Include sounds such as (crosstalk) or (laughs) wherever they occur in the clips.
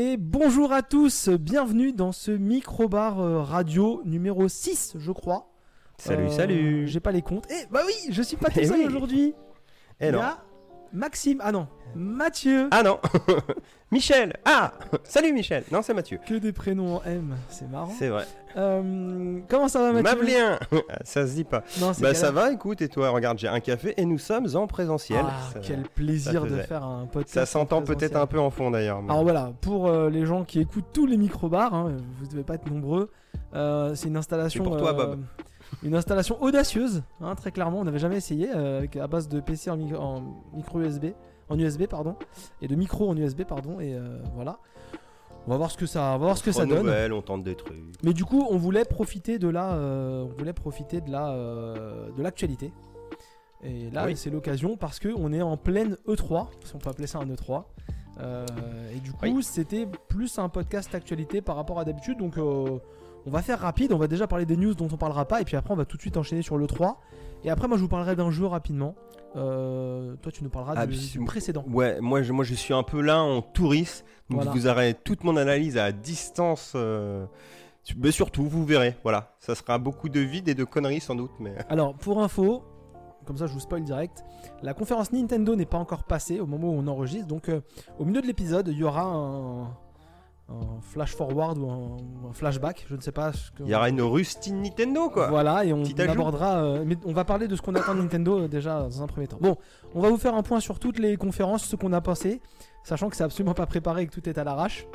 Et bonjour à tous, bienvenue dans ce micro-bar euh, radio numéro 6, je crois. Salut, Euh, salut. J'ai pas les comptes. Eh bah oui, je suis pas tout Eh seul oui. aujourd'hui. Eh Il y a Maxime, ah non, Mathieu. Ah non. (laughs) Michel. Ah. Salut Michel. Non, c'est Mathieu. Que des prénoms en M, c'est marrant. C'est vrai. Euh, comment ça va Mathieu? Mablien. (laughs) ça se dit pas. Non, Bah ça va, écoute, et toi, regarde, j'ai un café et nous sommes en présentiel. Ah, ça, quel plaisir de faire un podcast. ça en s'entend peut-être un peu en fond d'ailleurs. mais- Alors voilà, pour euh, les gens qui écoutent tous les micro-bars, hein, vous devez pas être nombreux, euh, c'est une installation. Pour toi, Bob. Une installation audacieuse, hein, très clairement. On n'avait jamais essayé euh, avec, à base de PC en, mi- en micro USB, en USB pardon, et de micro en USB pardon, et euh, voilà. On va voir ce que ça, on va voir ce que ça donne. On tente des trucs. Mais du coup, on voulait profiter de la, euh, on voulait profiter de la, euh, de l'actualité. Et là, Oui. c'est l'occasion parce que on est en pleine E3, si on peut appeler ça un E3. Euh, et du coup, Oui. c'était plus un podcast actualité par rapport à d'habitude. Donc, on va faire rapide. On va déjà parler des news dont on parlera pas, et puis après, on va tout de suite enchaîner sur l'E3. Et après, moi, je vous parlerai d'un jeu rapidement. Euh, toi, tu nous parleras Ah, du, précédent. Ouais, moi je, moi je suis un peu là en touriste, donc Voilà. vous aurez toute mon analyse à distance. euh, Mais surtout, vous verrez, voilà. Ça sera beaucoup de vide et de conneries sans doute, mais. (laughs) Alors, pour info, comme ça je vous spoil direct, la conférence Nintendo n'est pas encore passée au moment où on enregistre, donc euh, au milieu de l'épisode, il y aura un, un flash forward ou un, ou un flashback, je ne sais pas. ce que- Il y aura une rustine Nintendo quoi. Voilà, et on abordera, euh, mais on va parler de ce qu'on attend de Nintendo euh, déjà dans un premier temps. Bon, on va vous faire un point sur toutes les conférences, ce qu'on a pensé, sachant que c'est absolument pas préparé et que tout est à l'arrache.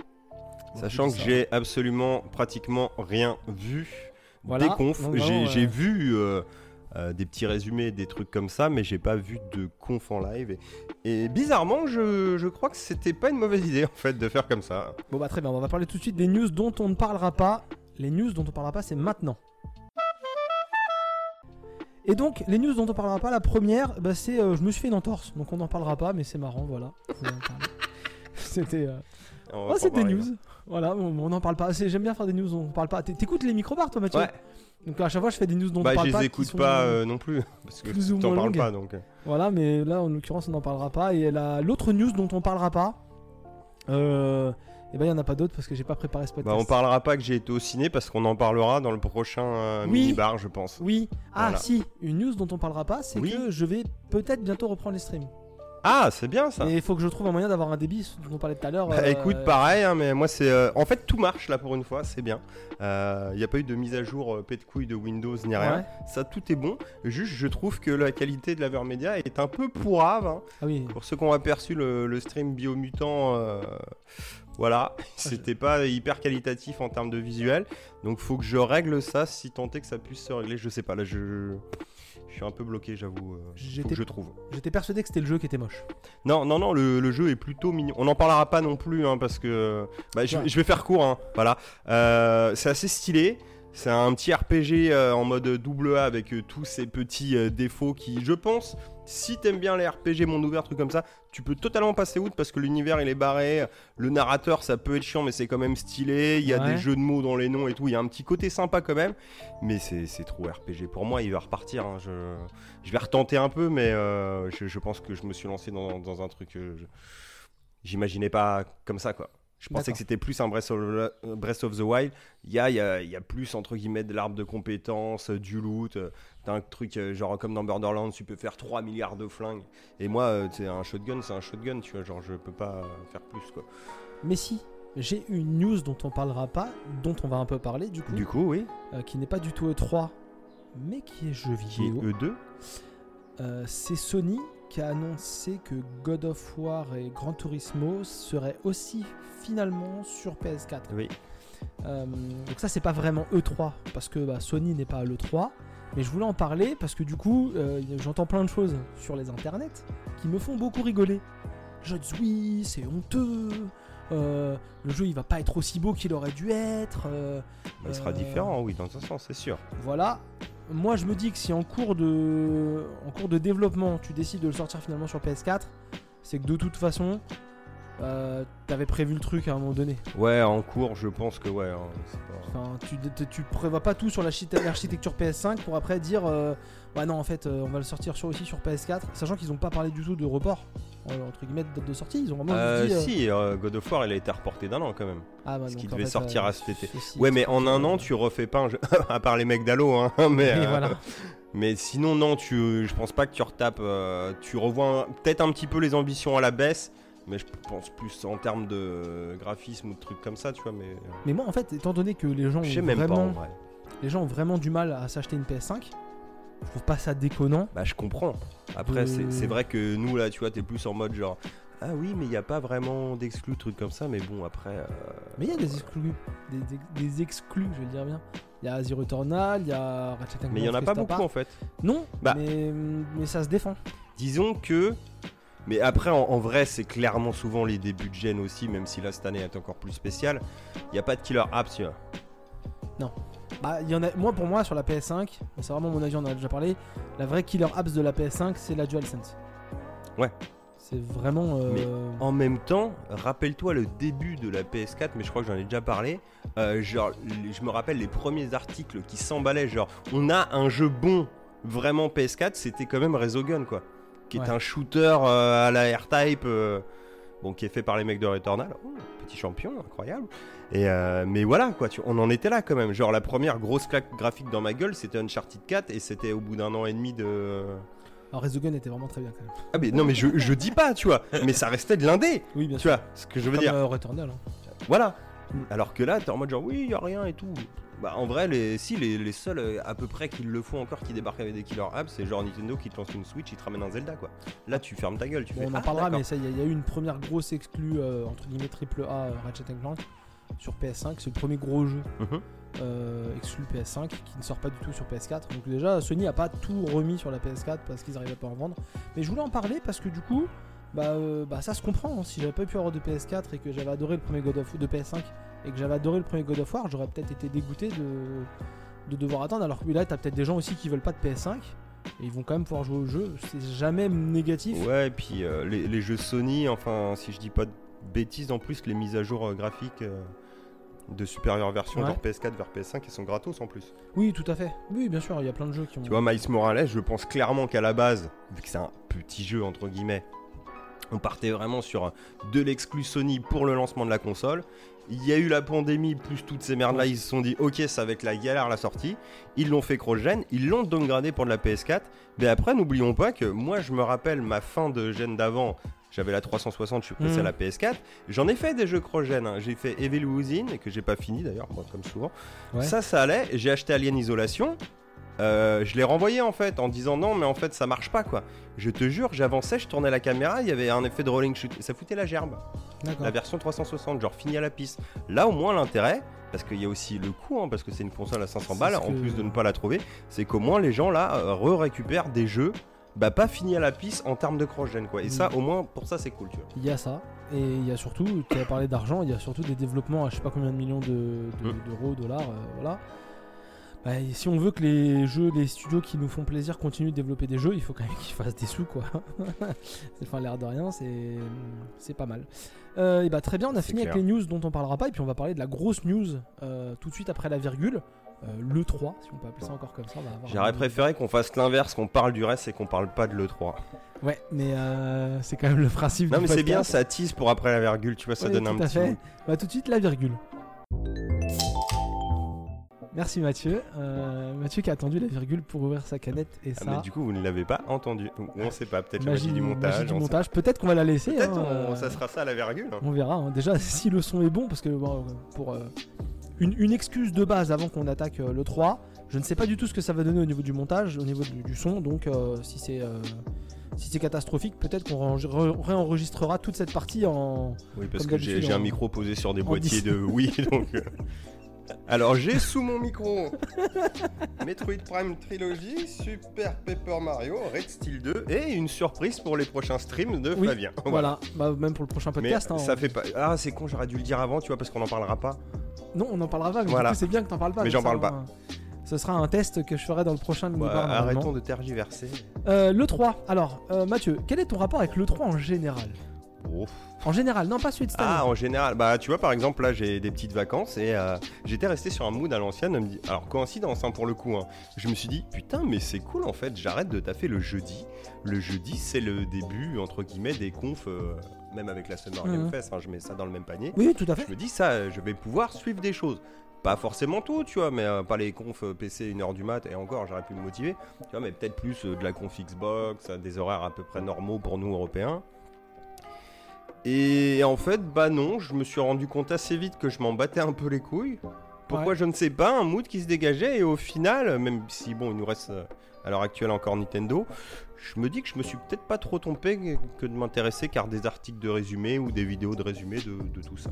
Bon, Sachant que j'ai absolument pratiquement rien vu Voilà. des confs. Donc, J'ai euh, vu euh, euh, des petits résumés, des trucs comme ça, mais j'ai pas vu de conf en live. Et, et bizarrement, je, je crois que c'était pas une mauvaise idée en fait de faire comme ça. Bon bah très bien, on va parler tout de suite des news dont on ne parlera pas. Les news dont on parlera pas, c'est maintenant. Et donc, les news dont on parlera pas, la première, bah, c'est euh, je me suis fait une entorse, donc on n'en parlera pas, mais c'est marrant, voilà. (laughs) C'était. euh, Oh, c'est pas des parler, news. Voilà, on n'en parle pas. J'aime bien faire des news on parle pas. T'é- T'écoutes les micro-bars, toi, Mathieu? Ouais. Donc à chaque fois, je fais des news dont Bah, on je parle pas. les écoute pas euh, non plus parce que plus t'en parles pas donc. euh. Voilà, mais là, en l'occurrence, on n'en parlera pas. Et la- l'autre news dont on parlera pas, euh, eh ben, il n'y en a pas d'autres parce que j'ai pas préparé ce podcast. Bah, on parlera pas que j'ai été au ciné parce qu'on en parlera dans le prochain euh, Oui. mini-bar, je pense. Oui. Ah, Voilà. si, une news dont on parlera pas, c'est Oui. que je vais peut-être bientôt reprendre les streams. Ah, c'est bien ça. Et il faut que je trouve un moyen d'avoir un débit, ce dont on parlait tout à l'heure. Bah, euh, écoute, pareil, hein, mais moi c'est. euh, En fait, tout marche là pour une fois, c'est bien. Il n'y a pas eu de mise à jour euh, pète de couille de Windows ni rien. Ouais. Ça, tout est bon. Juste, je trouve que la qualité de la Media est un peu pourrave. hein. Ah oui. Pour ceux qui ont aperçu le, le stream Biomutant, euh, voilà, (laughs) c'était pas hyper qualitatif en termes de visuel. Donc, faut que je règle ça si tant est que ça puisse se régler. Je sais pas, là je. Je suis un peu bloqué, j'avoue. euh, faut J'étais- que je trouve. J'étais persuadé que c'était le jeu qui était moche. Non, non, non, le, le jeu est plutôt mignon. On n'en parlera pas non plus, hein, parce que. Bah, je, Ouais. je vais faire court, hein, voilà. Euh, c'est assez stylé. C'est un petit RPG euh, en mode double A avec euh, tous ces petits euh, défauts qui, je pense, si t'aimes bien les RPG monde ouvert, trucs comme ça, tu peux totalement passer outre parce que l'univers il est barré. Le narrateur ça peut être chiant, mais c'est quand même stylé. Il y a Ouais. des jeux de mots dans les noms et tout. Il y a un petit côté sympa quand même. Mais c'est trop RPG. Pour moi, il va repartir. hein. Je, je vais retenter un peu, mais euh, je, je pense que je me suis lancé dans, dans un truc. que J'imaginais pas comme ça, quoi. Je pensais que c'était plus un Breath of, Breath of the Wild. Il y a, il y, a, il y a plus, entre guillemets, de l'arbre de compétences, euh, du loot. euh, T'as un truc, euh, genre comme dans Borderlands, tu peux faire 3 milliards de flingues. Et moi, euh, c'est un shotgun, c'est un shotgun, tu vois. Genre, je peux pas faire plus, quoi. Mais si, j'ai une news dont on parlera pas, dont on va un peu parler du coup, Du coup, oui. euh, qui n'est pas du tout E3, mais qui est jeu Qui est vidéo. E2. Euh, c'est Sony qui a annoncé que God of War et Gran Turismo seraient aussi finalement sur PS4. Oui. Euh, donc ça c'est pas vraiment E3 parce que bah, Sony n'est pas à l'E3 mais je voulais en parler parce que du coup euh, j'entends plein de choses sur les internets qui me font beaucoup rigoler. Je dis oui c'est honteux, euh, le jeu il va pas être aussi beau qu'il aurait dû être. Il sera différent, oui, dans un sens, c'est sûr. Voilà. Moi, je me dis que si en cours de, en cours de développement, tu décides de le sortir finalement sur PS4, c'est que de toute façon, euh, t'avais prévu le truc à un moment donné. Ouais, en cours, je pense que ouais. hein, c'est pas- Enfin, tu, tu, tu prévois pas tout sur l'archite- l'architecture PS5 pour après dire, euh, ouais non, en fait, euh, on va le sortir sur, aussi sur PS4, sachant qu'ils ont pas parlé du tout de report. Euh, entre guillemets de date de sortie. Ils ont vraiment Euh, dit. euh, Si, euh, God of War, il a été reporté d'un an quand même. ah, bah, ce qui devait fait, sortir euh, à cet été. Ouais, mais en un euh, an, tu refais pas un jeu. (laughs) à part les mecs d'Halo, hein. (laughs) Mais, euh, voilà. mais sinon, non, tu, je pense pas que tu retapes. euh, tu revois peut-être un petit peu les ambitions à la baisse. Mais je pense plus en termes de graphisme ou de trucs comme ça, tu vois. Mais Mais moi, en fait, étant donné que les gens, je sais ont même pas en vraiment, vrai. les gens ont vraiment du mal à s'acheter une PS5, je trouve pas ça déconnant. Bah, je comprends. Après, Euh. c'est c'est vrai que nous, là, tu vois, t'es plus en mode genre. Ah oui, mais il n'y a pas vraiment d'exclus, trucs comme ça. Mais bon, après. euh, Mais il y a des exclus, des, des- des exclus, je vais le dire bien. Il y a Zero Eternal, il y a Ratchet. Mais il y en a pas beaucoup en fait. Non, Bah. mais, mais ça se défend. Disons que. Mais après, en, en vrai, c'est clairement souvent les débuts de gen aussi, même si là, cette année est encore plus spéciale. Il n'y a pas de killer apps, tu vois. Bah, il y en a, moi, pour moi, sur la PS5, mais c'est vraiment mon avis, on en a déjà parlé. La vraie killer apps de la PS5, c'est la DualSense. Ouais. C'est vraiment. euh, Mais En même temps, rappelle-toi le début de la PS4, mais je crois que j'en ai déjà parlé. Euh, genre, je me rappelle les premiers articles qui s'emballaient, genre, on a un jeu bon, vraiment PS4, c'était quand même Resogun, quoi. Qui est un shooter euh, à la R-Type, euh, bon, qui est fait par les mecs de Returnal. Oh, petit champion, incroyable. Et euh, mais voilà, quoi, tu- on en était là quand même. Genre, la première grosse claque graphique dans ma gueule, c'était Uncharted 4, et c'était au bout d'un an et demi de. Alors, Resogun était vraiment très bien quand même. Ah, mais non, mais je, je dis pas, tu vois, mais ça restait de l'indé, (laughs) Oui, bien tu sûr. vois, ce que je veux Comme dire. euh, Returnal. hein. Voilà. Mm. Alors que là, t'es en mode genre, oui, y a rien et tout. Bah, en vrai, les, si, les, les seuls euh, à peu près qui le font encore, qui débarquent avec des killer apps, c'est genre Nintendo qui te lance une Switch, il te ramène un Zelda, quoi. Là, tu fermes ta gueule, tu Bon, fais. on en ah, parlera, mais ça, il y, a- il y a eu une première grosse exclue, euh, entre guillemets, triple A, Ratchet Clank, sur PS5. C'est le premier gros jeu Mhm. euh, exclu PS5 qui ne sort pas du tout sur PS4. Donc déjà, Sony a pas tout remis sur la PS4 parce qu'ils n'arrivaient pas à en vendre. Mais je voulais en parler parce que du coup, bah, euh, bah ça se comprend. hein. Si j'avais pas pu avoir de PS4 et que j'avais adoré le premier God of de PS5 et que j'avais adoré le premier God of War, j'aurais peut-être été dégoûté de, de devoir attendre. Alors que là, t'as peut-être des gens aussi qui veulent pas de PS5 et ils vont quand même pouvoir jouer au jeu. C'est jamais négatif. Ouais, et puis euh, les, les jeux Sony, enfin, si je dis pas de bêtises, en plus, les mises à jour graphiques euh, de supérieure version, Ouais. genre PS4 vers PS5, elles sont gratos en plus. Oui, tout à fait. Oui, bien sûr, il y a plein de jeux qui ont. Tu vois, Miles Morales, je pense clairement qu'à la base, vu que c'est un petit jeu entre guillemets, on partait vraiment sur de l'exclu Sony pour le lancement de la console. Il y a eu la pandémie plus toutes ces merdes là, ils se sont dit ok ça va être la galère la sortie. Ils l'ont fait cross-gen, ils l'ont downgradé pour de la PS4. Mais après n'oublions pas que moi je me rappelle ma fin de gen d'avant, j'avais la 360, je suis passé à la PS4. J'en ai fait des jeux cross-gen, hein. j'ai fait Evil Within que j'ai pas fini d'ailleurs, comme souvent. Ouais. Ça ça allait, j'ai acheté Alien Isolation. Euh, je l'ai renvoyé en fait en disant non mais en fait ça marche pas quoi. Je te jure, j'avançais, je tournais la caméra, il y avait un effet de rolling shoot, ça foutait la gerbe. La version 360, genre fini à la piste. Là au moins l'intérêt, parce qu'il y a aussi le coût, hein, parce que c'est une console à 500 C'est balles, en que- plus de ne pas la trouver, c'est qu'au moins les gens là euh, re-récupèrent des jeux, bah pas finis à la piste en termes de cross-gen quoi. Et Mm. ça au moins pour ça c'est cool tu vois. Il y a ça. Et il y a surtout, tu as parlé d'argent, il y a surtout des développements à je sais pas combien de millions de- de- Mm. d'euros, dollars, euh, voilà. Bah, et si on veut que les jeux, les studios qui nous font plaisir continuent de développer des jeux, il faut quand même (laughs) qu'ils fassent des sous, quoi. (laughs) c'est enfin l'air de rien, c'est c'est pas mal. Euh, et bah très bien, on a fini avec les news dont on parlera pas, et puis on va parler de la grosse news euh, tout de suite après la virgule, le 3, si on peut appeler ça encore comme ça. on va avoir J'aurais un- préféré qu'on fasse l'inverse, qu'on parle du reste et qu'on parle pas de l'E3. Ouais, mais euh, c'est quand même le principe. Non du mais c'est bien, ça tease pour après la virgule, tu vois, ça Oui, donne un tout à petit... fait. Bah tout de suite la virgule. Merci Mathieu. Euh, Mathieu qui a attendu la virgule pour ouvrir sa canette et Ah, ça. mais du coup vous ne l'avez pas entendu. On sait pas, peut-être la magie, du montage. magie du montage. Peut-être qu'on va la laisser. Peut-être hein, on- euh, ça sera ça à la virgule. On verra. hein. Déjà (laughs) si le son est bon, parce que bon, pour euh, une, une excuse de base avant qu'on attaque euh, le 3, je ne sais pas du tout ce que ça va donner au niveau du montage, au niveau du, du son. Donc euh, si c'est euh, si c'est catastrophique, peut-être qu'on ré- ré- réenregistrera toute cette partie en. Oui, parce que j'ai un micro posé sur des boîtiers 10. de (laughs) oui, donc. Alors j'ai sous mon micro (laughs) Metroid Prime Trilogy, Super Paper Mario, Red Steel 2 et une surprise pour les prochains streams de Oui, Flavien. Voilà. Bah, même pour le prochain Mais podcast. hein, ça on- fait pas. Ah, c'est con, j'aurais dû le dire avant, tu vois, parce qu'on n'en parlera pas. Non, on en parlera pas, mais Voilà. du coup, c'est bien que t'en parles pas. Mais j'en parle on- Ce sera un test que je ferai dans le prochain normalement. arrêtons de tergiverser. Euh, le 3. Alors, euh, Mathieu, quel est ton rapport avec le 3 en général? Ouf. En général, non pas celui de cette Ah, année. en général, bah tu vois, par exemple, là j'ai des petites vacances et euh, j'étais resté sur un mood à l'ancienne. me dit- Alors, coïncidence hein, pour le coup, hein. je me suis dit, putain, mais c'est cool en fait, j'arrête de taffer le jeudi. Le jeudi, c'est le début, entre guillemets, des confs, euh, même avec la Summer Game Mhm. Fest, hein, je mets ça dans le même panier. Oui, tout à fait. Je me dis, ça, je vais pouvoir suivre des choses. Pas forcément tout, tu vois, mais euh, pas les confs euh, PC 1h du mat, et encore, j'aurais pu me motiver, tu vois, mais peut-être plus euh, de la conf Xbox, des horaires à peu près normaux pour nous Européens. Et en fait, bah non, je me suis rendu compte assez vite que je m'en battais un peu les couilles. Pourquoi Ouais. je ne sais pas, un mood qui se dégageait, et au final, même si bon, il nous reste à l'heure actuelle encore Nintendo, je me dis que je me suis peut-être pas trop trompé que de m'intéresser car des articles de résumé ou des vidéos de résumé de, de tout ça.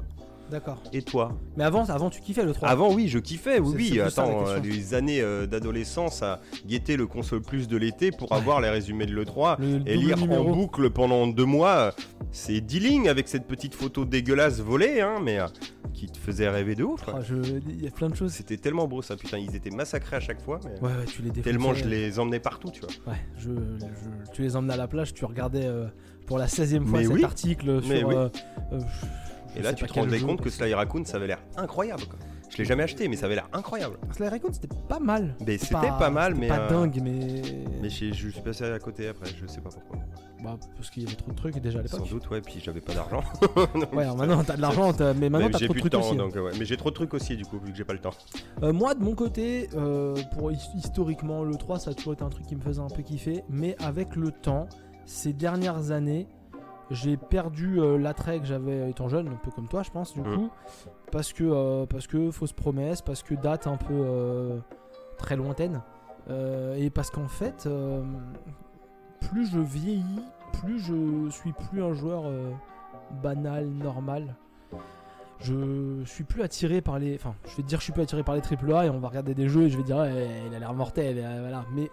D'accord. Et toi Mais avant, avant, tu kiffais le 3. Avant, oui, je kiffais, oui, oui. ça, Attends, euh, les années euh, d'adolescence à guetter le console plus de l'été pour avoir les résumés de l'E3 Le et lire numéro. en boucle pendant deux mois. C'est dealing avec cette petite photo dégueulasse volée, hein, mais euh, qui te faisait rêver de ouf. Ah, je- Il y a plein de choses. C'était tellement beau ça, putain, ils étaient massacrés à chaque fois, mais Ouais, ouais, tu les défonçais. tellement je les emmenais partout, tu vois. Ouais, je, je- tu les emmenais à la plage, tu regardais euh, pour la 16ème fois Mais cet oui. article sur. Oui. euh, euh, Et là, tu te rendais compte que Sly Raccoon, ça avait l'air incroyable. Quoi. Je l'ai jamais acheté, mais ça avait l'air incroyable. Sly Raccoon, c'était pas mal. Mais c'était pas, mal, mais. Pas euh, dingue, mais. Mais je, je suis passé à côté après, je sais pas pourquoi. Bah, parce qu'il y avait trop de trucs déjà à Sans l'époque. doute, ouais, puis j'avais pas d'argent. (laughs) Ouais, alors maintenant t'as de l'argent, mais maintenant t'as trop de plus de trucs temps, aussi. hein. donc ouais. Mais j'ai trop de trucs aussi, du coup, vu que j'ai pas le temps. Euh, moi, de mon côté, euh, pour his- historiquement, le 3, ça a toujours été un truc qui me faisait un peu kiffer. Mais avec le temps, ces dernières années, j'ai perdu euh, l'attrait que j'avais étant jeune, un peu comme toi, je pense, du coup. Parce que, euh, parce que fausse promesse, parce que date un peu euh, très lointaine. Et parce qu'en fait, plus je vieillis, plus je suis plus un joueur banal, normal. Je suis plus attiré par les. Enfin, je vais te dire, je suis plus attiré par les AAA et on va regarder des jeux et je vais dire, ouais, il a l'air mortel, euh, voilà. Mais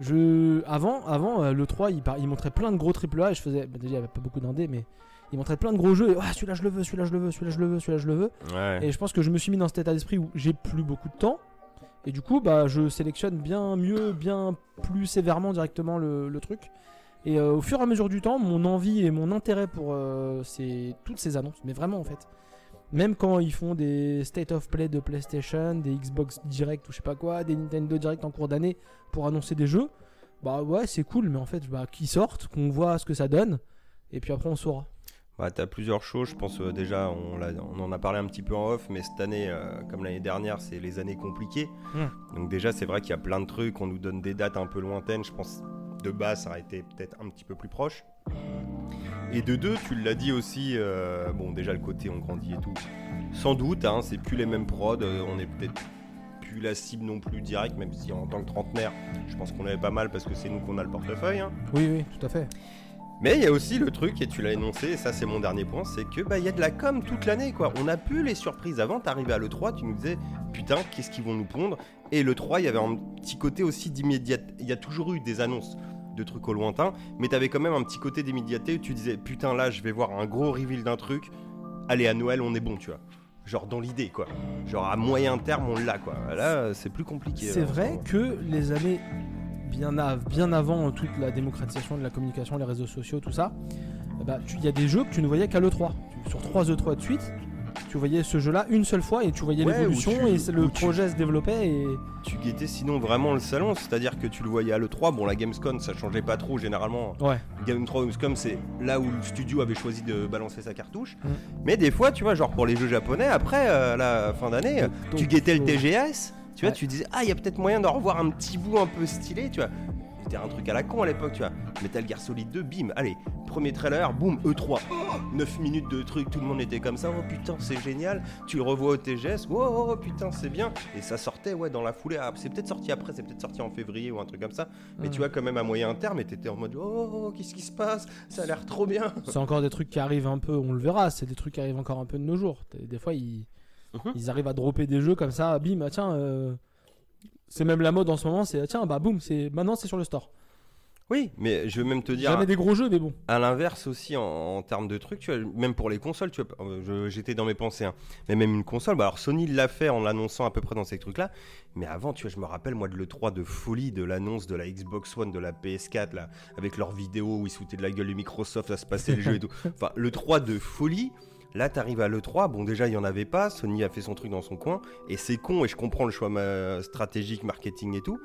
je. Avant, avant euh, le 3, il, par- il montrait plein de gros AAA et je faisais. bah, déjà, il y avait pas beaucoup d'indés, mais il montrait plein de gros jeux et ah, celui-là je le veux, celui-là je le veux, celui-là je le veux, celui-là je le veux. Ouais. Et je pense que je me suis mis dans cet état d'esprit où j'ai plus beaucoup de temps. Et du coup, bah, je sélectionne bien mieux, bien plus sévèrement directement le, le truc. Et euh, au fur et à mesure du temps, mon envie et mon intérêt pour euh, ces- toutes ces annonces, mais vraiment en fait, même quand ils font des State of Play de PlayStation, des Xbox Direct ou je sais pas quoi, des Nintendo Direct en cours d'année pour annoncer des jeux, bah ouais, c'est cool, mais en fait, bah, qu'ils sortent, qu'on voit ce que ça donne, et puis après on saura. Bah, t'as plusieurs choses, je pense euh, déjà, on, en a parlé un petit peu en off, mais cette année, euh, comme l'année dernière, c'est les années compliquées. Mm. Donc déjà, c'est vrai qu'il y a plein de trucs, on nous donne des dates un peu lointaines, je pense de base, ça aurait été peut-être un petit peu plus proche. Et de deux, tu l'as dit aussi, euh, bon déjà le côté on grandit et tout, sans doute, hein, c'est plus les mêmes prods, on est peut-être plus la cible non plus direct, même si en tant que trentenaire, je pense qu'on avait pas mal parce que c'est nous qu'on a le portefeuille. hein. Oui, oui, tout à fait. Mais il y a aussi le truc, et tu l'as énoncé, et ça c'est mon dernier point, c'est que bah il y a de la com toute l'année quoi. On a pu les surprises avant, t'arrivais à l'E3, tu nous disais putain qu'est-ce qu'ils vont nous pondre? Et l'E3, il y avait un petit côté aussi d'immédiat. Il y a toujours eu des annonces de trucs au lointain, mais t'avais quand même un petit côté d'immédiateté où tu disais putain là je vais voir un gros reveal d'un truc, allez à Noël on est bon tu vois. Genre dans l'idée quoi. Genre à moyen terme on l'a quoi. Là c'est plus compliqué. C'est vrai que les années bien, av- bien avant toute la démocratisation de la communication, les réseaux sociaux, tout ça, eh bah, tu- il y a des jeux que tu ne voyais qu'à l'E3. Tu- Sur 3 E3 de suite, tu voyais ce jeu-là une seule fois et tu voyais Ouais, l'évolution et le tu- projet se développait et Tu guettais sinon vraiment le salon, c'est-à-dire que tu le voyais à l'E3, bon la Gamescom ça changeait pas trop généralement. ouais. Game 3 Gamescom c'est là où le studio avait choisi de balancer sa cartouche. Mm. Mais des fois tu vois genre pour les jeux japonais après euh, la fin d'année, euh, tu guettais le TGS, tu vois Ouais. tu disais ah il y a peut-être moyen de revoir un petit bout un peu stylé tu vois. C'était un truc à la con à l'époque tu vois. Metal Gear Solid 2 bim allez premier trailer boum E3 9 minutes de truc tout le monde était comme ça oh putain c'est génial tu le revois au TGS oh, oh, oh, putain c'est bien et ça sortait ouais dans la foulée Ah, c'est peut-être sorti après c'est peut-être sorti en février ou un truc comme ça mais tu vois quand même à moyen terme et t'étais en mode oh, oh, qu'est-ce qui se passe? Ça a l'air trop bien C'est encore des trucs qui arrivent un peu, on le verra, c'est des trucs qui arrivent encore un peu de nos jours. Des fois, ils, Mhm. ils arrivent à dropper des jeux comme ça, bim, ah, tiens, euh, c'est même la mode en ce moment, c'est ah, tiens, bah boum, c'est maintenant c'est sur le store. Oui, mais je veux même te dire, Jamais des gros jeux, mais bon. à l'inverse aussi, en, en termes de trucs, tu vois, même pour les consoles, tu vois, euh, j'étais dans mes pensées, hein, mais même une console, bah alors Sony l'a fait en l'annonçant à peu près dans ces trucs-là, mais avant, tu vois, je me rappelle, moi, de l'E3 de folie, de l'annonce de la Xbox One, de la PS4, là, avec leurs vidéos où ils foutaient de la gueule de Microsoft, à se passer le jeu et tout. (laughs) Enfin, l'E3 de folie. Là, t'arrives à l'E3, bon déjà il y en avait pas, Sony a fait son truc dans son coin, et c'est con, et je comprends le choix ma- stratégique, marketing et tout,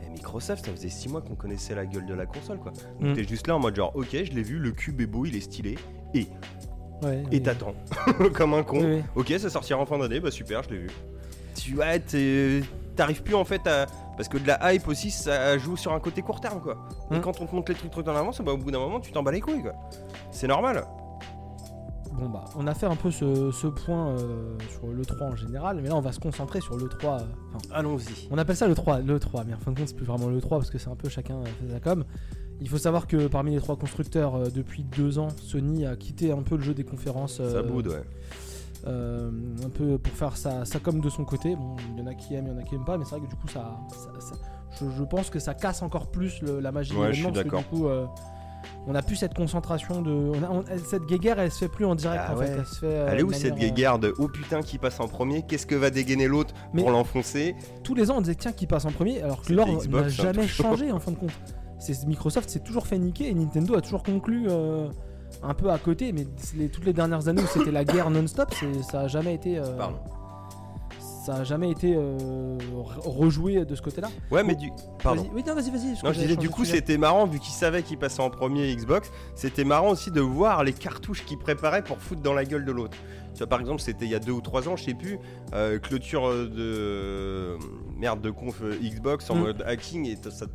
mais Microsoft, ça faisait 6 mois qu'on connaissait la gueule de la console, quoi. Donc Mm. t'es juste là en mode genre, ok, je l'ai vu, le cube est beau, il est stylé, et, Ouais, et t'attends, (laughs) comme un con. Oui, oui. Ok, ça sortira en fin d'année, bah super, je l'ai vu. Tu vois, t'arrives plus en fait à. Parce que de la hype aussi, ça joue sur un côté court terme, quoi. Et Mm. quand on te montre les trucs trop en avance, bah, au bout d'un moment, tu t'en bats les couilles, quoi. C'est normal. Bon bah, on a fait un peu ce, ce point euh, sur le 3 en général, mais là on va se concentrer sur le 3. euh, Allons-y. on appelle ça le 3, le 3, mais en fin de compte c'est plus vraiment le 3 parce que c'est un peu chacun euh, fait sa com. Il faut savoir que parmi les trois constructeurs, euh, depuis deux ans, Sony a quitté un peu le jeu des conférences. Ça boude, ouais. euh, un peu pour faire sa, sa com de son côté. Bon, il y en a qui aiment, il y en a qui aiment pas, mais c'est vrai que du coup, ça, ça- ça- je, je pense que ça casse encore plus le- la magie Ouais, je suis d'accord. Du coup, euh, on a plus cette concentration de. on a- on- elle- cette guéguerre, elle se fait plus en direct Ah en ouais. fait. Elle se fait. euh, Elle est où cette euh, guéguerre de oh putain qui passe en premier Qu'est-ce que va dégainer l'autre pour l'enfoncer? tous les ans, on disait tiens qui passe en premier, alors que l'ordre n'a hein, jamais changé en fin de compte. C'est Microsoft s'est toujours fait niquer et Nintendo a toujours conclu euh, un peu à côté, mais les- toutes les dernières années où c'était la guerre non-stop, ça a jamais été. euh, Pardon. Ça a jamais été euh, re- rejoué de ce côté-là. Ouais, mais du. Pardon. Oui, non, vas-y, vas-y. Non, je disais, du coup, c'était marrant, vu qu'ils savaient qu'ils passaient en premier Xbox, c'était marrant aussi de voir les cartouches qu'ils préparaient pour foutre dans la gueule de l'autre. Tu vois, par exemple, c'était il y a deux ou trois ans, je sais plus, euh, clôture euh, de. Merde, de conf Xbox en Mm. mode hacking, et ça.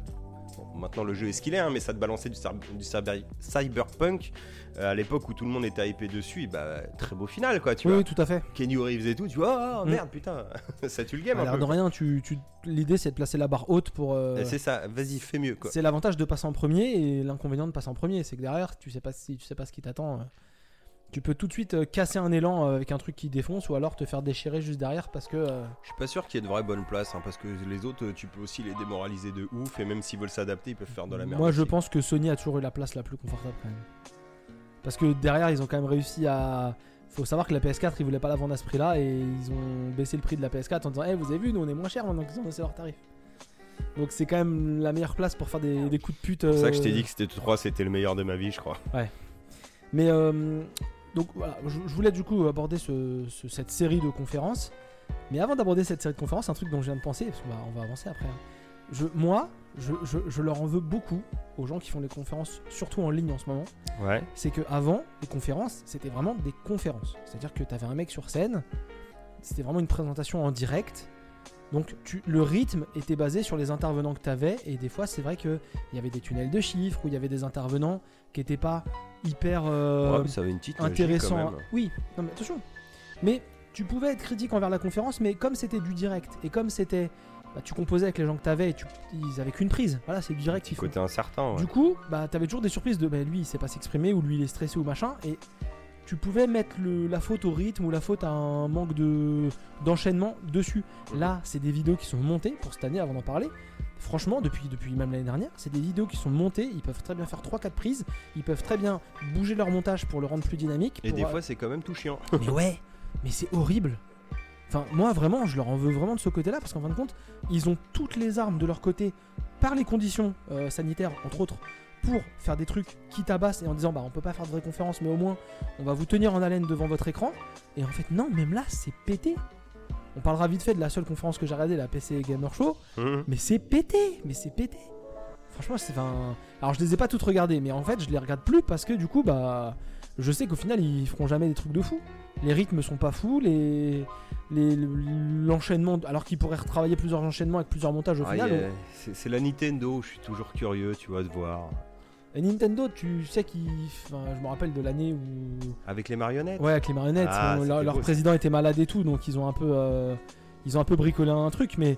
bon, maintenant, le jeu est ce qu'il est, hein, mais ça te balançait du, cyber- du cyber- cyberpunk à l'époque où tout le monde était hypé dessus, bah, très beau final, quoi, tu Oui, vois. oui, tout à fait. Kenny Reeves et tout, tu vois, oh, Mm. merde, putain, (laughs) ça tue le game l'air peu. de rien, tu, tu- l'idée c'est de placer la barre haute pour. euh, C'est ça, vas-y, fais mieux, quoi. c'est l'avantage de passer en premier et l'inconvénient de passer en premier, c'est que derrière, tu sais pas si tu sais pas ce qui t'attend. euh, Tu peux tout de suite euh, casser un élan euh, avec un truc qui défonce ou alors te faire déchirer juste derrière parce que euh, Je suis pas sûr qu'il y ait de vraies bonnes places, hein, parce que les autres, euh, tu peux aussi les démoraliser de ouf, et même s'ils veulent s'adapter, ils peuvent faire de la merde. moi je pense que Sony a toujours eu la place la plus confortable quand même. Parce que derrière, ils ont quand même réussi à. Faut savoir que la PS4, ils voulaient pas la vendre à ce prix-là et ils ont baissé le prix de la PS4 en disant Eh, vous avez vu, nous on est moins cher maintenant qu'ils ont baissé leur tarif. Donc c'est quand même la meilleure place pour faire des, des coups de pute. C'est pour ça que je t'ai euh, dit que c'était 3, c'était le meilleur de ma vie, je crois. Mais euh, donc voilà, je, je voulais du coup aborder ce- ce- cette série de conférences. Mais avant d'aborder cette série de conférences, un truc dont je viens de penser, parce qu'on va, on va avancer après. hein. Je, moi, je, je- je leur en veux beaucoup aux gens qui font les conférences, surtout en ligne en ce moment. Ouais. C'est que avant les conférences, c'était vraiment des conférences. C'est-à-dire que tu avais un mec sur scène, c'était vraiment une présentation en direct. Donc tu, le rythme était basé sur les intervenants que tu avais. Et des fois, c'est vrai qu'il y avait des tunnels de chiffres, où il y avait des intervenants qui n'étaient pas hyper. euh, Ouais, mais ça avait une petite logique, quand intéressant. même. Oui, non mais attention. Mais tu pouvais être critique envers la conférence, mais comme c'était du direct et comme c'était, bah, tu composais avec les gens que t'avais et tu, ils avaient qu'une prise. Voilà, c'est direct. font. Côté incertain, ouais. Du coup, bah t'avais toujours des surprises de, bah, lui il sait pas s'exprimer ou lui il est stressé ou machin et tu pouvais mettre le- la faute au rythme ou la faute à un manque de d'enchaînement dessus. Mhm. Là, c'est des vidéos qui sont montées pour cette année avant d'en parler. Franchement, depuis, depuis même l'année dernière, c'est des vidéos qui sont montées. Ils peuvent très bien faire 3-4 prises. Ils peuvent très bien bouger leur montage pour le rendre plus dynamique. Et pour, des euh, fois, c'est quand même tout chiant. mais ouais, mais c'est horrible. Enfin, moi vraiment, je leur en veux vraiment de ce côté-là parce qu'en fin de compte, ils ont toutes les armes de leur côté par les conditions euh, sanitaires, entre autres, pour faire des trucs qui tabassent et en disant bah on peut pas faire de vraie conférence, mais au moins on va vous tenir en haleine devant votre écran. Et en fait, non, même là, c'est pété. On parlera vite fait de la seule conférence que j'ai regardée, la PC Gamer Show, Hum. mais c'est pété, mais c'est pété. Franchement, c'est enfin. Alors, je les ai pas toutes regardées, mais en fait, je les regarde plus parce que du coup, bah, je sais qu'au final, ils feront jamais des trucs de fou. Les rythmes sont pas fous, les l'enchaînement, alors qu'ils pourraient retravailler plusieurs enchaînements avec plusieurs montages au Ah, final. c'est la Nintendo, je suis toujours curieux, tu vois, de voir. Et Nintendo, tu sais qu'ils, enfin, je me rappelle de l'année où, Avec les marionnettes? Ouais, avec les marionnettes, Ah, bon, leur, président était malade et tout, donc ils ont un peu, euh, ils ont un peu bricolé un truc, mais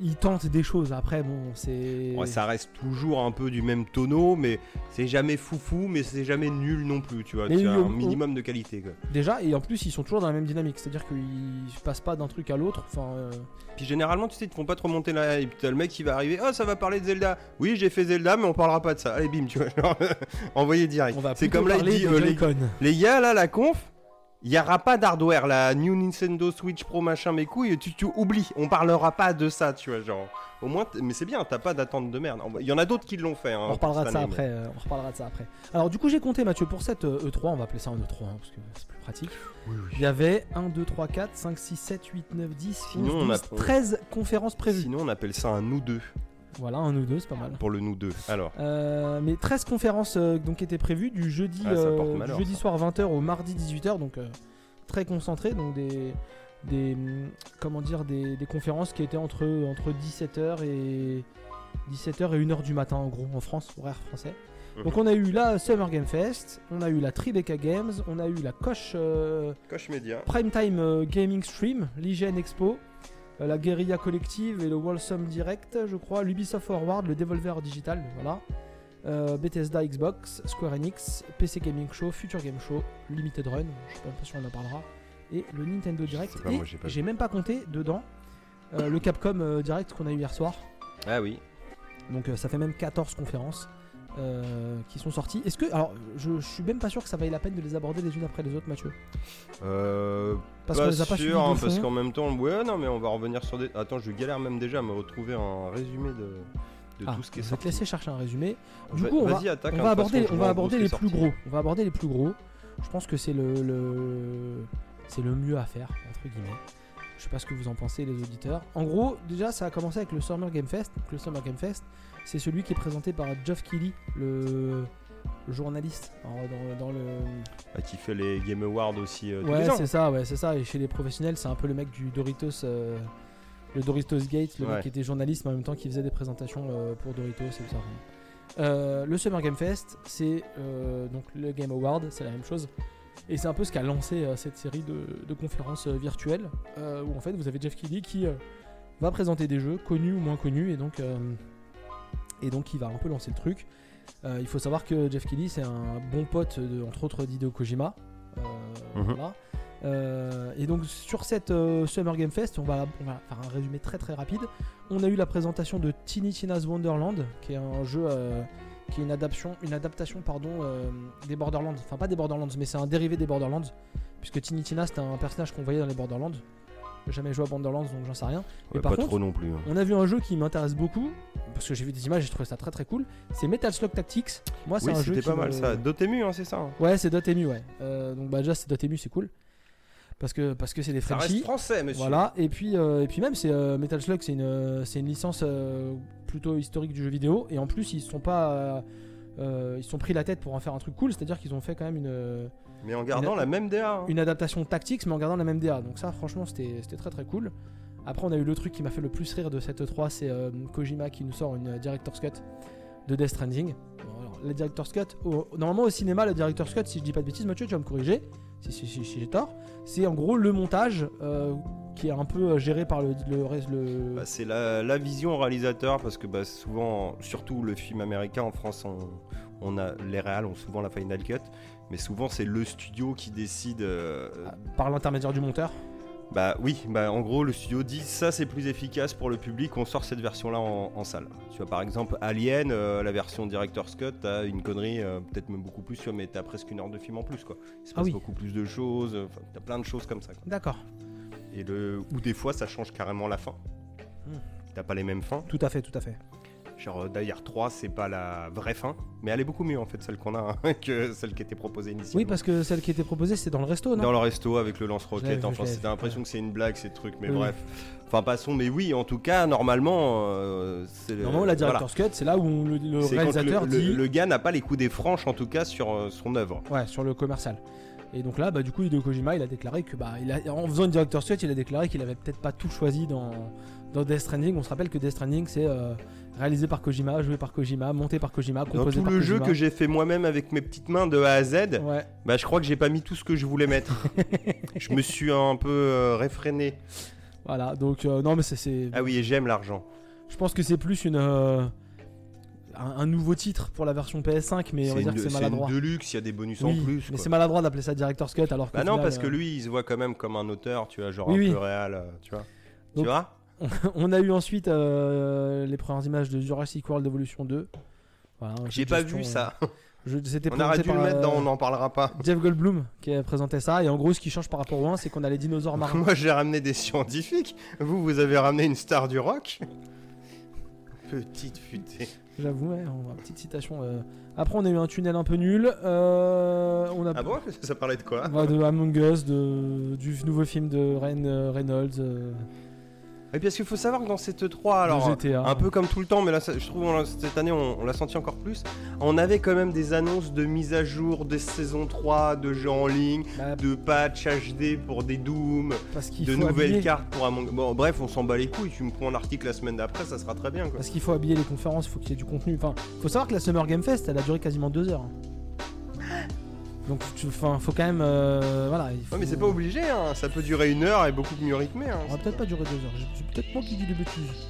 il tente des choses. Après, bon, c'est. Ouais, ça reste toujours un peu du même tonneau, mais c'est jamais foufou, mais c'est jamais nul non plus, tu vois. Mais tu as un minimum de qualité, quoi. Déjà, et en plus, ils sont toujours dans la même dynamique. C'est-à-dire qu'ils passent pas d'un truc à l'autre. Enfin, euh, Puis généralement, tu sais, ils te font pas trop monter la hype. T'as le mec qui va arriver, oh, ça va parler de Zelda. Oui, j'ai fait Zelda, mais on parlera pas de ça. Allez, bim, tu vois, genre, (laughs) envoyé direct. C'est comme là, il dit, euh, les, les gars, là, la conf, il y aura pas d'hardware, la New Nintendo Switch Pro, machin, mes couilles, tu, tu oublies. On parlera pas de ça, tu vois, genre. Au moins, mais c'est bien, t'as pas d'attente de merde. Il y en a d'autres qui l'ont fait. hein, On reparlera de ça année, après. euh, on reparlera de ça après. Alors du coup, j'ai compté Mathieu pour cette euh, E3, on va appeler ça un E3 hein, parce que c'est plus pratique. Oui, oui. Il y avait 1 2 3 4 5 6 7 8 9 10 Sinon, 11 on a- 12 13 conférences prévues. Sinon, on appelle ça un nous deux Voilà, un ou deux, c'est pas mal. pour le nous deux. Alors, Euh, mais 13 conférences euh, donc étaient prévues du jeudi, Ah, euh, du jeudi soir 20h au mardi 18h, donc euh, très concentré, donc des, des comment dire des, des conférences qui étaient entre entre 17h et 17h et 1h du matin en gros en France, horaire français. Mhm. Donc on a eu la Summer Game Fest, on a eu la Tribeca Games, on a eu la Koch Coche Média. Primetime euh, Gaming Stream, l'IGN Expo, la Guerilla Collective et le Wholesome Direct, je crois, l'Ubisoft Forward, le Devolver Digital, voilà. Euh, Bethesda Xbox, Square Enix, PC Gaming Show, Future Game Show, Limited Run, je sais pas si on en parlera, et le Nintendo Direct. pas, et j'ai même pas compté dedans euh, le Capcom euh, Direct qu'on a eu hier soir. Ah oui. Donc euh, ça fait même 14 conférences euh, qui sont sorties. Est-ce que. Alors, je, je suis même pas sûr que ça vaille la peine de les aborder les unes après les autres, Mathieu. Euh, Parce qu'on les a pas sûr, hein, parce qu'en même temps, ouais, non, mais on va revenir sur des. Attends, je galère même déjà à me retrouver un résumé de, de Ah, tout ce qui est je vais te laisser chercher un résumé. Du Va- coup, on va, attaque, on va aborder, on va aborder les plus gros. On va aborder les plus gros. Je pense que c'est le, le- c'est le mieux à faire entre guillemets. Je sais pas ce que vous en pensez les auditeurs. En gros, déjà ça a commencé avec le Summer Game Fest. Donc, le Summer Game Fest, c'est celui qui est présenté par Geoff Keighley, le, journaliste dans, dans le. Ah, qui fait les Game Awards aussi euh, Ouais, c'est ça, ouais, c'est ça. Et chez les professionnels, c'est un peu le mec du Doritos, euh, le Doritos Gate, le Ouais. mec qui était journaliste, mais en même temps qui faisait des présentations euh, pour Doritos et tout ça. Le Summer Game Fest, c'est donc le Game Award, c'est la même chose. Et c'est un peu ce qui a lancé cette série de, de conférences virtuelles, où en fait vous avez Jeff Keighley qui va présenter des jeux connus ou moins connus, et donc, et donc il va un peu lancer le truc. Euh, il faut savoir que Jeff Keighley, c'est un bon pote, de, entre autres, d'Hideo Kojima. Euh, Mhm. voilà. Euh, et donc sur cette Summer Game Fest, on va, on va faire un résumé très très rapide. On a eu la présentation de Tiny Tina's Wonderland, qui est un jeu qui est une adaptation, une adaptation pardon, des Borderlands. Enfin pas des Borderlands, mais c'est un dérivé des Borderlands, puisque Tiny Tina c'était un personnage qu'on voyait dans les Borderlands. Jamais joué à Borderlands, donc j'en sais rien. Mais Ouais, par pas contre, trop non plus. hein. on a vu un jeu qui m'intéresse beaucoup, parce que j'ai vu des images, j'ai trouvé ça très très cool. C'est Metal Slug Tactics. Moi, c'est Oui, un jeu c'était pas mal ça. Dotemu, hein, c'est ça. hein. Ouais, c'est Dotemu, ouais. Euh, donc bah déjà c'est Dotemu, c'est cool. Parce que parce que c'est des Ça Frenchies. reste français, monsieur. Voilà, et puis, euh, et puis même, c'est euh, Metal Slug, c'est une, c'est une licence euh, plutôt historique du jeu vidéo, et en plus, ils sont pas, ils sont pris la tête pour en faire un truc cool, c'est-à-dire qu'ils ont fait quand même une, Mais en gardant Une- la même DA. hein. une adaptation tactics, mais en gardant la même DA. Donc ça, franchement, c'était très très cool. Après, on a eu le truc qui m'a fait le plus rire de cette E3, c'est euh, Kojima qui nous sort une euh, Director's Cut de Death Stranding. Bon, alors, la Director's Cut, au- normalement au cinéma, la Director's Cut, si je dis pas de bêtises, Mathieu, tu vas me corriger, si, si, si- si j'ai tort, c'est en gros le montage euh, qui est un peu géré par le, le, reste- le- Bah, c'est la, la vision au réalisateur parce que bah, souvent, surtout le film américain en France, on, on a les réals ont souvent la final cut, mais souvent c'est le studio qui décide. euh, par l'intermédiaire du monteur. Bah oui, bah en gros le studio dit ça c'est plus efficace pour le public, on sort cette version là en, en salle. Tu vois par exemple Alien, euh, la version Director's Cut, t'as une connerie, euh, peut-être même beaucoup plus, mais t'as presque une heure de film en plus quoi. Il se Ah passe oui. beaucoup plus de choses, euh, t'as plein de choses comme ça. D'accord, Et le, ou des fois ça change carrément la fin. Hmm. T'as pas les mêmes fins. tout à fait, tout à fait. Genre euh, d'ailleurs 3 c'est pas la vraie fin, mais elle est beaucoup mieux en fait celle qu'on a hein, (laughs) que celle qui était proposée initialement. Oui, parce que celle qui était proposée, c'est dans le resto, non? Dans le resto avec le lance-roquette, enfin vu, l'impression que c'est une blague ces trucs, mais Oui, bref. Enfin passons, mais oui en tout cas normalement euh, c'est le- Normalement, la voilà. Director's Cut, c'est là où le, le réalisateur le, le- dit le gars n'a pas les coups des franches en tout cas sur euh, son œuvre. Ouais, sur le commercial. Et donc là, bah, du coup, Hideo Kojima, il a déclaré que, bah, il a, en faisant une director's cut, il a déclaré qu'il avait peut-être pas tout choisi dans, dans Death Stranding. On se rappelle que Death Stranding, c'est euh, réalisé par Kojima, joué par Kojima, monté par Kojima, Dans composé tout par le Kojima. jeu que j'ai fait moi-même avec mes petites mains de A à Z, Ouais, bah je crois que j'ai pas mis tout ce que je voulais mettre. (laughs) je me suis un peu euh, réfréné. Voilà, donc euh, non, mais c'est- c'est. Ah oui, et j'aime l'argent. Je pense que c'est plus une. euh, un, un nouveau titre pour la version PS5, mais on va C'est dire une, que c'est c'est une maladroit. deluxe, il y a des bonus Oui, en plus. mais c'est maladroit d'appeler ça Director's Cut alors que. Bah non, parce que lui, il se voit quand même comme un auteur, tu vois, genre Oui, un oui. peu réel, tu vois. Donc- tu vois? (laughs) On a eu ensuite euh, les premières images de Jurassic World Evolution 2. Voilà, un jeu J'ai pas vu ça. (laughs) je- On aurait dû le mettre dans euh, On n'en parlera pas. Jeff Goldblum qui a présenté ça. Et en gros, ce qui change par rapport au 1, c'est qu'on a les dinosaures marins. (laughs) Moi, j'ai ramené des scientifiques. Vous, vous avez ramené une star du rock. Petite futée. J'avoue, ouais, on a une petite citation. euh. Après, on a eu un tunnel un peu nul. euh, on a Ah bon? Ça parlait de quoi? De Among Us, de, du nouveau film de Ryan Reynolds, euh, Et parce qu'il faut savoir que dans cette 3, alors GTA. un peu comme tout le temps, mais là, je trouve on cette année, on, on l'a senti encore plus. On avait quand même des annonces de mise à jour des saisons 3, de jeux en ligne, Bah, de patch HD pour des Doom, parce de nouvelles habiller- cartes pour Among Bon, bref, on s'en bat les couilles. Tu me prends un article la semaine d'après, ça sera très bien, quoi. Parce qu'il faut habiller les conférences, il faut qu'il y ait du contenu. Enfin, faut savoir que la Summer Game Fest, elle a duré quasiment deux heures. Donc, tu- enfin, faut quand même, euh, voilà. il faut- Ouais, mais c'est pas obligé, hein. ça peut durer une heure et beaucoup mieux rythmé. Hein. On va peut-être pas durer deux heures. J'ai- C'est peut-être moi qui dis des bêtises.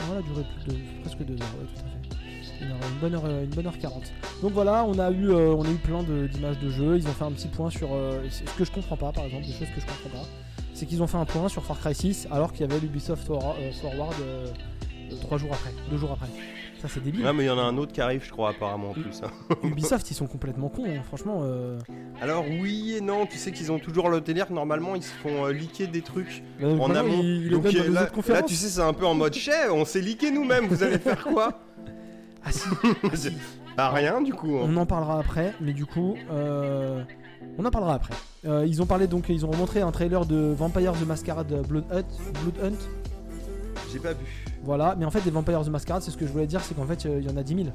Voilà, plus de presque deux heures, ouais, tout à fait. Une, heure- une bonne heure, euh, une bonne heure 40. Donc voilà, on a eu, euh, on a eu plein de- d'images de, jeux. Ils ont fait un petit point sur euh, ce que je comprends pas, par exemple, des choses que je comprends pas. C'est qu'ils ont fait un point sur Far Cry 6 alors qu'il y avait l'Ubisoft For- euh, Forward euh, euh, trois jours après, deux jours après. Ça c'est débile. Ouais, mais il y en a un autre qui arrive, je crois, apparemment, en plus. hein. (laughs) Ubisoft, ils sont complètement cons, hein. franchement. euh, Alors, oui et non, tu sais qu'ils ont toujours le délire. Normalement, ils se font euh, leaker des trucs bah, en amont. Donc, dans euh, là, tu sais, c'est un peu en mode chef, on s'est leaké nous-mêmes, vous allez faire quoi (laughs) Ah (laughs) si, Bah, rien, du coup. hein. On en parlera après, mais du coup, euh, on en parlera après. Euh, ils ont parlé donc, ils ont montré un trailer de Vampire the Masquerade Blood Hunt, Blood Hunt. J'ai pas vu. Voilà, mais en fait, des Vampires the Masquerade, c'est ce que je voulais dire, c'est qu'en fait, euh, il y en a 10 000.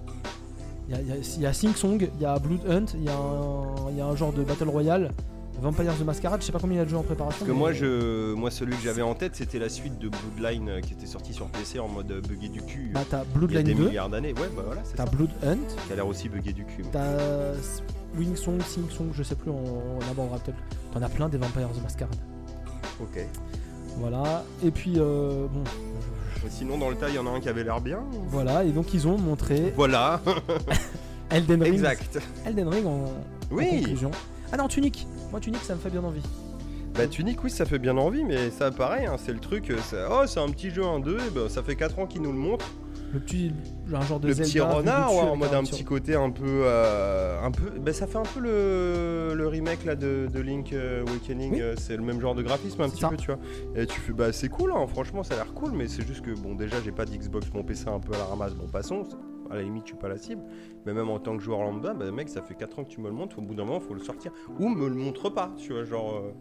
Il y a, il il Sing Song, il y a Blood Hunt, il y, a un- il y a un genre de Battle Royale. Vampires the Masquerade, je sais pas combien il y a de jeux en préparation. Parce que moi, je, moi, celui que j'avais en tête, c'était la suite de Bloodline euh, qui était sorti sur PC en mode euh, buggé du cul. Bah, t'as il y a Bloodline des 2, milliards d'années. Ouais, bah voilà, c'est t'as. Blood Hunt, Qui a l'air aussi buggé du cul. t'as Wing Song, Sing Song, je sais plus, on, on abordera peut-être. T'en as plein des Vampires the Masquerade. Ok. Voilà, et puis, euh, bon, Sinon, dans le tas, il y en a un qui avait l'air bien. Voilà, et donc ils ont montré Voilà, (laughs) Elden Ring. exact. Elden Ring en, en Oui. conclusion. Ah non, Tunic Moi, Tunic, ça me fait bien envie. Bah Tunic oui ça fait bien envie mais ça pareil hein, c'est le truc euh, oh c'est un petit jeu 1-2 et bah, ça fait 4 ans qu'ils nous le montrent Le petit. Un genre de le Zelda. petit renard ouais, en mode un petit côté un peu euh, un peu bah, ça fait un peu le, le remake là de, de Link euh, Awakening Oui. euh, c'est le même genre de graphisme un petit ça. peu tu vois et tu fais bah c'est cool hein, franchement ça a l'air cool mais c'est juste que bon déjà j'ai pas d'Xbox mon PC un peu à la ramasse bon passons à la limite je suis pas la cible mais même en tant que joueur lambda bah mec ça fait 4 ans que tu me le montres au bout d'un moment faut le sortir ou me le montre pas tu vois genre euh,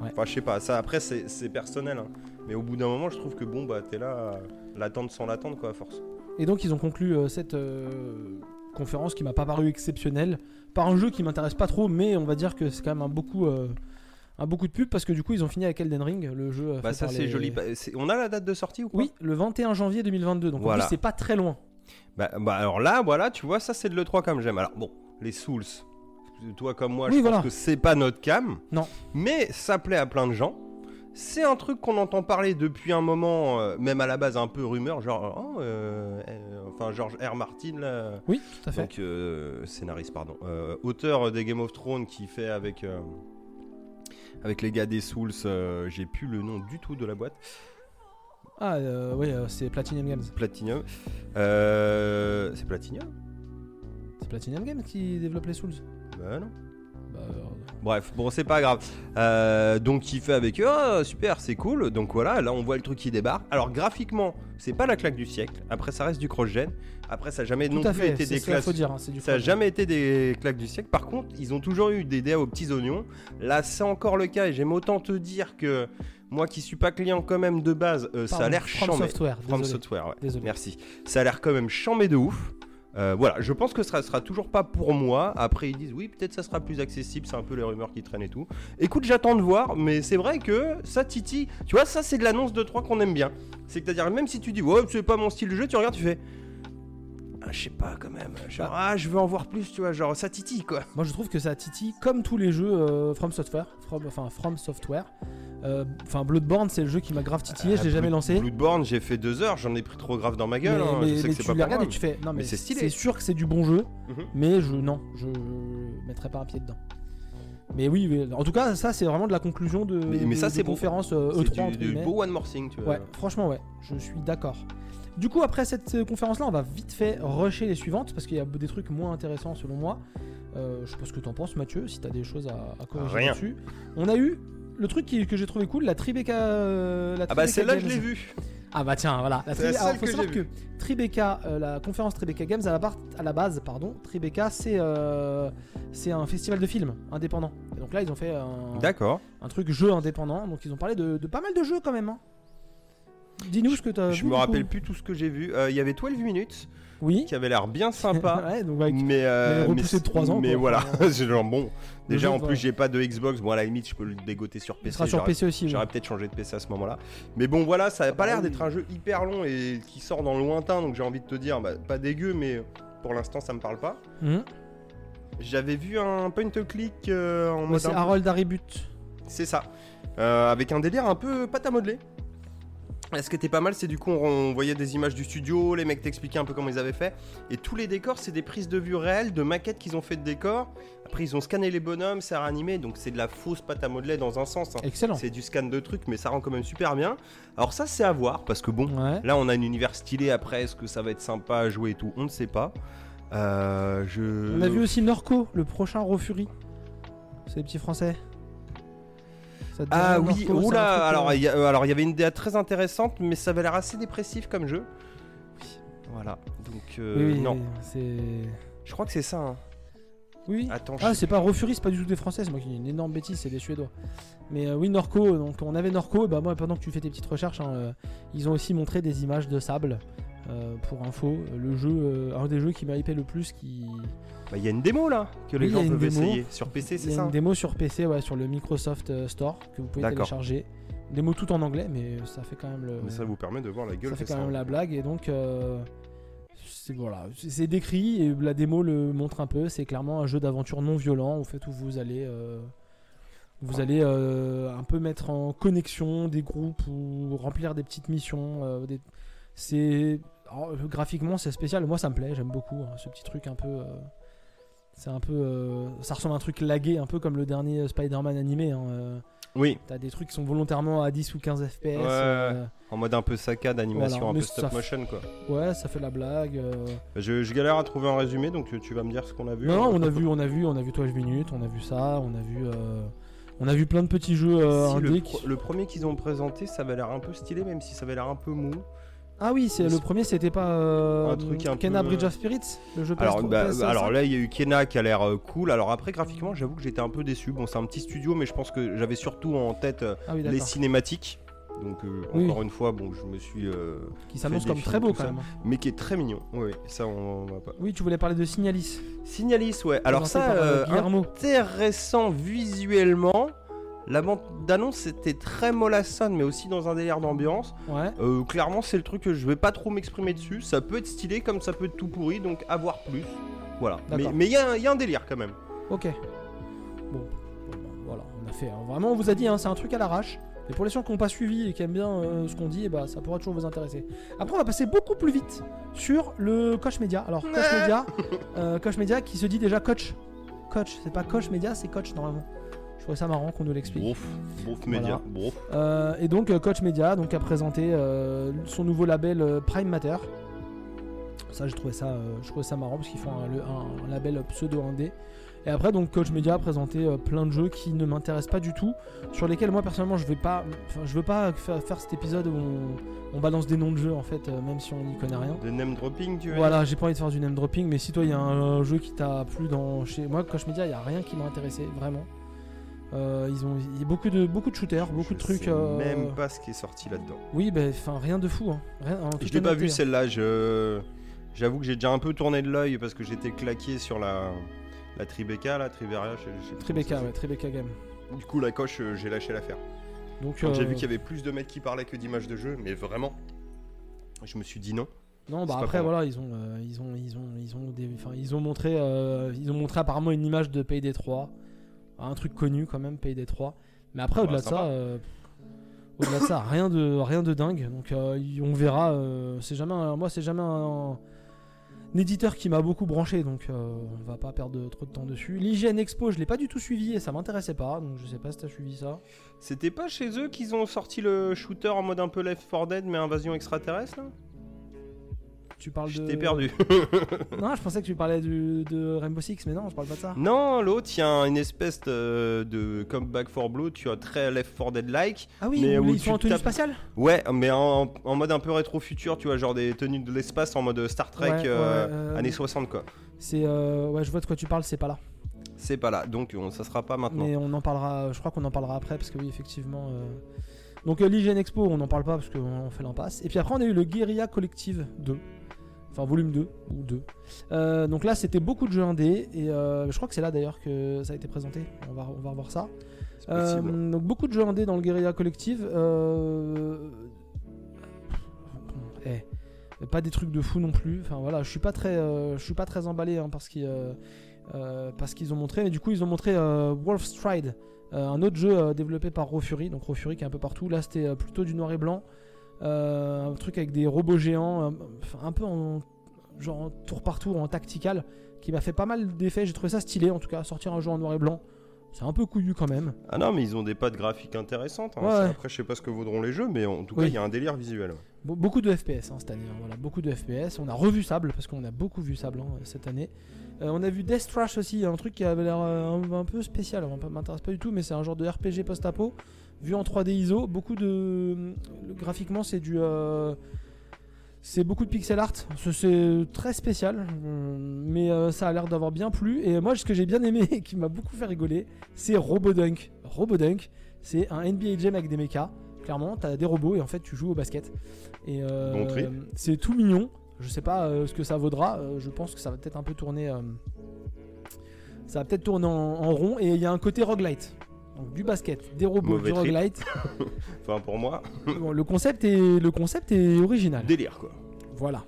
Ouais. Enfin, je sais pas, ça après c'est personnel, hein. mais au bout d'un moment, je trouve que bon, bah t'es là, l'attendre sans l'attendre, quoi, à force. Et donc, ils ont conclu euh, cette euh, conférence qui m'a pas paru exceptionnelle par un jeu qui m'intéresse pas trop, mais on va dire que c'est quand même un beaucoup. euh, un beaucoup de pub parce que du coup ils ont fini avec Elden Ring, le jeu. Bah, ça c'est les- joli. Bah, on a la date de sortie ou quoi Oui, le 21 janvier 2022, donc en Voilà. plus c'est pas très loin. Bah, bah, alors là, voilà, tu vois, ça c'est de l'E3 comme j'aime. Alors bon, les Souls, toi comme moi, Oui, je voilà. pense que c'est pas notre cam. Non. Mais ça plaît à plein de gens. C'est un truc qu'on entend parler depuis un moment, euh, même à la base un peu rumeur, genre, oh, euh, euh, enfin George R. Martin, là, Oui, tout à fait. donc euh, scénariste, pardon, auteur des Game of Thrones qui fait avec, avec les gars des Souls, j'ai plus le nom du tout de la boîte, Ah, euh, c'est Platinum Games. Platinum. C'est Platinum? C'est Platinum Games qui développe les Souls. Bah non. Bah, euh, Bref, bon, c'est pas grave. Euh, donc, il fait avec eux, oh, super, c'est cool. Donc voilà, là, on voit le truc qui débarque. Alors, graphiquement, c'est pas la claque du siècle. Après, ça reste du cross-gen. Après, ça a jamais non à plus fait, été des dire. hein, Ça a cross-gen. jamais été des claques du siècle. Par contre, ils ont toujours eu des DA aux petits oignons. Là, c'est encore le cas. Et j'aime autant te dire que moi qui suis pas client quand même de base, euh, ça a l'air From chambé. Software, From désolé. Software, ouais. Désolé. Merci. Ça a l'air quand même chambé de ouf. Euh, voilà, je pense que ce sera, sera toujours pas pour moi. Après, ils disent oui, peut-être ça sera plus accessible. C'est un peu les rumeurs qui traînent et tout. Écoute, j'attends de voir, mais c'est vrai que ça titille. Tu vois, ça, c'est de l'annonce de 3 qu'on aime bien. C'est que, à dire même si tu dis, ouais, c'est pas mon style de jeu, tu regardes, tu fais. Ah, je sais pas quand même. Genre, ah, je veux en voir plus, tu vois. Genre, ça titille quoi. Moi je trouve que ça titille comme tous les jeux euh, From Software, From, enfin From Software. Euh, Enfin, Bloodborne, c'est le jeu qui m'a grave titillé, je l'ai Euh, jamais lancé. Bloodborne, j'ai fait deux heures, j'en ai pris trop grave dans ma gueule. mais, hein, mais- je sais mais que c'est tu pas le regardes et tu fais non mais, mais c'est stylé. c'est sûr que c'est du bon jeu Mhm. mais je non je mettrai pas un pied dedans mais oui en tout cas ça c'est vraiment de la conclusion de, Mais- mais de- ça, c'est conférence euh, C'est E3 du, entre du beau one more thing, tu vois. ouais franchement ouais je suis d'accord du coup après cette euh, conférence là on va vite fait rusher les suivantes parce qu'il y a des trucs moins intéressants selon moi Euh, je sais pas ce que t'en penses Mathieu si t'as des choses à, à corriger Rien. dessus on a eu le truc qui- que j'ai trouvé cool la Tribeca euh, la Ah bah celle-là, je l'ai vue. Ah bah tiens, voilà. La Alors, faut que savoir que Tribeca, euh, la conférence Tribeca Games à la, part- à la base, pardon, Tribeca, c'est euh, c'est un festival de films indépendant. Et donc là, ils ont fait un, D'accord. un truc jeu indépendant. Donc ils ont parlé de, de pas mal de jeux quand même. hein. Dis-nous ce que t'as Je vu, me rappelle plus tout ce que j'ai vu. Il y avait 12 minutes Oui. qui avait l'air bien sympa. (laughs) ouais, donc avec- mais euh, mais de trois ans, Mais quoi. voilà, Enfin, (laughs) c'est genre bon. Déjà jeu, en plus j'ai pas de Xbox. Bon à la limite je peux le dégoter sur il PC. sera sur j'aurais- PC aussi. J'aurais peut-être changé de PC à ce moment-là. Mais bon voilà, ça a pas bah l'air oui. d'être un jeu hyper long et qui sort dans le lointain. Donc j'ai envie de te dire, bah, pas dégueu, mais pour l'instant ça me parle pas. Mhm. J'avais vu un point and click euh, en Ouais, mode. c'est Harold Haribut. C'est ça. Euh, avec un délire un peu pâte à modeler. Et Ce qui était pas mal, c'est du coup, on, on voyait des images du studio, les mecs t'expliquaient un peu comment ils avaient fait. Et tous les décors, c'est des prises de vue réelles, de maquettes qu'ils ont fait de décors. Après, ils ont scanné les bonhommes, c'est ranimé, donc c'est de la fausse pâte à modeler dans un sens. hein. Excellent. C'est du scan de trucs, mais ça rend quand même super bien. Alors, ça, c'est à voir, parce que bon, Ouais. là, on a un univers stylé. Après, est-ce que ça va être sympa à jouer et tout On ne sait pas. Euh, je... On a vu aussi Norco, le prochain Rofuri. C'est les petits français. Ça te dit Ah oui, oula, alors il y, a- alors, il y avait une idée très intéressante, mais ça avait l'air assez dépressif comme jeu. Voilà, donc euh, oui, oui, non, oui, c'est. je crois que c'est ça. hein. Oui. Attends, Ah, c'est pas Rofuri, c'est pas du tout des Français, c'est moi qui dis une énorme bêtise, c'est des Suédois. Mais euh, oui, Norco, donc on avait Norco, et bah moi pendant que tu fais tes petites recherches, hein, euh, ils ont aussi montré des images de sable. Euh, pour info, le jeu, euh, un des jeux qui m'a hypé le plus, qui bah, il y a une démo là que les Oui, gens peuvent démo. essayer sur PC, il c'est y a ça une démo sur PC, ouais, sur le Microsoft euh, Store que vous pouvez télécharger. Démo tout en anglais, mais ça fait quand même le. Mais ça vous permet de voir la gueule ça fait quand ça même la blague et donc euh, c'est voilà c'est décrit et la démo le montre un peu c'est clairement un jeu d'aventure non violent au fait où vous allez vous allez euh, un peu mettre en connexion des groupes ou remplir des petites missions des- c'est alors, euh, graphiquement c'est spécial moi ça me plaît j'aime beaucoup hein, ce petit truc un peu euh, c'est un peu euh, ça ressemble à un truc lagué un peu comme le dernier Spider-Man animé hein, euh, Oui, t'as des trucs qui sont volontairement à 10 ou 15 FPS Ouais. euh, en mode un peu saccade, animation Voilà, un peu stop motion quoi. ouais ça fait la blague euh, Je, je galère à trouver un résumé, donc tu, tu vas me dire ce qu'on a vu. Non, on a vu, on a vu, on a vu 12 minutes, on a vu ça, on a vu, euh, on a vu plein de petits jeux euh, Si, le, qui- le premier qu'ils ont présenté, ça avait l'air un peu stylé, même si ça avait l'air un peu mou. Ah oui, c'est le premier, c'était pas euh, Un truc un Kena peu, Bridge of Spirits, le jeu Alors, PS3, bah, PS5. alors là, il y a eu Kena qui a l'air euh, cool. Alors après, graphiquement, j'avoue que j'étais un peu déçu. Bon, c'est un petit studio, mais je pense que j'avais surtout en tête euh, ah oui, les cinématiques. Donc euh, Oui. encore une fois, bon, je me suis, euh, qui s'annonce comme très beau quand même. mais qui est très mignon. Oui, ça on va pas. Oui, tu voulais parler de Signalis. Signalis, ouais. Alors ça, euh, intéressant visuellement. La bande d'annonce était très mollassonne, mais aussi dans un délire d'ambiance. Ouais. Euh, clairement, c'est le truc que je vais pas trop m'exprimer dessus. Ça peut être stylé comme ça peut être tout pourri, donc à voir plus. Voilà. Mais il y, a un- il y a un délire quand même. Ok. Bon, bah, voilà, on a fait. hein. Vraiment, on vous a dit, hein, c'est un truc à l'arrache. Et pour les gens qui n'ont pas suivi et qui aiment bien euh, ce qu'on dit, eh bah, ça pourra toujours vous intéresser. Après, on va passer beaucoup plus vite sur le Coach Média. Alors, Coach (laughs) Média, euh, Coach Média qui se dit déjà coach. Coach, c'est pas Coach Média, c'est coach normalement. Je trouvais ça marrant qu'on nous l'explique. Brouf, brouf Voilà. média, brouf. Euh, et donc euh, Coach Media donc a présenté euh, son nouveau label Prime Matter. Ça j'ai trouvé ça euh, je trouvais ça marrant parce qu'ils font un, le- un- un label pseudo indé. Et après donc Coach Media a présenté plein de jeux qui ne m'intéressent pas du tout, sur lesquels moi personnellement je vais pas je veux pas faire, faire cet épisode où on, on balance des noms de jeux en fait même si on n'y connaît rien. De name dropping, tu veux Voilà, j'ai pas envie de faire du name dropping, mais si toi il y a un, un jeu qui t'a plu dans chez moi, Coach Media, il y a rien qui m'a intéressé vraiment. Euh, ils ont il y a beaucoup de beaucoup de shooters, beaucoup de Je trucs. sais euh, Même pas ce qui est sorti là-dedans. Oui, ben enfin rien de fou. Hein. Rien, Je l'ai pas vu celle-là. Je... J'avoue que j'ai déjà un peu tourné de l'œil parce que j'étais claqué sur la, la Tribeca, la Triberia. je je Tribeca, ouais, Tribeca Game. Du coup, la coche, euh, j'ai lâché l'affaire. Donc j'ai vu qu'il y avait plus de mecs qui parlaient que d'images de jeu, mais vraiment, je me suis dit non. non, bah après voilà, ils ont ils ont ils ont ils ont des ils ont montré ils ont montré apparemment une image de Payday 3, un truc connu quand même Payday 3. Mais après au-delà de ça euh, Au-delà de ça, rien de, rien de dingue. Donc euh, on verra. euh, c'est jamais, un- moi, c'est jamais un, un éditeur qui m'a beaucoup branché, donc on va pas perdre trop de temps dessus. L'hygiène Expo, je l'ai pas du tout suivi et ça m'intéressait pas, donc je sais pas si t'as suivi ça. C'était pas chez eux qu'ils ont sorti le shooter en mode un peu Left 4 Dead mais invasion extraterrestre là? Tu parles Je de. t'ai perdu. (laughs) Non, je pensais que tu parlais du- de Rainbow Six, mais non, je parle pas de ça. non, l'autre, il y a une espèce de, de comme Back 4 Blood, tu as très Left 4 Dead like. Ah oui, Mais où ils sont en tenue tapes- spatiale Ouais, mais en, en mode un peu rétro-futur, tu vois, genre des tenues de l'espace en mode Star Trek Ouais, euh, ouais, euh, années 60 quoi. C'est. euh, ouais, je vois de quoi tu parles, c'est pas là. C'est pas là, donc on- ça sera pas maintenant. Mais on en parlera, je crois qu'on en parlera après parce que oui, effectivement. euh, Donc euh, l'hygiène expo, on n'en parle pas parce qu'on fait l'impasse. Et puis après, on a eu le Guerilla Collective 2. Enfin, volume 2 ou 2. Euh, donc là, c'était beaucoup de jeux indés. Et euh, je crois que c'est là d'ailleurs que ça a été présenté. On va, on va revoir ça. Euh, donc beaucoup de jeux indés dans le Guerilla Collective. Eh, pas des trucs de fou non plus. Enfin voilà, je suis pas très, je suis pas très emballé hein, parce qu'ils, ont montré. Mais du coup, ils ont montré Wolf Stride, un autre jeu développé par Raw Fury. Donc Raw Fury qui est un peu partout. Là, c'était plutôt du noir et blanc, un truc avec des robots géants, euh, un peu en genre en tour par tour en tactical, qui m'a fait pas mal d'effets. J'ai trouvé ça stylé en tout cas. Sortir un jeu en noir et blanc, c'est un peu couillu quand même. Ah non, mais ils ont des pattes graphiques intéressantes. hein. Ouais. Après, je sais pas ce que vaudront les jeux, mais en tout cas, Oui. il y a un délire visuel. Be- beaucoup de FPS hein, cette année, hein, voilà, beaucoup de FPS. On a revu Sable parce qu'on a beaucoup vu Sable hein, cette année. Euh, on a vu Death Trash aussi, un truc qui avait l'air euh, un, un peu spécial. Ça m'intéresse pas du tout, mais c'est un genre de RPG post-apo vu en 3D ISO. Beaucoup de graphiquement, c'est du euh, c'est beaucoup de pixel art. Ce- C'est très spécial, euh, mais euh, ça a l'air d'avoir bien plu. Et moi, ce que j'ai bien aimé et (laughs) qui m'a beaucoup fait rigoler, c'est Robodunk. Robodunk, c'est un NBA Jam avec des mechas. Clairement, t'as des robots et en fait, tu joues au basket. Et euh, Bon c'est tout mignon. Je sais pas euh, ce que ça vaudra. euh, je pense que ça va peut-être un peu tourner. ça va peut-être tourner en, en rond. Et il y a un côté roguelite. Donc du basket, des robots, Mauvais du trip. roguelite. (laughs) Enfin, pour moi, Bon, le concept est le concept est original. délire quoi. Voilà.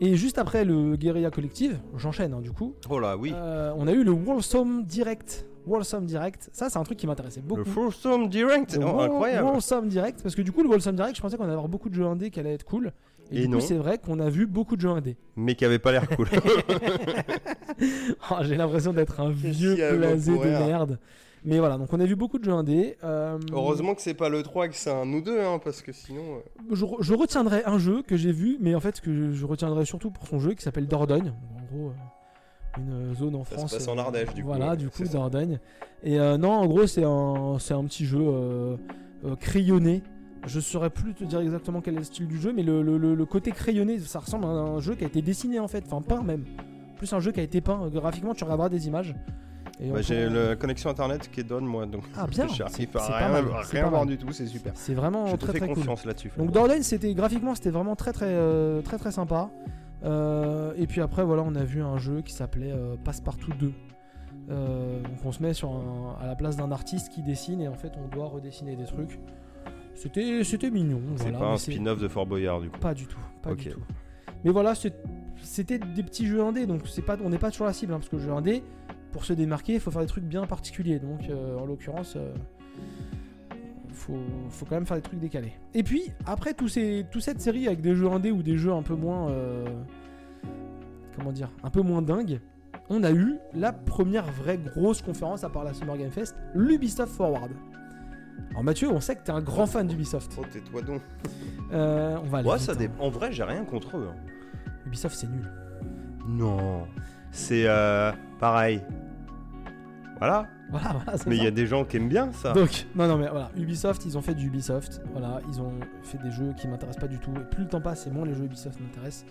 Et juste après le Guerilla Collective, j'enchaîne hein, du coup. Oh là, oui. euh, on a eu le Wholesome Direct. Wholesome Direct. Ça, c'est un truc qui m'intéressait beaucoup. le Direct, Le oh, incroyable. Wholesome Direct. Parce que du coup, le Wholesome Direct, je pensais qu'on allait avoir beaucoup de jeux indés qui allaient être cool. Et, Et du non. coup, c'est vrai qu'on a vu beaucoup de jeux indés. Mais qui avait pas l'air cool. (laughs) Oh, J'ai l'impression d'être un vieux Si, blasé de merde. Mais voilà, donc on a vu beaucoup de jeux indés. Euh, Heureusement que c'est pas le 3 que c'est un ou deux, hein, parce que sinon. euh, je, re- je retiendrai un jeu que j'ai vu, mais en fait, que je, je retiendrai surtout pour son jeu qui s'appelle Dordogne. En gros, euh, une zone en Ça se France. passe en Ardèche, du coup, Voilà, du coup. Dordogne. Et euh, non, en gros, c'est un, c'est un petit jeu euh, euh, crayonné. Je saurais plus te dire exactement quel est le style du jeu, mais le, le- le- le côté crayonné, ça ressemble à un jeu qui a été dessiné en fait, enfin peint même. Plus un jeu qui a été peint. Graphiquement, tu regarderas des images. Bah, J'ai la connexion internet qui est donne, moi, donc. Ah (laughs) bien, J'arrive rien, rien voir du tout, c'est super. C'est vraiment Je te très fais très cool. confiance là-dessus. Donc Dordogne, c'était graphiquement, c'était vraiment très très euh, très très sympa. Euh, et puis après, voilà, on a vu un jeu qui s'appelait euh, Passepartout 2. Euh, donc on se met sur un- à la place d'un artiste qui dessine et en fait on doit redessiner des trucs. C'était c'était mignon. C'est voilà, pas un spin-off de Fort Boyard, du coup. Pas du tout, pas du tout. Mais voilà, c'était des petits jeux indés, donc c'est pas, on n'est pas sur la cible, hein, parce que le jeu indé, pour se démarquer, il faut faire des trucs bien particuliers. Donc euh, en l'occurrence, euh, faut, faut quand même faire des trucs décalés. Et puis après tout ces, toute cette série avec des jeux indés ou des jeux un peu moins, euh, comment dire, un peu moins dingues, on a eu la première vraie grosse conférence à part la Summer Game Fest, l'Ubisoft Forward. Alors Mathieu, on sait que t'es un grand fan d'Ubisoft. Oh, tais-toi donc. Euh, on va aller Ouais, vite, ça hein. dé- En vrai, j'ai rien contre eux. hein. Ubisoft c'est nul. Non. C'est euh, pareil. Voilà. Voilà, voilà, Mais il y a des gens qui aiment bien ça. Donc, non, non, mais voilà, Ubisoft, ils ont fait du Ubisoft. Voilà, ils ont fait des jeux qui m'intéressent pas du tout. Et plus le temps passe, et moins les jeux Ubisoft m'intéressent.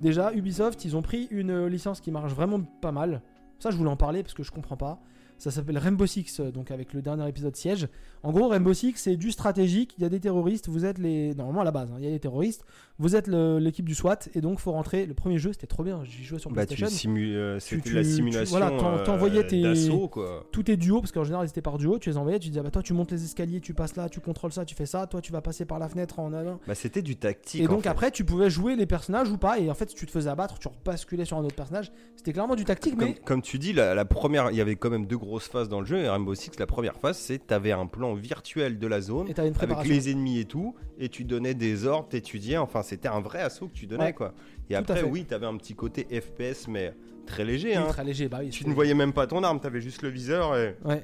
Déjà, Ubisoft, ils ont pris une euh, licence qui marche vraiment pas mal. Ça, je voulais en parler parce que je comprends pas. Ça s'appelle Rainbow Six, euh, donc avec le dernier épisode Siège. En gros, Rainbow Six, c'est du stratégique. Il y a des terroristes. Vous êtes les. Normalement, à la base, hein, il y a des terroristes. Vous êtes l'équipe du SWAT. Et donc, faut rentrer. Le premier jeu, c'était trop bien. J'y jouais sur Bah, PlayStation. euh, C'était la tu- simulation. voilà, euh, t'envoyais tes- d'assaut, quoi. tout est duo parce qu'en général ils étaient par duo tu les envoyais tu disais bah toi tu montes les escaliers tu passes là tu contrôles ça tu fais ça toi tu vas passer par la fenêtre en allant Bah, c'était du tactique. et en donc fait. après tu pouvais jouer les personnages ou pas et en fait si tu te faisais abattre tu rebasculais sur un autre personnage c'était clairement du tactique Comme, mais comme tu dis, la, la première, il y avait quand même deux grosses phases dans le jeu. Et Rainbow Six, la première phase, c'est t'avais un plan virtuel de la zone Et avec les ennemis et tout, et tu donnais des ordres, t'étudiais. Enfin, c'était un vrai assaut que tu donnais, Ouais. quoi. Et Tout après, oui, t'avais un petit côté FPS, mais très léger. Oui, hein. très léger, bah oui. Tu ne voyais même pas ton arme, t'avais juste le viseur et Ouais.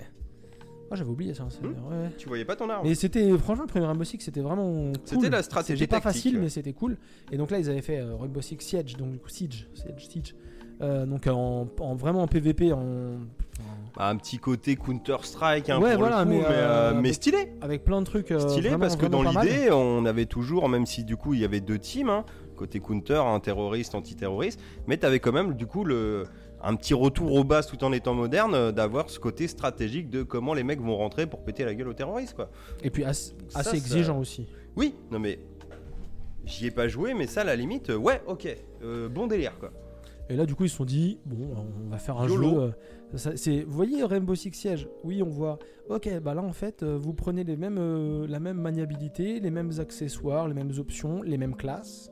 Ah, j'avais oublié ça. Hmm. ouais, ouais. tu voyais pas ton arme. Mais c'était franchement le premier Rainbow Six, c'était vraiment cool. C'était la stratégie C'était pas tactique, facile, ouais. mais c'était cool. Et donc là, ils avaient fait euh, Rainbow Six Siege, donc du coup Siege, Siege, Siege. Euh, donc en, en- vraiment en PVP, en, Bah, un petit côté Counter Strike, hein, Ouais, pour voilà, le coup, mais, mais, euh, euh, mais stylé. avec plein de trucs. stylé vraiment- parce que dans l'idée, on avait toujours, même si du coup il y avait deux teams, hein, côté counter, un terroriste, antiterroriste, mais tu avais quand même du coup le, un petit retour aux bases tout en étant moderne, d'avoir ce côté stratégique de comment les mecs vont rentrer pour péter la gueule aux terroristes. Quoi. Et puis assez, Ça, assez ça- exigeant aussi. Oui, non mais j'y ai pas joué, mais ça à la limite, ouais, ok, euh, bon délire quoi. Et là, du coup, ils se sont dit, bon, on va faire un YOLO. jeu. euh, ça- c'est, vous voyez Rainbow Six Siege? Oui, on voit. Ok, bah là, en fait, euh, vous prenez les mêmes, euh, la même maniabilité, les mêmes accessoires, les mêmes options, les mêmes classes.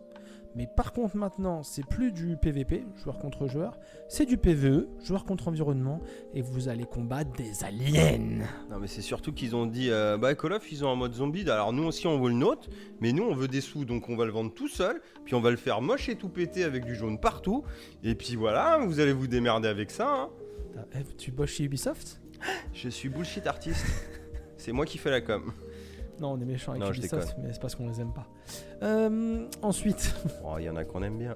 Mais par contre, maintenant, c'est plus du PVP, joueur contre joueur, c'est du PVE, joueur contre environnement, et vous allez combattre des aliens. Non mais c'est surtout qu'ils ont dit euh, bah Call of ils ont un mode zombie. Alors nous aussi on veut le nôtre mais nous on veut des sous. Donc on va le vendre tout seul. Puis on va le faire moche et tout péter avec du jaune partout. Et puis voilà vous allez vous démerder avec ça hein. Eh, Tu bosses chez Ubisoft? Je suis bullshit artiste. C'est moi qui fais la com Non, on est méchant avec Non, Ubisoft, mais c'est parce qu'on les aime pas. Euh, ensuite, (laughs) Oh il y en a qu'on aime bien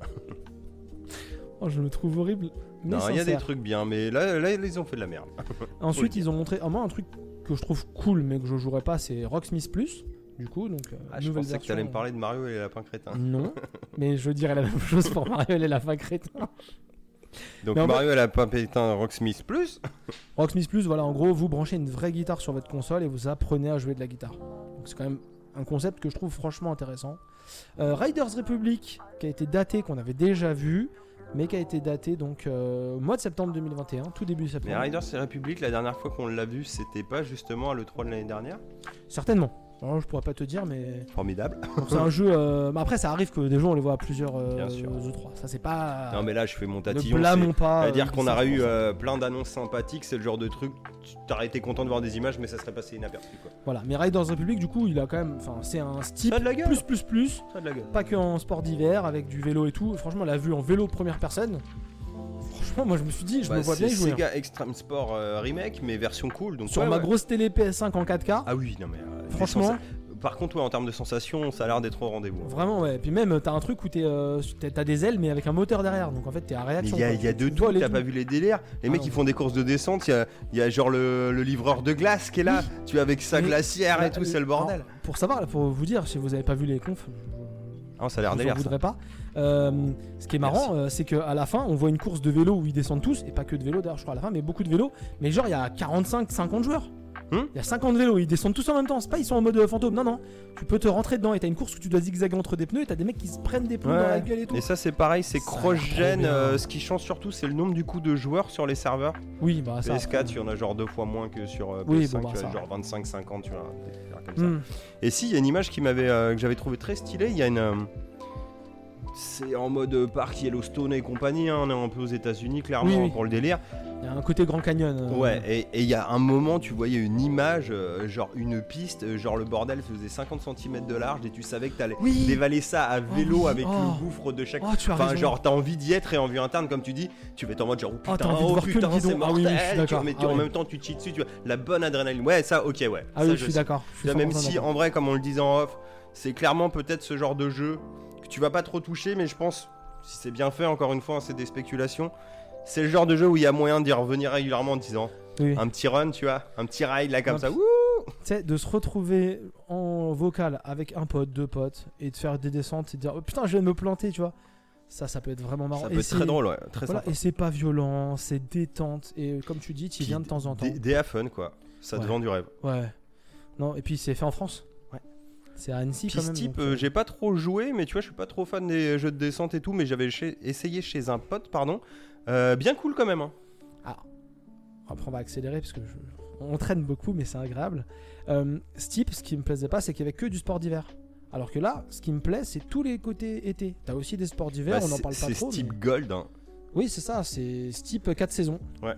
(laughs) oh, je le trouve horrible. Mais Non il y a des trucs bien mais là, là ils ont fait de la merde (laughs) Ensuite, ils ont montré. ah, moi, un truc que je trouve cool, mais que je jouerais pas, c'est Rocksmith Plus. Du coup, donc. euh, ah, je pensais que version. t'allais me parler de Mario et les lapins crétins Non, mais je dirais la même chose pour Mario et la fin crétin. donc Mario et les lapins crétins Rocksmith plus Rocksmith Plus, voilà, en gros, vous branchez une vraie guitare sur votre console et vous apprenez à jouer de la guitare. Donc, c'est quand même un concept que je trouve franchement intéressant. Euh, Riders Republic, qui a été daté, qu'on avait déjà vu, mais qui a été daté donc euh, au mois de septembre 2021, tout début mais septembre. Riders et République la dernière fois qu'on l'a vu c'était pas justement à l'E3 de l'année dernière? Certainement. Alors, je pourrais pas te dire, mais formidable Donc (laughs) c'est un jeu. euh, mais après, ça arrive que des gens on les voit à plusieurs euh, Bien sûr. E3. Ça, c'est pas. non mais là je fais mon ne tatillon c'est- blâmons pas. C'est-à-dire euh, qu'on aurait eu euh, plein d'annonces sympathiques, c'est le genre de truc, tu t'aurais été content de voir des images, mais ça serait passé inaperçu quoi. Voilà. Mais Riders Republic, du coup, il a quand même. Enfin, c'est un Ça a de la gueule plus plus plus. Ça a de la gueule Pas que en sport d'hiver avec du vélo et tout. Franchement, la vue en vélo première personne. Franchement, moi je me suis dit, je Bah, me vois bien y c'est jouer. hein. Sega Extreme Sport euh, Remake, mais version cool. Donc Sur ouais, ma ouais. grosse télé PS5 en 4K. Ah oui, non mais. euh, Franchement, Par contre, ouais, en termes de sensations, ça a l'air d'être au rendez-vous. vraiment, ouais. Puis même, t'as un truc où t'es, euh, t'as t'as des ailes, mais avec un moteur derrière. Donc en fait, t'es à réaction. il y a, y a de Tu dois tout, aller t'as pas vu les délires Les Ah mecs ils font des courses de descente, il y a, il y a genre le, le livreur de glace qui est là, tu es avec sa Mais- glacière et tout, c'est le euh, bordel. alors, pour savoir, là, pour vous dire, si vous avez pas vu les confs, Ah, ça a l'air je délire. ça. voudrais pas. Euh, ce qui est marrant, Merci. euh, c'est qu'à la fin, on voit une course de vélo où ils descendent tous, et pas que de vélo d'ailleurs, je crois à la fin, mais beaucoup de vélos. Mais genre, il y a 45-50 joueurs. Hmm Il y a 50 vélos, ils descendent tous en même temps. C'est pas ils sont en mode euh, fantôme, non, non. Tu peux te rentrer dedans et t'as une course où tu dois zigzaguer entre des pneus et t'as des mecs qui se prennent des pneus Ouais. dans la gueule et tout. Et ça c'est pareil, c'est bien. euh, ce qui change surtout, c'est le nombre du coup de joueurs sur les serveurs. Oui, bah ça. PS4, il y en a genre deux fois moins que sur euh, PS5, Oui, bon, bah, tu genre 25-50, tu vois, des délires comme ça. Hmm. Et si, il y a une image qui m'avait, euh, que j'avais trouvé très stylée, il y a une... c'est en mode parc Yellowstone et compagnie, hein, on est un peu aux États-Unis clairement Oui, oui. pour le délire. Il y a un côté Grand Canyon. euh, Ouais, et il y a un moment, tu voyais une image, euh, genre une piste, euh, genre le bordel faisait 50 cm de large et tu savais que t'allais Oui. dévaler ça à vélo oui. avec Oh. le gouffre de chaque. Oh, tu as Enfin, raison. genre, t'as envie d'y être et en vue interne, comme tu dis, tu vas être en mode genre, oh Oh, putain, oh putain, c'est Ah mortel. oui, suis tu d'accord. mais tu- Ah en oui. même temps, tu chies dessus, tu vois, la bonne adrénaline. Ouais, ça, ok, ouais. Ah Ça, oui, je d'accord. je suis Là, même 100% si, d'accord. en vrai, comme on le disait en off, c'est clairement peut-être ce genre de jeu tu vas pas trop toucher, mais je pense, si c'est bien fait, encore une fois, c'est des spéculations. C'est le genre de jeu où il y a moyen d'y revenir régulièrement en disant Oui. un petit run, tu vois, un petit ride là comme ça. Tu sais, de se retrouver en vocal avec un pote, deux potes, et de faire des descentes et de dire oh, putain, je viens de me planter, tu vois. Ça, ça peut être vraiment marrant. Ça Et peut être très drôle, ouais, très Voilà, sympa. et c'est pas violent, c'est détente. Et comme tu dis, tu viens de temps en temps. Des, fun, quoi. Ça te vend du rêve. Ouais. Non, et puis c'est fait en France. C'est à Annecy quand même. type, euh, euh, j'ai pas trop joué, mais tu vois, je suis pas trop fan des jeux de descente et tout, mais j'avais chez- essayé chez un pote, pardon. Euh, bien cool quand même. Hein. Après, on va accélérer parce que je- on traîne beaucoup, mais c'est agréable. Euh, ce type, ce qui me plaisait pas, c'est qu'il y avait que du sport d'hiver. Alors que là, ce qui me plaît, c'est tous les côtés été. T'as aussi des sports d'hiver, Bah, on en c'est- parle pas C'est trop. ce type mais- Gold. hein. Oui, c'est ça, c'est ce type 4 saisons. Ouais.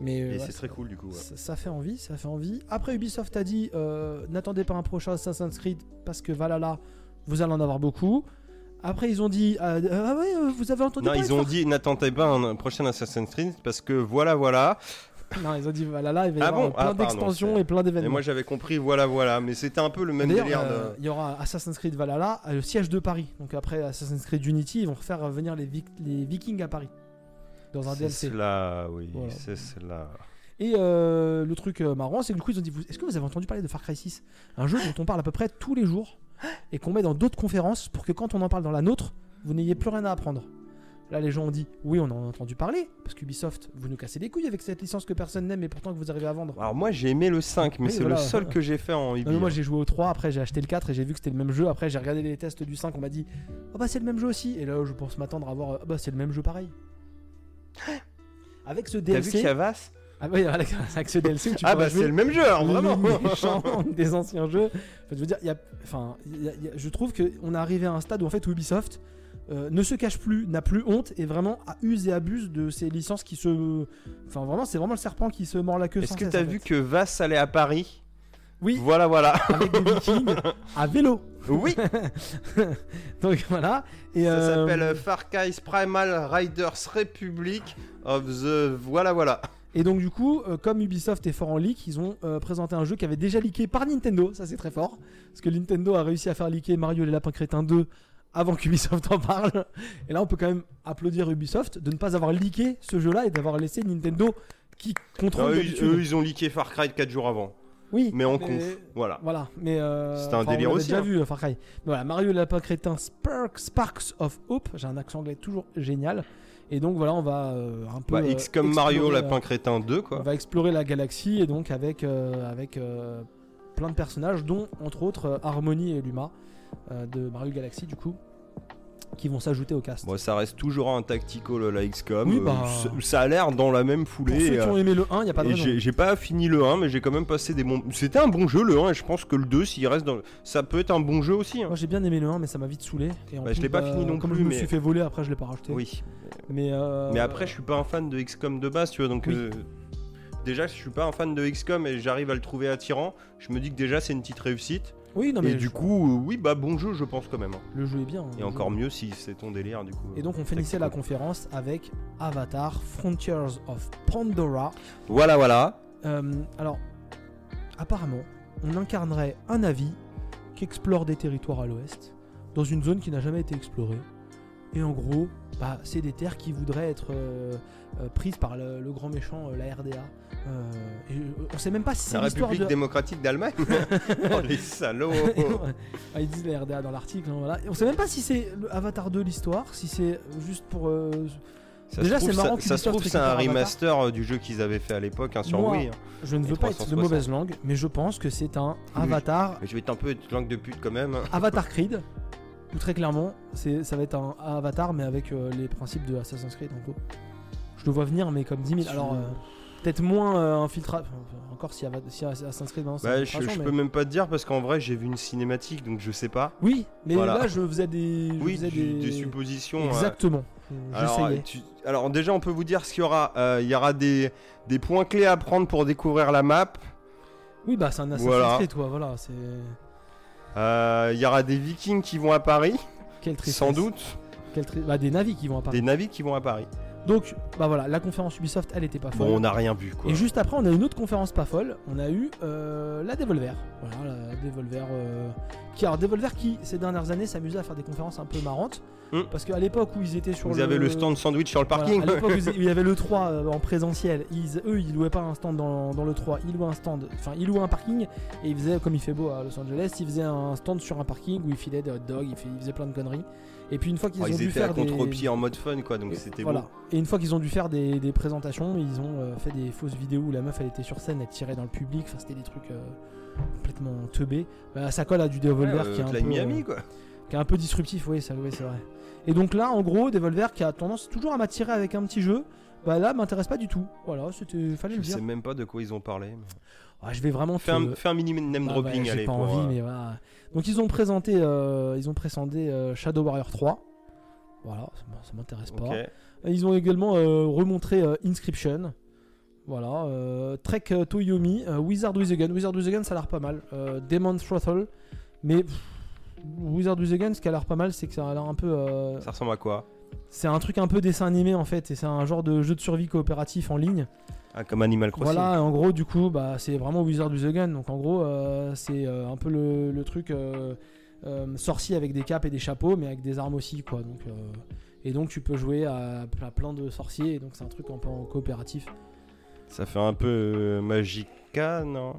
Mais euh, Et ouais, c'est très cool du coup. ouais. ça, ça fait envie, ça fait envie. Après, Ubisoft a dit euh, n'attendez pas un prochain Assassin's Creed parce que Valhalla, vous allez en avoir beaucoup. Après, ils ont dit euh, ah ouais, vous avez entendu Non, ils ont dit n'attendez pas un prochain Assassin's Creed parce que voilà, voilà. Non, ils ont dit Valhalla, il va y Ah avoir bon? plein Ah, d'extensions et plein Et d'événements. moi j'avais compris voilà, voilà. Mais c'était un peu le même délire euh, de. il y aura Assassin's Creed Valhalla, le siège de Paris. Donc après Assassin's Creed Unity, ils vont refaire venir les Vikings à Paris dans un C'est DLC. cela, oui, Voilà. c'est cela. Et euh, le truc euh, marrant, c'est que du coup, ils ont dit vous- Est-ce que vous avez entendu parler de Far Cry 6 Un jeu dont on parle à peu près tous les jours (gasps) et qu'on met dans d'autres conférences pour que quand on en parle dans la nôtre, vous n'ayez plus rien à apprendre. Là, les gens ont dit Oui, on en a entendu parler parce qu'Ubisoft, vous nous cassez les couilles avec cette licence que personne n'aime et pourtant que vous arrivez à vendre. Alors moi j'ai aimé le 5, mais Oui, c'est voilà. le seul que j'ai fait en Non, Ubi. mais moi j'ai joué au 3, après j'ai acheté le 4 et j'ai vu que c'était le même jeu. Après j'ai regardé les tests du 5, on m'a dit Oh bah c'est le même jeu aussi. Et là je pense m'attendre à voir Ah bah c'est le même jeu pareil. Avec ce T'as vu DLC. qu'il y a Vass Ah oui, avec, avec ce DLC tu Ah bah c'est le même jeu, alors, les vraiment. (laughs) des anciens jeux. Enfin, je veux dire, il y a, enfin, il y a- il y a- je trouve qu'on est arrivé à un stade où en fait Ubisoft euh, ne se cache plus, n'a plus honte et vraiment a use et abuse de ces licences qui se, enfin vraiment, c'est vraiment le serpent qui se mord la queue. Est-ce que t'as vu fait. que Vass allait à Paris Oui, Voilà, voilà. avec des (laughs) Vikings à vélo. Oui, (laughs) Donc voilà. Et ça euh, s'appelle euh, Far Cry Primal Riders Republic of the... Voilà, voilà. Et donc du coup, euh, comme Ubisoft est fort en leak, ils ont euh, présenté un jeu qui avait déjà leaké par Nintendo, ça c'est très fort, parce que Nintendo a réussi à faire leaker Mario et les Lapins Crétins 2 avant qu'Ubisoft (laughs) en parle. Et là on peut quand même applaudir Ubisoft de ne pas avoir leaké ce jeu-là et d'avoir laissé Nintendo qui Non, contrôle eux, eux, ils ont leaké Far Cry 4 jours avant. Oui, Mais en conf, voilà. Voilà, mais euh, C'était un enfin, délire on aussi, déjà hein. vu euh, Far Cry. Mais voilà, Mario Lapins Crétins Sparks, Sparks of Hope, j'ai un accent anglais toujours génial. Et donc voilà, on va euh, un peu Bah, euh, X comme Mario explorer, euh, Lapin Crétin 2, On quoi. va explorer la galaxie et donc avec, euh, avec euh, plein de personnages, dont entre autres euh, Harmony et Luma euh, de Mario Galaxy du coup, qui vont s'ajouter au cast. Bon, ça reste toujours un tactical, la XCOM. Oui, euh, bah. ça- a l'air dans la même Pour foulée. ceux qui euh, ont aimé le 1, il n'y a pas de j'ai pas fini le 1, mais j'ai quand même passé des bons. C'était un bon jeu le 1, et je pense que le 2, s'il reste dans. Ça peut être un bon jeu aussi. hein. Moi j'ai bien aimé le 1, mais ça m'a vite saoulé. Et en Bah, je l'ai pas fini non comme plus, je me mais- suis fait voler, après je l'ai pas racheté. Oui. Mais, euh, Mais après, je suis pas un fan de XCOM de base, tu vois. Donc, Oui. euh, déjà, je suis pas un fan de XCOM et j'arrive à le trouver attirant. Je me dis que déjà, c'est une petite réussite. Oui, non, et mais du je- coup, euh, oui, bah, bon jeu, je pense quand même. hein. le jeu est bien. hein, Et encore jeu. mieux si c'est ton délire, du coup. Et donc on finissait la conférence avec Avatar Frontiers of Pandora. Voilà, voilà. Euh, alors, apparemment, on incarnerait un avis qui explore des territoires à l'ouest, dans une zone qui n'a jamais été explorée. Et en gros, bah, c'est des terres qui voudraient être euh, euh, prises par le, le grand méchant, euh, la RDA. Et, on sait même pas si c'est La République de... démocratique d'Allemagne (laughs) Oh, les salauds (laughs) Ah, ils disent la RDA dans l'article, hein, voilà. Et on sait même pas si c'est Avatar 2 l'histoire, si c'est juste pour... Ça Déjà, c'est marrant ça, ça se trouve, c'est un remaster du jeu qu'ils avaient fait à l'époque hein, sur Moi, Wii. hein. Je ne veux pas être de 360. mauvaise langue, mais je pense que c'est un. Avatar Mais je vais être un peu être langue de pute quand même. hein. Avatar Creed, (laughs) très clairement, ça va être un Avatar, mais avec euh, les principes de Assassin's Creed en gros. Je le vois venir, mais comme 10 000. Alors, euh, peut-être moins euh, infiltra- enfin, encore si, Assassin's Creed Bah, je, je mais- peux même pas te dire parce qu'en vrai j'ai vu une cinématique donc je sais pas. Oui, mais Voilà. là, je faisais des. je Oui, faisais du- des... des suppositions. euh, Exactement. Alors, tu- alors déjà on peut vous dire ce qu'il y aura. Il y aura des, des points clés à prendre pour découvrir la map. Oui, bah, c'est un Assassin's Voilà. Creed, quoi. Voilà, c'est. Il y aura des vikings qui vont à Paris, Quelle tristesse. sans doute. Quelle tri- bah, des navis qui vont apparaître. Des navires qui vont à Paris. Donc, bah voilà, la conférence Ubisoft, elle était pas folle. Bon on n'a rien vu quoi. Et juste après, on a une autre conférence pas folle. On a eu euh, la Devolver. Voilà, la Devolver. euh, qui, alors, Devolver qui, ces dernières années, s'amusait à faire des conférences un peu marrantes. Hmm. Parce qu'à l'époque où ils étaient sur Vous le. avez le stand sandwich sur le Voilà, parking. à l'époque où (laughs) il y avait le 3 euh, en présentiel, ils, eux ils louaient pas un stand dans, dans le 3, ils louaient un stand, enfin ils louaient un parking et ils faisaient, comme il fait beau à Los Angeles, ils faisaient un stand sur un parking où ils filaient des hot dogs, ils, ils faisaient plein de conneries. Et puis une fois qu'ils Oh, ont ils dû étaient à faire des... contre-pied en mode fun quoi donc c'était voilà. beau. Et une fois qu'ils ont dû faire des, des présentations, ils ont euh, fait des fausses vidéos où la meuf elle était sur scène, elle tirait dans le public, enfin c'était des trucs euh, complètement teubés. Bah, ça colle à du Devolver Ouais, qui, est euh, un peu, Miami euh, quoi. qui est un peu disruptif, oui, ça, oui c'est vrai. Et donc là, en gros, Devolver qui a tendance toujours à m'attirer avec un petit jeu, bah là m'intéresse pas du tout. Voilà, c'était, fallait Je le dire. sais même pas de quoi ils ont parlé. mais- Ah, je vais vraiment Fais te- un, fais un mini name Ah, dropping bah, J'ai pas pour, envie, euh, mais voilà. Donc ils ont présenté, euh, ils ont présenté euh, Shadow Warrior 3. Voilà, ça m'intéresse pas. Ils ont également euh, remontré Inscription. Voilà. Trek Toyomi, Wizard with a Gun. Wizard with a Gun, ça a l'air pas mal. Demon Throttle. Mais pff, Wizard with a Gun, ce qui a l'air pas mal, c'est que ça a l'air un peu. euh, Ça ressemble à quoi? c'est un truc un peu dessin animé en fait. Et c'est un genre de jeu de survie coopératif en ligne. Ah, comme Animal Crossing. Voilà, en gros, du coup, bah, c'est vraiment Wizard with a Gun. Donc, en gros, euh, c'est euh, un peu le, le truc euh, sorcier avec des capes et des chapeaux, mais avec des armes aussi, quoi. Donc, euh, et donc, tu peux jouer à, à plein de sorciers. Et donc, c'est un truc un peu en coopératif. Ça fait un peu Magica, non?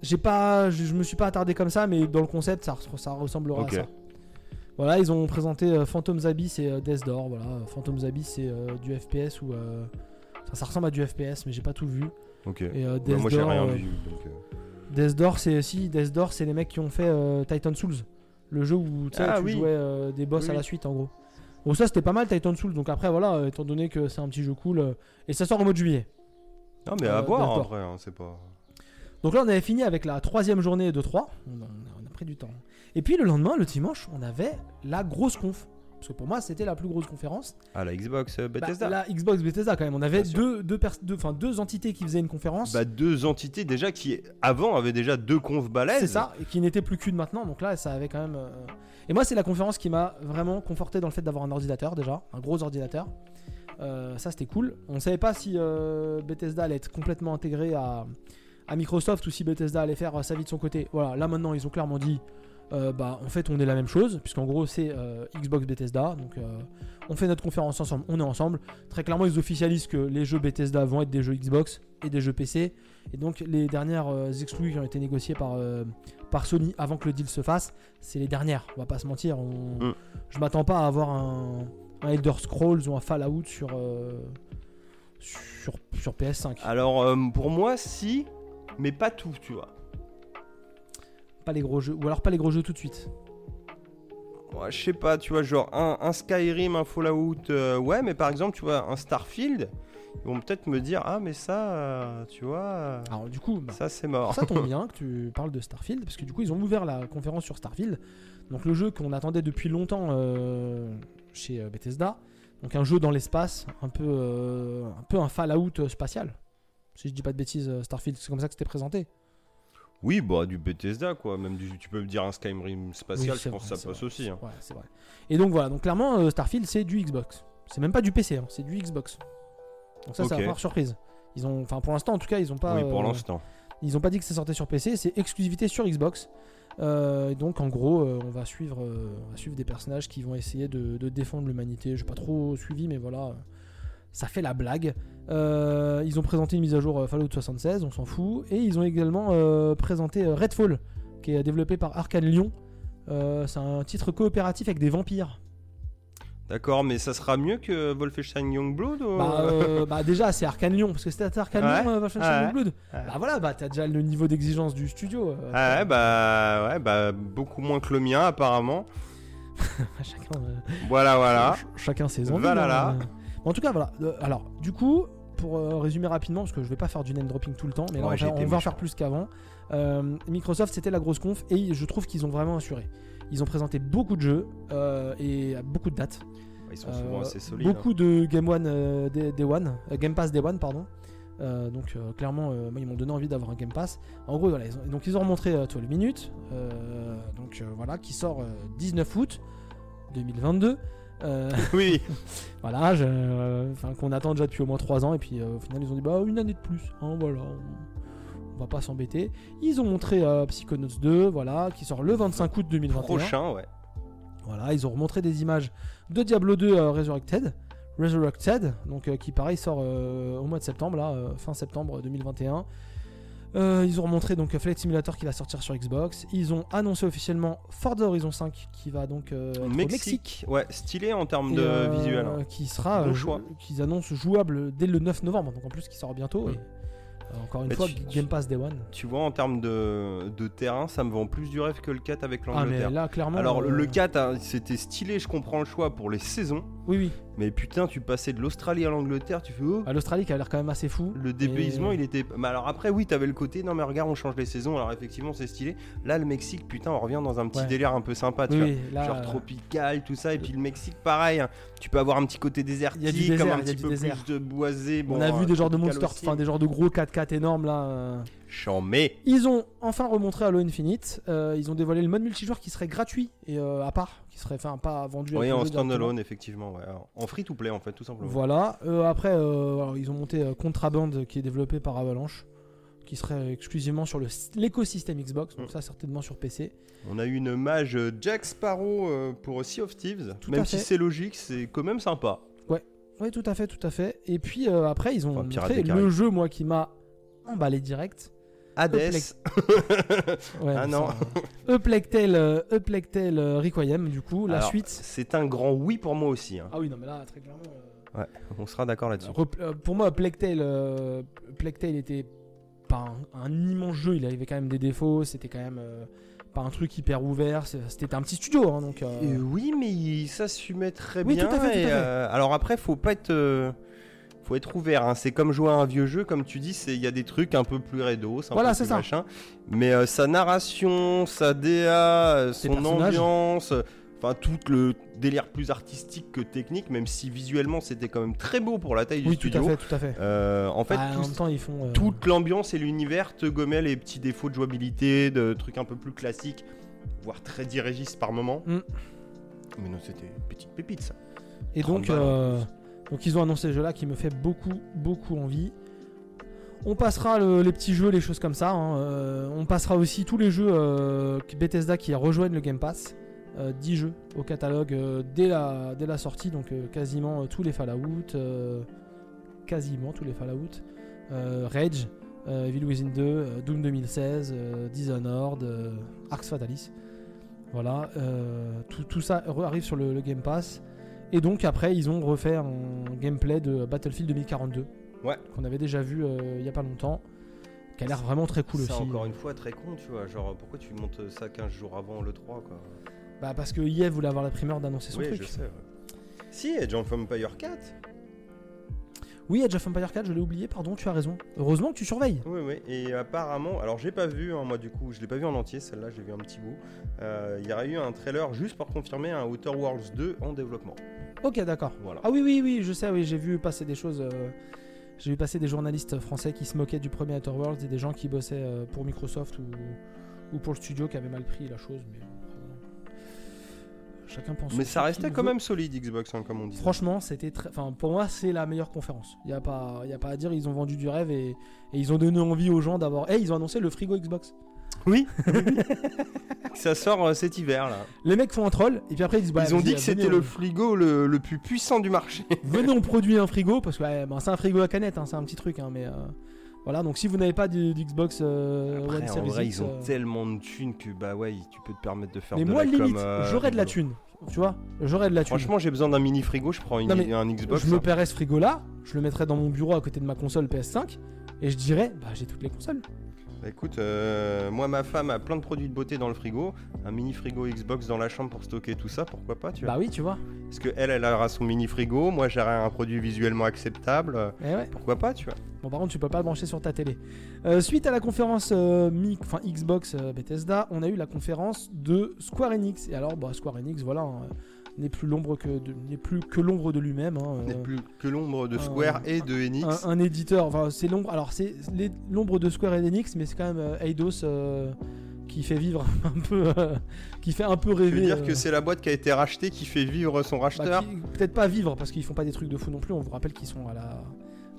J'ai pas, je, je me suis pas attardé comme ça, mais dans le concept, ça, res- ça ressemblera à ça. Voilà, ils ont présenté Phantom's Abyss et Death Door. Voilà, Phantom's Abyss, c'est du FPS ou ça, ça ressemble à du FPS, mais j'ai pas tout vu. Ok. Et euh, Bah, Death moi j'ai rien euh, vu. Donc, euh, Death Door, c'est si Death Door, c'est les mecs qui ont fait euh, Titan Souls, le jeu où tu Ah tu oui. jouais euh, des boss à la suite en gros. Bon ça c'était pas mal Titan Souls, donc après voilà, euh, étant donné que c'est un petit jeu cool, euh, et ça sort au mois de juillet. Non, mais à Euh, voir en vrai, hein, c'est pas. Donc là on avait fini avec la troisième journée de 3, on a, on a pris du temps. Et puis le lendemain, le dimanche, on avait la grosse conf. Parce que pour moi c'était la plus grosse conférence. Ah, la Xbox euh, Bah, Bethesda la Xbox Bethesda quand même. On avait deux, deux, pers- deux, enfin, deux entités qui faisaient une conférence. Bah, deux entités déjà qui, avant, avaient déjà deux confs balèzes. C'est ça, et qui n'était plus qu'une maintenant. Donc là, ça avait quand même. euh, Et moi, c'est la conférence qui m'a vraiment conforté dans le fait d'avoir un ordinateur déjà, un gros ordinateur. Euh, ça, c'était cool. On savait pas si euh, Bethesda allait être complètement intégré à, à Microsoft ou si Bethesda allait faire sa vie de son côté. Voilà, là maintenant, ils ont clairement dit. Euh, bah, en fait, on est la même chose, puisqu'en gros, c'est euh, Xbox Bethesda. Donc, euh, on fait notre conférence ensemble, on est ensemble. Très clairement, ils officialisent que les jeux Bethesda vont être des jeux Xbox et des jeux PC. Et donc, les dernières exclus qui ont été négociées par, par Sony avant que le deal se fasse, c'est les dernières. On va pas se mentir. on- Mm. Je m'attends pas à avoir un, un Elder Scrolls ou un Fallout sur, sur, sur PS5. Alors, pour moi, si, mais pas tout, tu vois. Pas les gros jeux. Ou alors pas les gros jeux tout de suite. Je sais pas, tu vois, genre un, un Skyrim, un Fallout, euh, ouais, mais par exemple, tu vois, un Starfield, ils vont peut-être me dire, ah, mais ça, euh, tu vois, euh, Alors du coup, bah, ça c'est mort. ça tombe (laughs) bien que tu parles de Starfield, parce que du coup ils ont ouvert la conférence sur Starfield. Donc le jeu qu'on attendait depuis longtemps chez Bethesda. Donc un jeu dans l'espace, un peu, un peu un Fallout spatial. Si je dis pas de bêtises, Starfield, c'est comme ça que c'était présenté. Oui, bah, du Bethesda, quoi, même du, tu peux me dire un Skyrim spatial, Oui, je pense vrai, que ça passe vrai, aussi. hein. Ouais, c'est vrai. Et donc voilà, donc clairement euh, Starfield c'est du Xbox. C'est même pas du PC, hein, c'est du Xbox. Donc ça, ça va surprise. Ils ont, enfin pour l'instant en tout cas, ils ont pas. oui, pour euh, l'instant. Ils ont pas dit que ça sortait sur PC, c'est exclusivité sur Xbox. Euh, et donc en gros, euh, on va suivre, euh, on va suivre des personnages qui vont essayer de, de défendre l'humanité. J'ai pas trop suivi, mais voilà, ça fait la blague. Euh, ils ont présenté une mise à jour euh, Fallout 76, on s'en fout, et ils ont également euh, présenté Redfall, qui est développé par Arkane Lyon. Euh, c'est un titre coopératif avec des vampires. D'accord, mais ça sera mieux que Wolfenstein Youngblood ou... Bah, (laughs) bah, déjà c'est Arkane Lyon, parce que c'était Arkane Ouais, Lyon, Wolfenstein ouais. Youngblood. Ouais. Bah voilà, bah t'as déjà le niveau d'exigence du studio. Ah ouais, bah, ouais, bah, beaucoup moins que le mien, apparemment. (laughs) chacun. Voilà, voilà. Ch- chacun ses envies. Voilà, hein. là. En tout cas, voilà. Euh, alors, du coup, pour euh, résumer rapidement, parce que je vais pas faire du name dropping tout le temps, mais là, Ouais, on va, été on va en méchant. faire plus qu'avant. Euh, Microsoft, c'était la grosse conf, et je trouve qu'ils ont vraiment assuré. Ils ont présenté beaucoup de jeux euh, et beaucoup de dates. Ils sont souvent Euh, assez solides. hein. beaucoup de Game One, Day, Day One, Game Pass Day One, pardon. Donc clairement, moi, ils m'ont donné envie d'avoir un Game Pass. En gros, voilà, ils ont, donc ils ont remontré euh, 12 minutes, donc voilà, qui sort euh, 19 août 2022. Euh, Oui, (laughs) voilà, je- euh, qu'on attend déjà depuis au moins 3 ans et puis euh, au final ils ont dit bah une année de plus, hein, voilà, on, on va pas s'embêter. Ils ont montré Psychonauts 2, voilà, qui sort le 25 août 2021. prochain, ouais. Voilà, ils ont remontré des images de Diablo 2 euh, Resurrected, Resurrected, donc qui pareil sort au mois de septembre, là, fin septembre 2021. Euh, ils ont remontré donc Flight Simulator qui va sortir sur Xbox. Ils ont annoncé officiellement Forza Horizon 5 qui va donc euh, être au Mexique. Mexique. ouais, stylé en termes Et, de euh, visuel. hein. Qui sera, Bon euh, choix. qu'ils annoncent jouable dès le 9 novembre, donc en plus qui sort bientôt. Et, euh, encore une Mais fois, tu- Game Pass Day One. Tu vois, en termes de, de terrain, ça me vend plus du rêve que le 4 avec Ah, mais l'Angleterre. là, clairement. Alors, euh, le 4, hein, c'était stylé, je comprends le choix pour les saisons. Oui, oui. Mais putain, tu passais de l'Australie à l'Angleterre, tu fais oh, À L'Australie qui a l'air quand même assez fou. Le dépaysement, Et- il était. Mais alors après, oui, t'avais le côté. Non, mais regarde, on change les saisons. Alors effectivement, c'est stylé. Là, le Mexique, putain, on revient dans un petit Ouais. délire un peu sympa, tu Oui, vois. là, Genre euh, tropical, tout ça. Et puis le Mexique, pareil. hein. Tu peux avoir un petit côté désertique, Il y a du désert, comme un il y a petit du peu désert. plus de boisé. Bon, on a vu euh, des genres de monsters, enfin des genres de gros 4x4 énormes là. Chambé. Ils ont enfin remontré Halo Infinite. euh, ils ont dévoilé le mode multijoueur qui serait gratuit et euh, à part, qui serait enfin pas vendu. Oui, en standalone, effectivement. Ouais. En free to play, en fait, tout simplement. Voilà. Euh, après, euh, alors, ils ont monté Contraband qui est développé par Avalanche, qui serait exclusivement sur l'écosystème Xbox, donc Mm. ça certainement sur PC. On a eu une mage Jack Sparrow pour Sea of Thieves. Tout même si c'est logique, c'est quand même sympa. Oui, tout à fait, tout à fait. Et puis après, ils ont Enfin, montré le jeu, moi, qui m'a emballé direct. Hades. (laughs) Ouais, Ah non. A Plague Tale, euh, euh, Requiem, du coup, la Alors, suite. C'est un grand oui pour moi aussi. hein. Ah oui, non, mais là, très clairement. euh, On sera d'accord là-dessus. Rep- euh, pour moi, Tale, euh, était pas un, un immense jeu. Il avait quand même des défauts. C'était quand même euh, pas un truc hyper ouvert. c'est- C'était un petit studio, hein, donc. euh, Euh, oui, mais il s'assumait très Oui, bien. tout à fait, tout à et, fait. euh, alors après, faut pas être, euh, faut être ouvert. hein. C'est comme jouer à un vieux jeu, comme tu dis. Il y a des trucs un peu plus rédos, un Voilà, peu c'est plus ça. machin. Mais euh, sa narration, sa DA, son ambiance, enfin tout le délire plus artistique que technique, même si visuellement c'était quand même très beau pour la taille oui, du tout à studio. fait, tout à fait. Euh, en fait, Ah, en tout- temps, ils font. euh, toute l'ambiance et l'univers te gommait les petits défauts de jouabilité, de trucs un peu plus classiques, voire très dirigistes par moment. Mm. Mais non, c'était une petite pépite ça. Et 30 donc, balles, euh. Donc ils ont annoncé ce jeu-là qui me fait beaucoup, beaucoup envie. On passera le- les petits jeux, les choses comme ça. hein. Euh, on passera aussi tous les jeux euh, Bethesda qui rejoignent le Game Pass. Euh, 10 jeux au catalogue euh, dès, la, dès la sortie, donc euh, quasiment euh, tous les Fallout, euh, quasiment tous les Fallout, euh, Rage, euh, Evil Within 2, euh, Doom 2016, euh, Dishonored, euh, Arx Fatalis. Voilà, euh, tout, tout ça arrive sur le Game Pass. Et donc après, ils ont refait un gameplay de Battlefield 2042. Ouais. Qu'on avait déjà vu euh, il y a pas longtemps. Qui a l'air vraiment très cool aussi. encore une fois très con, tu vois. Genre, pourquoi tu montes ça 15 jours avant le 3 quoi? Bah parce que EA voulait avoir la primeur d'annoncer son Oui, truc. je sais. ouais. Si, Age of Empire 4 Oui, Age of Empire 4, je l'ai oublié, pardon, tu as raison. Heureusement que tu surveilles. Oui, oui. Et apparemment, alors j'ai pas vu, hein, moi du coup, je l'ai pas vu en entier, celle-là, j'ai vu un petit bout. Euh, Il y aurait eu un trailer juste pour confirmer un Outer Worlds 2 en développement. Ok, d'accord. Voilà. Ah oui, oui, oui, je sais, oui, j'ai vu passer des choses. euh, j'ai vu passer des journalistes français qui se moquaient du premier Outer Worlds et des gens qui bossaient euh, pour Microsoft ou, ou pour le studio qui avaient mal pris la chose. Mais. Chacun pense. Mais ça restait quand veut. même solide Xbox, hein, comme on dit. Franchement, c'était très. Enfin, pour moi, c'est la meilleure conférence. Il y a pas, y a pas à dire. Ils ont vendu du rêve et, et ils ont donné envie aux gens d'avoir. Eh, ils ont annoncé le frigo Xbox. Oui. (laughs) ça sort euh, cet hiver là. Les mecs font un troll et puis après ils disent. bah, Ils ont dit que venez, c'était le frigo le, le plus puissant du marché. (laughs) Venez, on produit un frigo parce que ouais, ben, c'est un frigo à canette, hein, c'est un petit truc, hein, mais euh, voilà. Donc si vous n'avez pas du- d'Xbox euh, Après, One en vrai, X, ils ont euh, tellement de thunes que bah ouais, tu peux te permettre de faire mais de moi la limite, euh, j'aurais de la thune, tu vois, j'aurais de la thune. Franchement, j'ai besoin d'un mini frigo, je prends une- Non, mais un Xbox. je me hein. paierais ce frigo là, je le mettrais dans mon bureau à côté de ma console PS5 et je dirais, bah j'ai toutes les consoles. Bah, écoute, euh, moi ma femme a plein de produits de beauté dans le frigo, un mini frigo Xbox dans la chambre pour stocker tout ça, pourquoi pas, tu vois Bah oui, tu vois. Parce que elle, elle aura son mini frigo, moi j'aurai un produit visuellement acceptable, Eh ouais. pourquoi pas, tu vois Bon, par contre, tu peux pas le brancher sur ta télé. Euh, suite à la conférence euh, mi- Xbox euh, Bethesda, on a eu la conférence de Square Enix. Et alors, bah, Square Enix, voilà, hein, n'est plus l'ombre que n'est plus que l'ombre de lui-même. hein, N'est euh, plus que l'ombre de un- Square et de Enix. un, un éditeur. Enfin, c'est l'ombre. Alors, c'est l'ombre de Square Enix, mais c'est quand même euh, Eidos euh, qui fait vivre (laughs) un peu, euh, qui fait un peu Tu rêver. veux dire euh, que c'est la boîte qui a été rachetée qui fait vivre son bah, racheteur Peut-être pas vivre parce qu'ils font pas des trucs de fou non plus. On vous rappelle qu'ils sont à la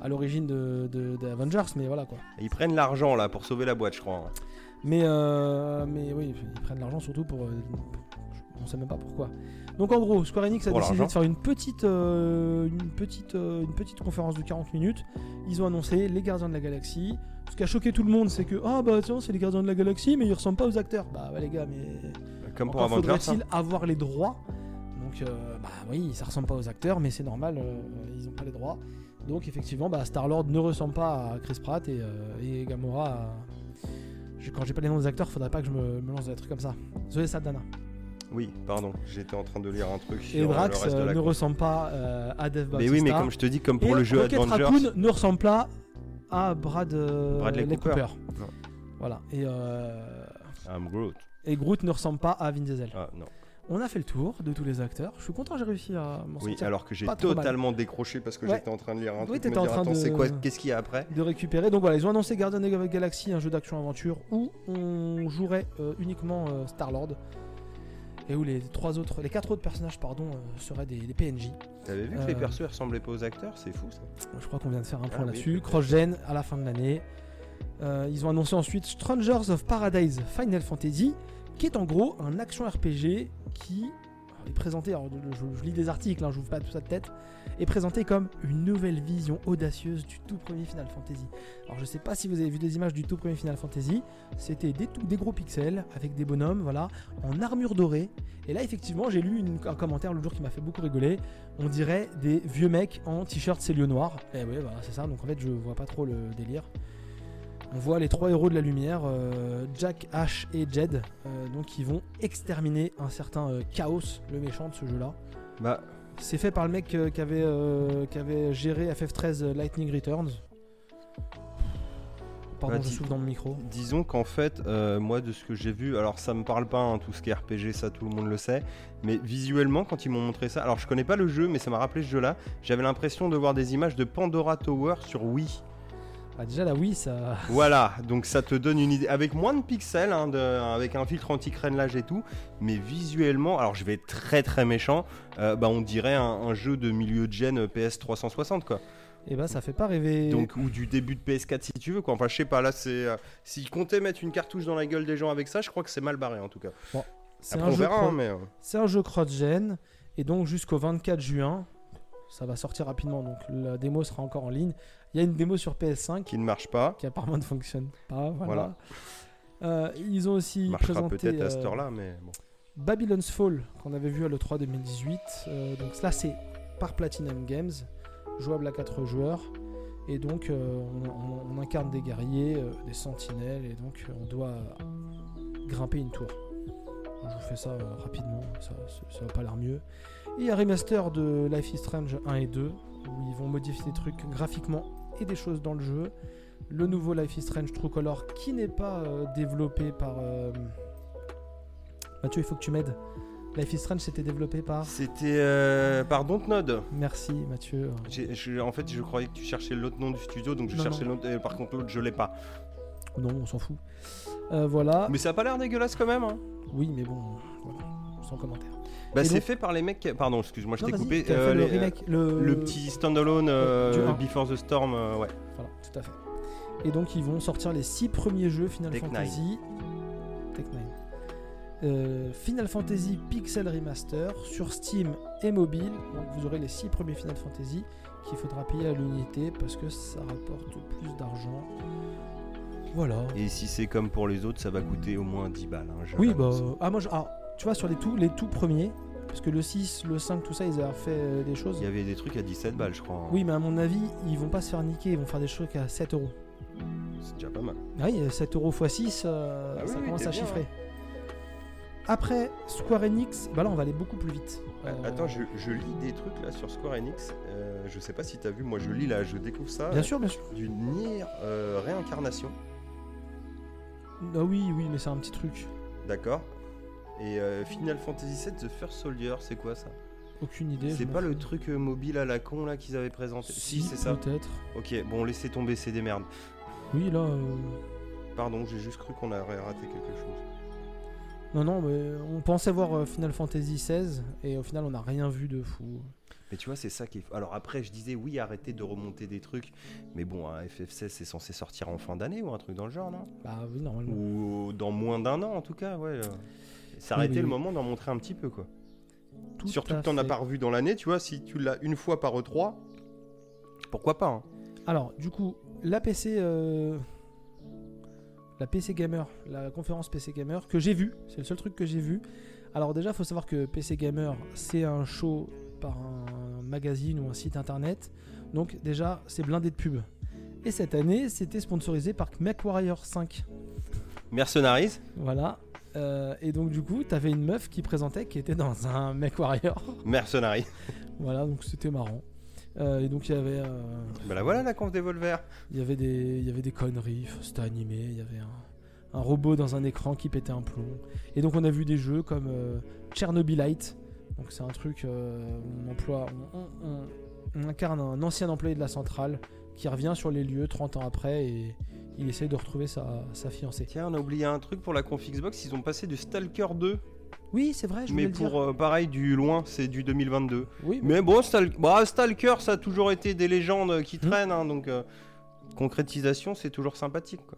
à l'origine de, de, de Avengers, mais voilà quoi. Ils prennent l'argent là pour sauver la boîte, je crois. hein. Mais, euh, mais oui, ils prennent l'argent surtout pour, pour- On sait même pas pourquoi. Donc en gros, Square Enix a Pour décidé de faire une petite, euh, une, petite, euh, une petite conférence de 40 minutes. Ils ont annoncé les Gardiens de la Galaxie. Ce qui a choqué tout le monde, c'est que ah bah tiens, c'est les Gardiens de la Galaxie, mais ils ressemblent pas aux acteurs. Bah ouais les gars, mais Comme pour encore faudrait-il avoir les droits. Donc euh, bah oui, ça ressemble pas aux acteurs, mais c'est normal, ils ont pas les droits. Donc effectivement, bah, Star Lord ne ressemble pas à Chris Pratt et, et Gamora. à- Je- Quand j'ai pas les noms des acteurs, faudrait pas que je me, me lance dans des trucs comme ça. Zoé Saldana. Oui, pardon, j'étais en train de lire un truc sur Et euh, Brax le reste de euh, la ne course. ressemble pas euh, à Dave Mais Bautista. oui, mais comme je te dis, comme pour Et le jeu Rocket Avengers, Raccoon ne ressemble pas à Brad, euh, Bradley Cooper. Cooper. Voilà. Et, euh, I'm Groot. et Groot ne ressemble pas à Vin Diesel. Ah non. On a fait le tour de tous les acteurs. Je suis content, j'ai réussi à m'en Oui, sortir. alors que j'ai totalement décroché parce que Ouais. j'étais en train de lire un Oui, truc. me en dire, train attends, de- c'est quoi Qu'est-ce qu'il y a après? de récupérer. Donc voilà, ils ont annoncé Guardian of the Galaxy, un jeu d'action-aventure où on jouerait euh, uniquement euh, Star-Lord et où les trois autres, les quatre autres personnages, pardon, euh, seraient des, des PNJ. T'avais vu que Euh, les persos ils ressemblaient pas aux acteurs? C'est fou ça. Je crois qu'on vient de faire un point Ah oui, là-dessus. peut-être. Cross-gen à la fin de l'année. Euh, ils ont annoncé ensuite Strangers of Paradise Final Fantasy, qui est en gros un action RPG qui alors, est présenté, alors, je, je lis des articles, hein, je vous fais pas tout ça de tête, est présenté comme une nouvelle vision audacieuse du tout premier Final Fantasy. Alors je sais pas si vous avez vu des images du tout premier Final Fantasy, c'était des, gros pixels avec des bonhommes, voilà, en armure dorée. Et là effectivement j'ai lu un commentaire l'autre jour qui m'a fait beaucoup rigoler. On dirait des vieux mecs en t-shirt Célio noir. Et ouais, voilà, c'est ça. Donc en fait, je vois pas trop le délire. On voit les trois héros de la lumière, euh, Jack, Ash et Jed, euh, donc qui vont exterminer un certain euh, Chaos, le méchant de ce jeu-là. Bah, C'est fait par le mec euh, qui, avait, euh, qui avait géré FF13 euh, Lightning Returns. Pardon, Bah, je souffle dans le micro. disons qu'en fait, euh, moi de ce que j'ai vu, alors ça me parle pas, hein, tout ce qui est RPG, ça tout le monde le sait, mais visuellement quand ils m'ont montré ça, alors je connais pas le jeu, mais ça m'a rappelé ce jeu-là, j'avais l'impression de voir des images de Pandora Tower sur Wii. Bah, déjà, là, oui, ça. Voilà, donc ça te donne une idée, avec moins de pixels, hein, de- avec un filtre anti-crénelage et tout, mais visuellement, alors je vais être très très méchant, euh, bah on dirait un, un jeu de milieu de gen PS 360 quoi. Et bah, ça fait pas rêver. Donc ou du début de PS4 si tu veux quoi. Enfin je sais pas là c'est euh, s'ils comptaient mettre une cartouche dans la gueule des gens avec ça, je crois que c'est mal barré en tout cas. c'est Après un hein, mais euh, C'est un jeu cross-gen et donc jusqu'au 24 juin, ça va sortir rapidement. Donc la démo sera encore en ligne. Il y a une démo sur PS5 qui ne marche pas. qui apparemment ne fonctionne pas. Voilà. Voilà. Euh, ils ont aussi marchera présenté peut-être à euh, cette heure-là mais bon. Babylon's Fall qu'on avait vu à l'E3 2018. Euh, donc là c'est par Platinum Games, jouable à 4 joueurs. Et donc euh, on, on- on incarne des guerriers, euh, des sentinelles, et donc on doit grimper une tour. Je vous fais ça rapidement, ça, ça, ça va pas l'air mieux. Et il y a un remaster de Life is Strange 1 et 2, où ils vont modifier des trucs graphiquement et des choses dans le jeu. Le nouveau Life is Strange True Color qui n'est pas euh, développé par... euh, Mathieu, il faut que tu m'aides. Life is Strange c'était développé par... C'était euh, par Dontnod. Merci Mathieu. Je- En fait je croyais que tu cherchais l'autre nom du studio donc je Non, cherchais l'autre. Par contre l'autre je l'ai pas. Non, on s'en fout. Euh, voilà. Mais ça a pas l'air dégueulasse quand même. Hein. Oui, mais bon, voilà, sans commentaire. Bah c'est donc- fait par les mecs. qui- Pardon excuse-moi je t'ai coupé. Euh, le les- remake, le... Le petit standalone euh. Before the Storm, euh, ouais. Voilà, tout à fait. Et donc ils vont sortir les six premiers jeux Final Tech Fantasy. Tech. Euh, Final Fantasy Pixel Remaster sur Steam et mobile. Donc vous aurez les six premiers Final Fantasy qu'il faudra payer à l'unité parce que ça rapporte plus d'argent. Voilà. Et si c'est comme pour les autres, ça va coûter au moins 10 balles. hein, Oui, bah. Ah, moi, je- ah, tu vois, sur les tout, les tout premiers, parce que le 6, le 5, tout ça, ils avaient fait euh, des choses. Il y avait des trucs à 17 balles, je crois. hein. Oui, mais à mon avis, ils vont pas se faire niquer, ils vont faire des trucs à 7 euros. C'est déjà pas mal. Ah Oui, 7 euros x 6, euh, Ah ça oui, commence à bien, chiffrer. Après, Square Enix, bah là, on va aller beaucoup plus vite. Euh, Attends, je, je lis des trucs là sur Square Enix. Euh, je sais pas si t'as vu, moi je lis là, je découvre ça. Bien sûr, bien sûr. Du Nier euh, réincarnation, Ah oui, oui, mais c'est un petit truc. d'accord. Et euh, Final Fantasy VII The First Soldier, c'est quoi ça? Aucune idée. C'est pas le truc euh, mobile à la con là qu'ils avaient présenté? Si, c'est ça. Peut-être. Ok, bon, laissez tomber, c'est des merdes. Oui, là. euh, Pardon, j'ai juste cru qu'on aurait raté quelque chose. Non, non, mais on pensait voir Final Fantasy XVI et au final, on n'a rien vu de fou. Mais tu vois, c'est ça qui est. Alors après, je disais oui, arrêtez de remonter des trucs. Mais bon, un FF16 c'est censé sortir en fin d'année ou un truc dans le genre, non? Bah oui, normalement. Ou dans moins d'un an en tout cas, ouais. Oui, oui, le oui. moment d'en montrer un petit peu quoi. Tout Surtout que t'en as pas revu dans l'année, tu vois, si tu l'as une fois par E3, pourquoi pas hein. Alors, du coup, la PC, euh, la PC Gamer, la conférence PC Gamer que j'ai vue, c'est le seul truc que j'ai vu. Alors déjà, faut savoir que PC Gamer, c'est un show par un magazine ou un site internet, donc déjà, c'est blindé de pubs. Et cette année, c'était sponsorisé par MechWarrior 5. Mercenaries Voilà. Euh, et donc du coup, t'avais une meuf qui présentait qui était dans un mech warrior. (laughs) Mercenary. voilà, donc c'était marrant. Euh, et donc il y avait, euh, Bah la voilà la conf des Volver. il y avait des, il y avait des conneries. C'était animé. Il y avait un, un robot dans un écran qui pétait un plomb. Et donc on a vu des jeux comme euh, Chernobylite. Donc c'est un truc où on emploie, on- on incarne un ancien employé de la centrale qui revient sur les lieux 30 ans après et il essaye de retrouver sa, sa fiancée. Tiens, on a oublié un truc pour la conf Xbox, ils ont passé du Stalker 2, Oui, c'est vrai, je mais dire. pour euh, pareil du loin, c'est du 2022. Oui, Mais bon, Stal- bah, Stalker, ça a toujours été des légendes qui Hmm. traînent, hein, donc euh, concrétisation, c'est toujours sympathique. Quoi.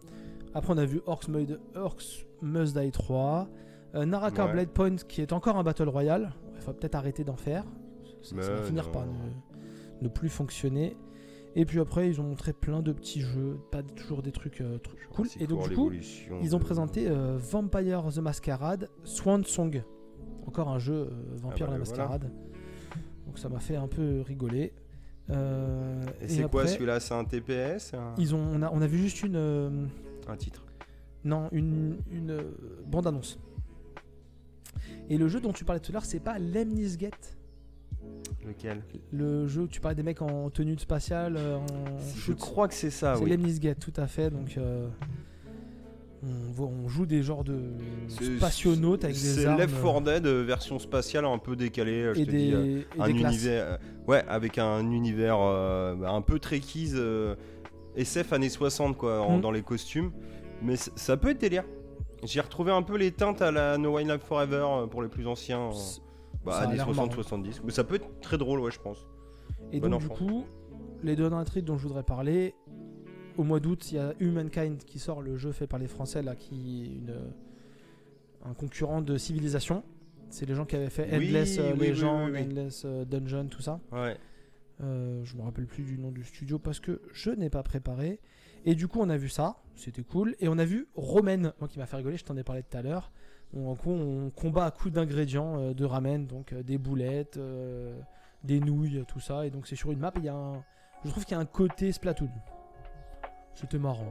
Après, on a vu Orcs, Mud- Orcs Must Die 3. euh, Naraka Ouais. Blade Point, qui est encore un Battle Royale. Il faut peut-être arrêter d'en faire. Ça, ça va finir non. par ne, ne plus fonctionner. Et puis après, ils ont montré plein de petits jeux, pas toujours des trucs euh, trucs cool. Et donc, du coup, ils ont présenté euh, Vampire the Masquerade Swan Song. Encore un jeu euh, Vampire bah, la voilà. Masquerade. Donc ça m'a fait un peu rigoler. Et c'est quoi celui-là C'est un TPS un... ils ont, on, a, on a vu juste une. un titre Non, une, une bande-annonce. Et le jeu dont tu parlais tout à l'heure, c'est pas Lemnisgate Lequel Le jeu où tu parlais des mecs en tenue spatiale, euh, en Je shoot. crois que c'est ça, c'est oui. Lemnisgate, tout à fait. Donc, euh, on, joue des genres de C'est- spationautes avec des C'est armes Left 4 Dead euh, version spatiale un peu décalée, je et te des, dis. euh, et un des univers, euh, ouais, avec un univers euh, bah, un peu trekkies, euh, SF années 60 quoi, en- Mm. dans les costumes. Mais ça peut être délire. J'ai retrouvé un peu les teintes à la No Wine Life Forever pour les plus anciens, bah, années l'air marrant. 60-70. Mais ça peut être très drôle, ouais, je pense. Et Bon donc, enfant. du coup, les deux titres dont je voudrais parler, au mois d'août, il y a Humankind qui sort, le jeu fait par les Français, là, qui est une, un concurrent de Civilisation. C'est les gens qui avaient fait Oui, Endless euh, oui, Legend, oui. Endless euh, Dungeon, tout ça. Ouais. Euh, je me rappelle plus du nom du studio parce que je n'ai pas préparé. Et du coup, on a vu ça, c'était cool. Et on a vu Romaine, moi qui m'a fait rigoler, je t'en ai parlé tout à l'heure. On, en gros, on combat à coups d'ingrédients euh, de ramen, donc euh, des boulettes, euh, des nouilles, tout ça. Et donc, c'est sur une map. et Il y a un, je trouve qu'il y a un côté Splatoon. C'était marrant.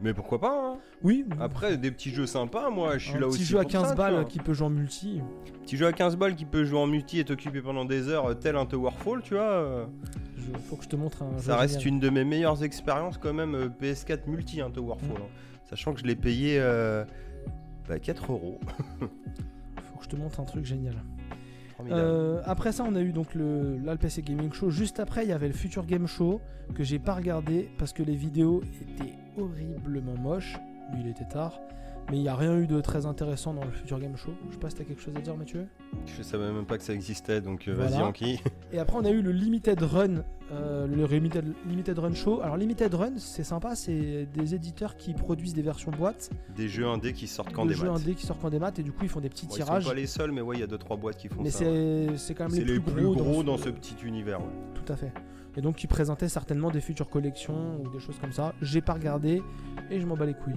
Mais pourquoi pas hein? Oui, Après, des petits jeux sympas, moi, je suis un là petit aussi. jeu à pour 15 ça, tu balles qui peut jouer en multi. Petit jeu à 15 balles qui peut jouer en multi et t'occuper pendant des heures, tel un Towerfall, tu vois. Je, faut que je te montre un jeu Ça reste génial. une de mes meilleures expériences quand même euh, PS4 multi hein, Towerfall. hein. Sachant que je l'ai payé euh, bah, 4 euros. (laughs) Faut que je te montre un truc génial. Euh, après ça, on a eu donc le là, le PC Gaming Show. Juste après, il y avait le Future Game Show que j'ai pas regardé parce que les vidéos étaient horriblement moches. Lui, il était tard. Mais il n'y a rien eu de très intéressant dans le Future Game Show. Je sais pas si t'as quelque chose à dire, Mathieu. Je savais même pas que ça existait, donc euh, Voilà. vas-y Anki. (laughs) Et après, on a eu le Limited Run, euh, le Limited, Limited Run Show. Alors, Limited Run, c'est sympa, c'est des éditeurs qui produisent des versions boîtes, Des jeux indés qui sortent quand de des jeux maths. indés qui sortent quand des maths, et du coup, ils font des petits Bon, ils tirages. sont pas les seuls, mais ouais, il y a 2-3 boîtes qui font Mais ça. ouais. c'est c'est quand même les, les plus plus gros, dans dans ce- ce petit univers. ouais. Tout à fait. Et donc, ils présentaient certainement des futures collections ou des choses comme ça. J'ai pas regardé et je m'en bats les couilles.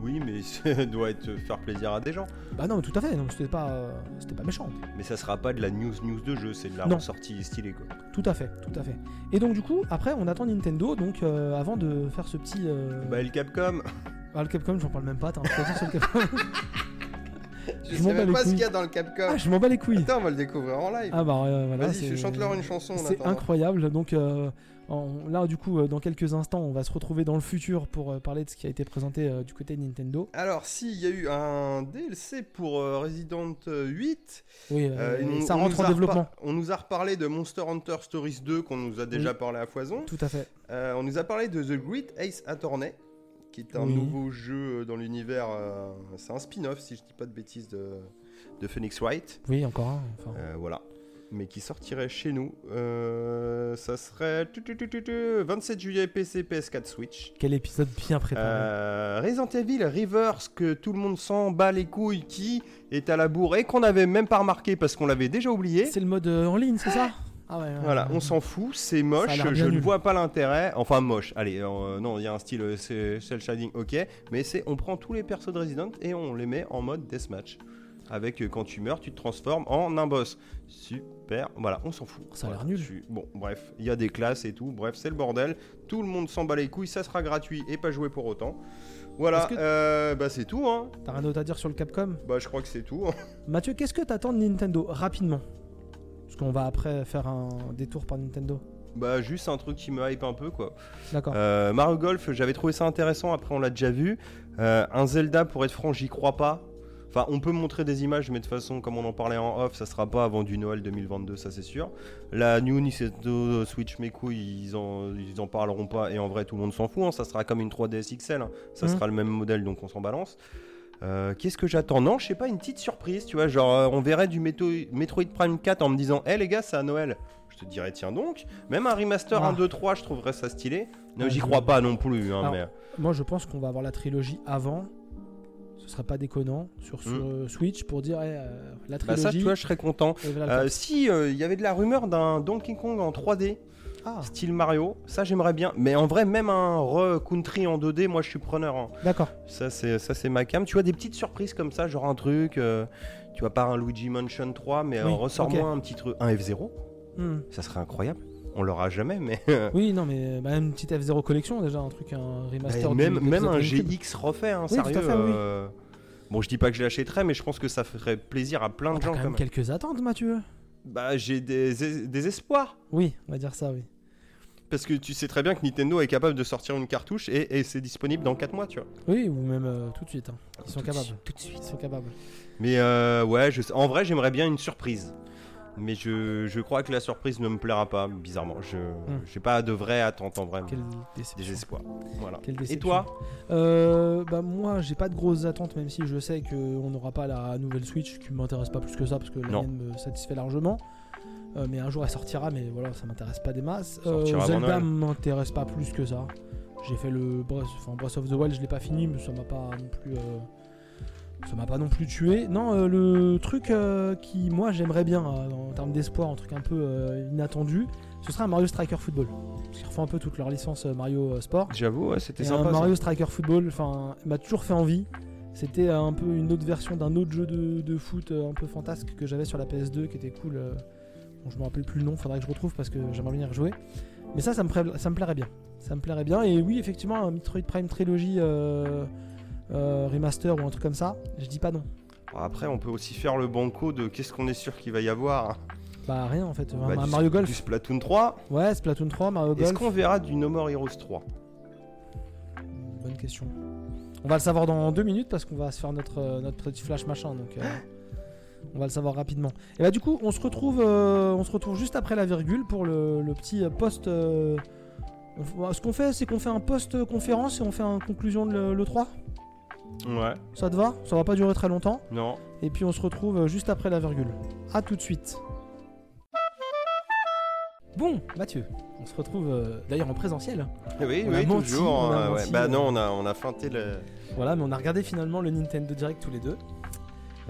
Oui, mais ça (laughs) doit être faire plaisir à des gens. Bah non, mais tout à fait. Non, c'était pas, euh, c'était pas méchant. Mais ça sera pas de la news news de jeu, c'est de la Non. ressortie stylée quoi. Tout à fait, tout à fait. Et donc, du coup, après, on attend Nintendo. Donc, euh, avant de faire ce petit. euh, Bah le Capcom, Ah, le Capcom, j'en parle même pas. T'as un sur le Capcom (laughs) je, sais même pas ce qu'il y a dans le Capcom. Ah, je m'en bats les couilles. Attends, on va le découvrir en live. Ah bah euh, voilà. Vas-y, chante-leur une chanson. C'est incroyable. Donc euh, en- là, du coup, euh, dans quelques instants, on va se retrouver dans le futur pour euh, parler de ce qui a été présenté du côté de Nintendo. Alors, si, il y a eu un DLC pour Resident 8. Oui, ça rentre en développement. On nous a reparlé de Monster Hunter Stories 2 qu'on nous a déjà Oui. parlé à foison. Tout à fait. On nous a parlé de The Great Ace Attorney, qui est un Oui. nouveau jeu dans l'univers. euh, c'est un spin-off, si je dis pas de bêtises, de, de Phoenix Wright. Oui, encore un. Enfin, Euh, voilà. Mais qui sortirait chez nous. Euh, ça serait tu, tu, tu, tu, tu, 27 juillet PC, PS4, Switch. Quel épisode bien préparé. Euh, Resident Evil Reverse que tout le monde s'en bat les couilles qui est à la bourre et qu'on avait même pas remarqué parce qu'on l'avait déjà oublié. C'est le mode euh, en ligne, c'est ça? Ah ouais. ouais, Voilà, ouais. on s'en fout, c'est moche, je ne vois pas l'intérêt. Enfin moche, allez, euh, non, il y a un style euh, c'est cel shading, ok, mais c'est on prend tous les persos de Resident et on les met en mode deathmatch. avec euh, quand tu meurs, tu te transformes en un boss. Super, voilà, on s'en fout. Ça a l'air Voilà, nul. tu- Bon, bref, il y a des classes et tout, bref, c'est le bordel. Tout le monde s'en bat les couilles, ça sera gratuit et pas joué pour autant. Voilà, euh, bah c'est tout, hein. T'as rien d'autre à dire sur le Capcom? Bah je crois que c'est tout. Mathieu, qu'est-ce que t'attends de Nintendo Rapidement? Qu'on va après faire un détour par Nintendo. Bah juste un truc qui me hype un peu quoi. D'accord. Euh, Mario Golf, j'avais trouvé ça intéressant, après on l'a déjà vu. Euh, un Zelda, pour être franc, j'y crois pas. Enfin, on peut montrer des images, mais de toute façon, comme on en parlait en off, ça sera pas avant du Noël 2022, ça c'est sûr. La New Nintendo Switch mes couilles, ils en, ils en parleront pas, et en vrai, tout le monde s'en fout. hein, ça sera comme une 3DS XL, hein, ça Mhm. sera le même modèle, donc on s'en balance. Euh, Qu'est-ce que j'attends? Non, je sais pas, une petite surprise, tu vois. Genre, euh, on verrait du Meto- Metroid Prime 4 en me disant Hé les gars, c'est à Noël. Je te dirais, tiens donc. Même un remaster Ah. 1, 2, 3, je trouverais ça stylé. Non, j'y je- crois pas non plus. hein, Alors, mais... Moi, je pense qu'on va avoir la trilogie avant. Ce serait pas déconnant sur, sur, Mm. euh, Switch pour dire eh, euh, la Bah trilogie. ça, tu vois, je serais content. voilà Euh, si euh, il y avait de la rumeur d'un Donkey Kong en 3D, Ah, style Mario, ça j'aimerais bien. Mais en vrai, même un Re Country en 2D, moi je suis preneur. hein. d'accord. Ça c'est ça c'est ma cam. Tu vois des petites surprises comme ça, genre un truc. euh, tu vois pas un Luigi Mansion 3, mais Oui, euh, ressors-moi ok. un petit truc, un F0. Hmm. Ça serait incroyable. On l'aura jamais, mais (laughs) Oui, non, mais bah, une petite F0 collection déjà, un truc, un remaster. Bah, même même un. GX refait, hein, Oui, sérieux. fait, oui. euh, Bon, je dis pas que je l'achèterais, mais je pense que ça ferait plaisir à plein de gens. quand quand même. quelques attentes, Mathieu. Bah, j'ai des, des espoirs. Oui, on va dire ça, oui. Parce que tu sais très bien que Nintendo est capable de sortir une cartouche et, et c'est disponible dans 4 mois, tu vois. Oui, ou même euh, tout de suite. hein. Ils sont Tout de capables. suite, Tout de suite. Ils sont capables. Mais euh, ouais, je en vrai, j'aimerais bien une surprise. Mais je, je crois que la surprise ne me plaira pas, bizarrement. Je Hmm. j'ai pas de vraie attente en vrai. Quelle déception. Voilà. Quelle Et toi Euh, bah moi j'ai pas de grosses attentes même si je sais qu'on n'aura pas la nouvelle Switch qui m'intéresse pas plus que ça parce que la Non. mienne me satisfait largement. Euh, mais un jour elle sortira mais voilà ça m'intéresse pas des masses. Euh, Zelda m'intéresse pas plus que ça. J'ai fait le Breath, enfin, Breath of the Wild je l'ai pas fini mais ça m'a pas non plus euh, ça m'a pas non plus tué. Non euh, le truc euh, qui moi j'aimerais bien euh, en termes d'espoir un truc un peu inattendu ce serait un Mario Striker Football. Parce qu'ils refont un peu toute leur licence Mario Sport. J'avoue, ouais, c'était sympa. un ça. Mario Striker Football, enfin, m'a toujours fait envie. C'était un peu une autre version d'un autre jeu de, de foot un peu fantasque que j'avais sur la PS2 qui était cool. Bon, je me rappelle plus le nom, faudrait que je retrouve parce que j'aimerais bien y rejouer. Mais ça, ça me, pla- ça me plairait bien. Ça me plairait bien. Et oui, effectivement, un Metroid Prime Trilogy remaster ou un truc comme ça, je dis pas non. Après, on peut aussi faire le banco de qu'est-ce qu'on est sûr qu'il va y avoir. Bah rien en fait. Bah, un du- Mario Golf. Du Splatoon 3. Ouais, Splatoon 3, Mario Est-ce Golf. qu'on verra du No More Heroes 3 Bonne question. On va le savoir dans deux minutes parce qu'on va se faire notre, euh, notre petit flash machin. Donc euh, (gasps) on va le savoir rapidement. Et bah du coup on se retrouve, euh, on se retrouve juste après la virgule pour le, le petit euh, post. euh, on- ce qu'on fait c'est qu'on fait un post conférence et on fait une conclusion de le, le 3. Ouais. Ça te va? Ça va pas durer très longtemps? Non. Et puis on se retrouve euh, juste après la virgule. A tout de suite. Bon, Mathieu, on se retrouve euh, d'ailleurs en présentiel. Oui, On a oui, menti, toujours. on a hein, ouais. menti, Bah non, on a, on a feinté le. Voilà, mais on a regardé finalement le Nintendo Direct tous les deux.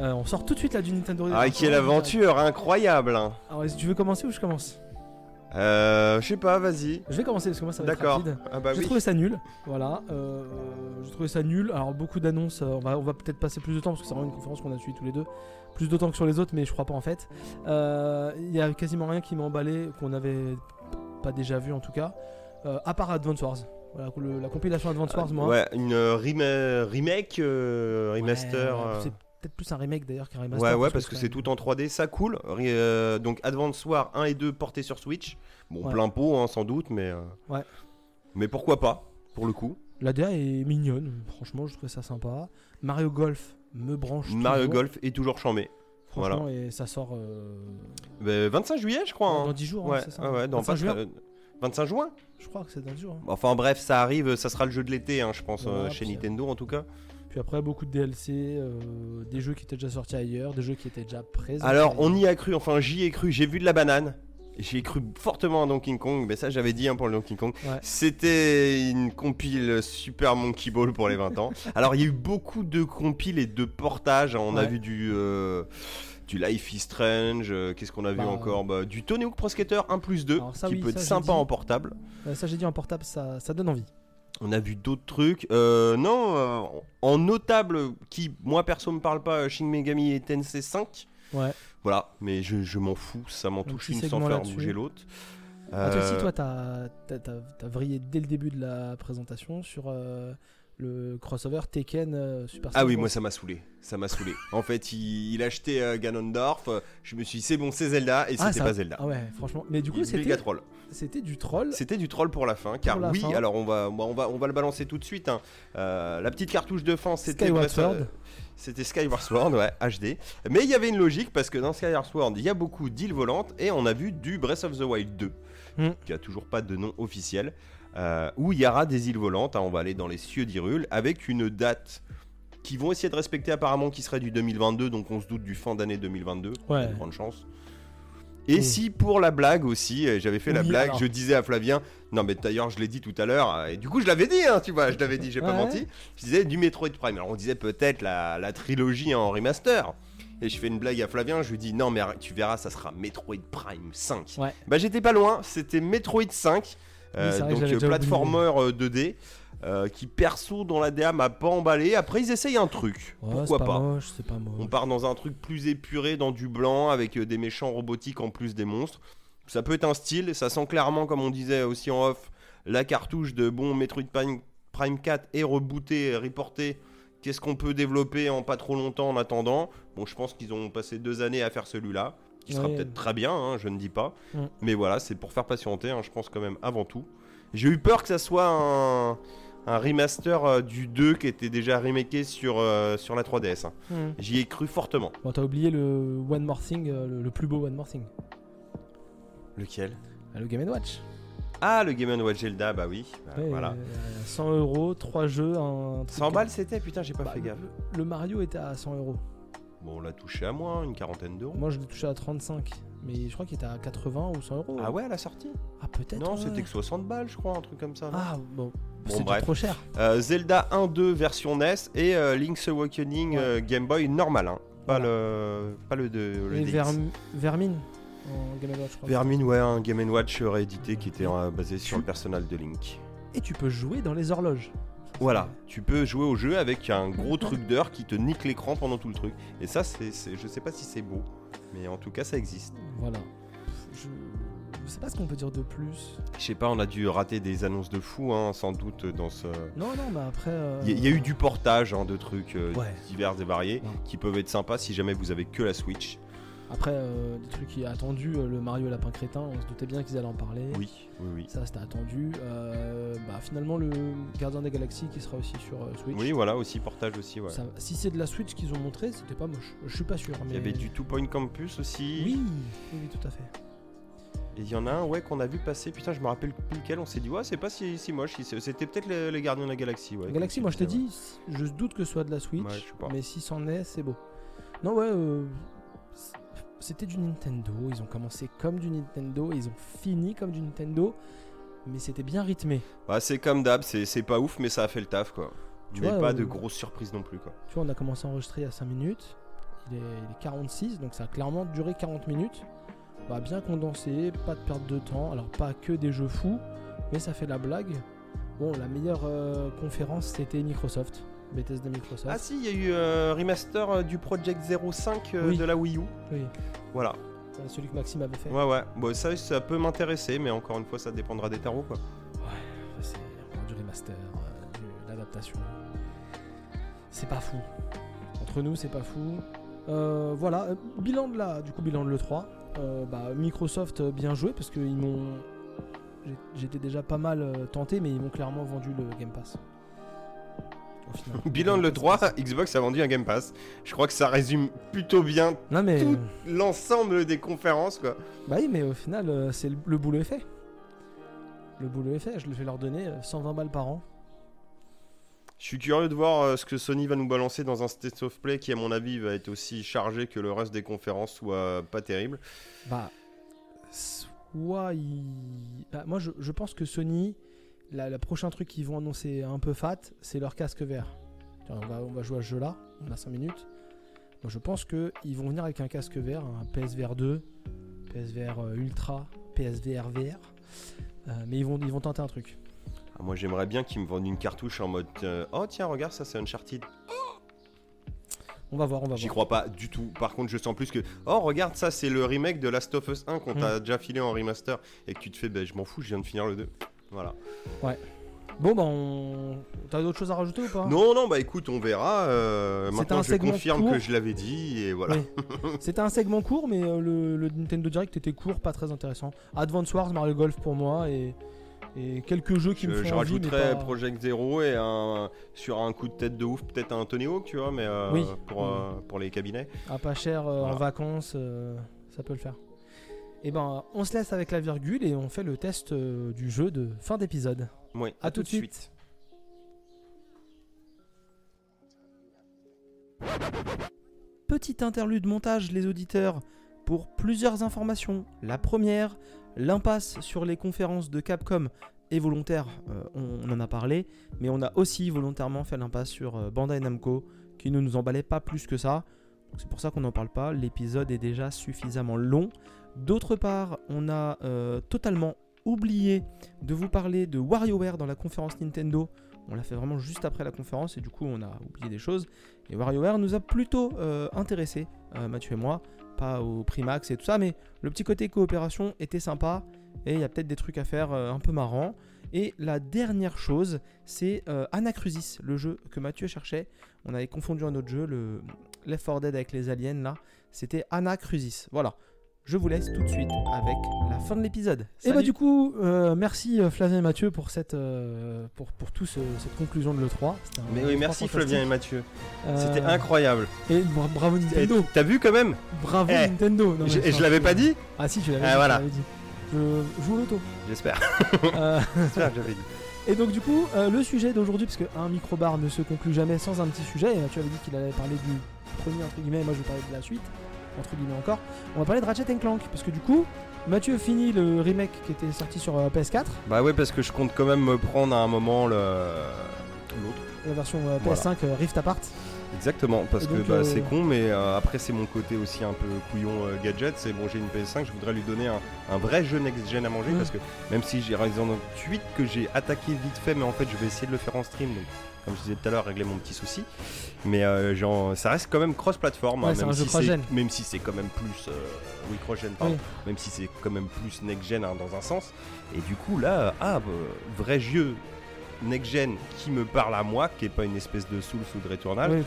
Euh, on sort tout de suite là du Nintendo Direct. Ah, quelle aventure incroyable hein. Alors, est-ce que tu veux commencer ou je commence? Euh, je sais pas, vas-y. Je vais commencer parce que moi ça va être D'accord. rapide. Ah bah J'ai oui. trouvé ça nul. Voilà. euh, J'ai trouvé ça nul. Alors, beaucoup d'annonces. euh, on va, on va peut-être passer plus de temps parce que c'est vraiment une conférence qu'on a suivi tous les deux. Plus de temps que sur les autres, mais je crois pas en fait. Euh, Il y a quasiment rien qui m'a emballé, qu'on avait pas déjà vu en tout cas. Euh, à part Advance Wars. Voilà, le- la compilation Advance Wars, moi. Ouais, une rema- remake, remaster. ouais, peut-être plus un remake d'ailleurs qu'un Ouais, remaster. ouais, parce que c'est tout en 3D, ça cool. Euh, donc Advance War 1 et 2 portés sur Switch. Bon, Ouais. plein pot, hein, sans doute, mais. euh, Ouais. Mais pourquoi pas, pour le coup. La DA est mignonne, franchement, je trouvais ça sympa. Mario Golf me branche. Mario toujours, Golf est toujours chambé. Franchement, et ça sort euh, Bah, 25 juillet, je crois. hein. dans 10 jours, hein, ouais, c'est ça ouais, ouais, dans 25 pas juin très- 25 juin Je crois que c'est dans 10 jours. hein. Enfin bref, ça arrive, ça sera le jeu de l'été, hein, je pense, euh, Voilà, chez Nintendo en tout cas. Puis après, beaucoup de DLC, euh, des jeux qui étaient déjà sortis ailleurs, des jeux qui étaient déjà présents. Alors, on y a cru, enfin j'y ai cru, j'ai vu de la banane. J'ai cru fortement à Donkey Kong, mais ça j'avais dit hein, pour le Donkey Kong. Ouais. C'était une compile Super Monkey Ball pour les 20 ans. (laughs) Alors il y a eu beaucoup de compiles et de portages. hein. On a vu du, euh, du Life is Strange, euh, qu'est-ce qu'on a vu Bah, encore Bah, Du Tony Hawk Pro Skater 1 plus 2, Alors ça, qui oui, peut être ça, sympa dit. en portable. Euh, ça, j'ai dit en portable, ça, ça donne envie. On a vu d'autres trucs. Euh, non, euh, en notable, qui, moi perso, me parle pas, Shin Megami et Tensei 5. Ouais. Voilà, mais je, je m'en fous, ça m'en touche une sans faire bouger l'autre. Ah, toi aussi, Euh, toi, t'as vrillé dès le début de la présentation sur euh, le crossover Tekken euh, Super Ah Smash oui, Bros. moi ça m'a saoulé. Ça m'a saoulé. (laughs) en fait, il, il achetait euh, Ganondorf. euh, Je me suis dit, c'est bon, c'est Zelda. Et Ah, c'était ça- pas Zelda. Ah ouais, franchement. Mais du coup, Il- c'était méga troll. c'était du troll. C'était du troll pour la fin, car la oui, fin. alors on va, on va, on va le balancer tout de suite. hein. Euh, la petite cartouche de fin, c'était Skyward Breath Sword. C'était Skyward Sword, ouais, HD. Mais il y avait une logique parce que dans Skyward Sword, il y a beaucoup d'îles volantes et on a vu du Breath of the Wild 2, Hmm. qui a toujours pas de nom officiel, euh, où il y aura des îles volantes. hein, on va aller dans les cieux d'Hyrule avec une date qui vont essayer de respecter apparemment qui serait du 2022, donc on se doute du fin d'année 2022. Il y a Ouais. de grandes chances. Et Oui. si pour la blague aussi, j'avais fait la blague, alors. je disais à Flavien, non mais d'ailleurs je l'ai dit tout à l'heure, euh, et du coup je l'avais dit, hein, tu vois, je l'avais dit, j'ai pas menti, je disais du Metroid Prime. Alors on disait peut-être la, la trilogie en remaster. Et je fais une blague à Flavien, je lui dis non mais tu verras, ça sera Metroid Prime 5. Ouais. Bah j'étais pas loin, c'était Metroid 5, euh, que donc euh, platformer euh, 2D, euh, qui perso dans la DA m'a pas emballé. Après ils essayent un truc, Ouais, pourquoi pas. moche. On part dans un truc plus épuré, dans du blanc, avec euh, des méchants robotiques en plus des monstres. Ça peut être un style, ça sent clairement, comme on disait aussi en off, la cartouche de bon Metroid Prime, Prime 4 est rebootée, reportée. Qu'est-ce qu'on peut développer en pas trop longtemps en attendant? Bon, je pense qu'ils ont passé deux années à faire celui-là, qui sera Ouais. peut-être très bien, hein, je ne dis pas. Mm. Mais voilà, c'est pour faire patienter, hein, je pense quand même avant tout. J'ai eu peur que ça soit un, un remaster euh, du 2 qui était déjà remaké sur, euh, sur la 3DS. hein. Hmm. J'y ai cru fortement. Bon, t'as oublié le One More Thing, euh, le, le plus beau One More Thing. Lequel? Ah, le Game Watch. Ah, le Game Watch Zelda, bah oui. bah Ouais, voilà. euh, 100 euros, 3 jeux, un. truc- 100 balles c'était? Putain, j'ai pas Bah, fait gaffe. Le Mario était à 100 euros. Bon, on l'a touché à moins, une quarantaine d'euros. Moi, je l'ai touché à 35. Mais je crois qu'il était à 80 ou 100 euros. Ah ouais, à la sortie Ah, peut-être. Non, ouais. c'était que 60 balles, je crois, un truc comme ça. Ah, bon. Bon, bref. trop cher. Euh, Zelda 1-2 version NES et euh, Link's Awakening Ouais. euh, Game Boy normal, hein. Pas, Voilà. le, pas le de le Et DX. Verm- Vermine en Game Watch, je crois. Vermine, ouais, un Game Watch réédité qui était euh, basé sur le personnel de Link. Et tu peux jouer dans les horloges. Voilà, tu peux jouer au jeu avec un gros truc d'heure qui te nique l'écran pendant tout le truc. Et ça, c'est, je sais pas si c'est beau, mais en tout cas, ça existe. Voilà. Je... je sais pas ce qu'on peut dire de plus. Je sais pas, on a dû rater des annonces de fou, hein, sans doute, dans ce. Non, non, mais après. euh, Il y, a eu du portage hein, de trucs euh, Ouais. divers et variés Ouais. qui peuvent être sympas si jamais vous avez que la Switch. Après, euh, des trucs qui attendus, euh, le Mario Lapin Crétin, on se doutait bien qu'ils allaient en parler. Oui, oui, oui. Ça, c'était attendu. Euh, bah, finalement, le Gardien des Galaxies qui sera aussi sur Switch. Oui, voilà, aussi portage aussi, ouais. Ça- si c'est de la Switch qu'ils ont montré, c'était pas moche. Je suis pas sûr. Il y avait du Two Point Campus aussi. Oui, oui, oui, tout à fait. Et il y en a un, ouais, qu'on a vu passer. Putain, je me rappelle plus lequel. On s'est dit, ouais, c'est pas si, si moche. C'était peut-être les, les Gardiens de la Galaxie, ouais. La Galaxy, moi je t'ai Ouais. dit, je doute que ce soit de la Switch, Ouais, je sais pas. mais si c'en est, c'est beau. Non, ouais, euh, c'était du Nintendo. Ils ont commencé comme du Nintendo, et ils ont fini comme du Nintendo, mais c'était bien rythmé. Bah, c'est comme d'hab, c'est pas ouf, mais ça a fait le taf, quoi. Tu mais vois, pas euh, de grosses surprises non plus, quoi. Tu vois, on a commencé à enregistrer à 5 minutes, il est, il est 46, donc ça a clairement duré 40 minutes. Bah, bien condensé, pas de perte de temps, alors pas que des jeux fous, mais ça fait la blague. Bon, la meilleure euh, conférence c'était Microsoft, Bethesda Microsoft. Ah si, il y a eu euh, remaster euh, du Project 05 euh, Oui. de la Wii U. Oui, Voilà. c'est celui que Maxime avait fait. Ouais, ouais. Bon, ça, ça peut m'intéresser, mais encore une fois, ça dépendra des tarots, quoi. Ouais, c'est du remaster, de l'adaptation. C'est pas fou. Entre nous, c'est pas fou. Euh, voilà, bilan de la, du coup bilan de l'E3. Euh, bah, Microsoft bien joué parce qu'ils m'ont, j'étais déjà pas mal tenté, mais ils m'ont clairement vendu le Game Pass. Au final. (laughs) Bilan de l'E3, Xbox a vendu un Game Pass. Je crois que ça résume plutôt bien Non mais, tout euh, l'ensemble des conférences, quoi. bah oui, mais au final, euh, c'est le, boulot est fait. Le boulot est fait. Je vais leur donner euh, 120 balles par an. Je suis curieux de voir euh, ce que Sony va nous balancer dans un State of Play qui, à mon avis, va être aussi chargé que le reste des conférences soit pas terrible. Bah, soit il. bah, moi, je, je pense que Sony, la, la prochain truc qu'ils vont annoncer un peu fat, c'est leur casque vert. Tiens, On va, on va jouer à ce jeu-là, on a 5 minutes. Je pense qu'ils vont venir avec un casque vert, un PSVR 2, PSVR euh, Ultra, PSVR VR. Euh, mais ils vont, ils vont tenter un truc. Ah, moi j'aimerais bien qu'ils me vendent une cartouche en mode euh, Oh tiens, regarde, ça c'est Uncharted. On va voir, on va J'y voir. crois pas du tout. Par contre, je sens plus que Oh, regarde, ça c'est le remake de Last of Us 1 qu'on t'a déjà filé en remaster et que tu te fais Ben je m'en fous, je viens de finir le 2. Voilà. Bon, bah, on... t'as d'autres choses à rajouter ou pas? Non, non, bah écoute, on verra. euh, maintenant, un je segment confirme court. que je l'avais dit et voilà. Oui. (laughs) C'était un segment court, mais euh, le, le Nintendo Direct était court, pas très intéressant. Advance Wars, Mario Golf pour moi et, et quelques jeux qui me font je envie, rajouterais pas- Project Zero et un, sur un coup de tête de ouf, peut-être un Tony Hawk, tu vois, mais euh, Oui. pour, euh, pour les cabinets. à pas cher en vacances, ça peut le faire. Et ben, on se laisse avec la virgule et on fait le test euh, du jeu de fin d'épisode. Oui, À tout de suite. Petit interlude montage, les auditeurs, pour plusieurs informations. La première, l'impasse sur les conférences de Capcom est volontaire, euh, on, on en a parlé, mais on a aussi volontairement fait l'impasse sur euh, Bandai Namco, qui ne nous emballait pas plus que ça. C'est pour ça qu'on n'en parle pas, l'épisode est déjà suffisamment long. D'autre part, on a euh, totalement oublié de vous parler de WarioWare dans la conférence Nintendo. On l'a fait vraiment juste après la conférence et du coup on a oublié des choses. Et WarioWare nous a plutôt euh, intéressés, euh, Mathieu et moi, pas au prix max et tout ça, mais le petit côté coopération était sympa et il y a peut-être des trucs à faire un peu marrants. Et la dernière chose, c'est Anacrusis, le jeu que Mathieu cherchait. On avait confondu un autre jeu, le Left 4 Dead avec les aliens là. C'était Anacrusis. Voilà. Je vous laisse tout de suite avec la fin de l'épisode. Et bah Salut. du coup, euh, merci euh, Flavien et Mathieu pour cette euh, pour, pour tout ce- cette conclusion de l'E3. C'était un Mais oui, E3 merci. Flavien et Mathieux. Euh, C'était incroyable. Et bra- bravo Et Nintendo. T'as vu quand même? Bravo Eh, Nintendo. Non, mais Je, enfin, je l'avais pas dit? Ah si, tu l'avais Ah, dit. voilà. l'avais dit. Je joue au loto. J'espère. (laughs) Euh, (laughs) J'espère que j'avais dit. Et donc du coup, euh, le sujet d'aujourd'hui, parce qu'un microbar ne se conclut jamais sans un petit sujet, et tu avais dit qu'il allait parler du premier entre guillemets, et moi je vais parler de la suite, entre guillemets encore. On va parler de Ratchet Clank, parce que du coup, Mathieu finit le remake qui était sorti sur euh, PS4, Bah ouais, parce que je compte quand même me prendre à un moment le l'autre. la version euh, Voilà. PS5 euh, Rift Apart. Exactement, parce que bah, c'est con, mais après c'est mon côté aussi un peu couillon gadget. C'est bon, j'ai une PS5, je voudrais lui donner un, un vrai jeu next-gen à manger, parce que même si j'ai Resident Evil 8 que j'ai attaqué vite fait, mais en fait je vais essayer de le faire en stream, donc comme je disais tout à l'heure, régler mon petit souci. Mais euh, genre, ça reste quand même cross-platform, hein, Ouais, même, si c'est- cross-gen. même si c'est quand même plus... euh, oui, cross-gen, pardon. Oui. Même si c'est quand même plus next-gen hein, dans un sens. Et du coup, là, ah, bah, vrai jeu next-gen qui me parle à moi, qui est pas une espèce de Souls ou de Returnal, Oui,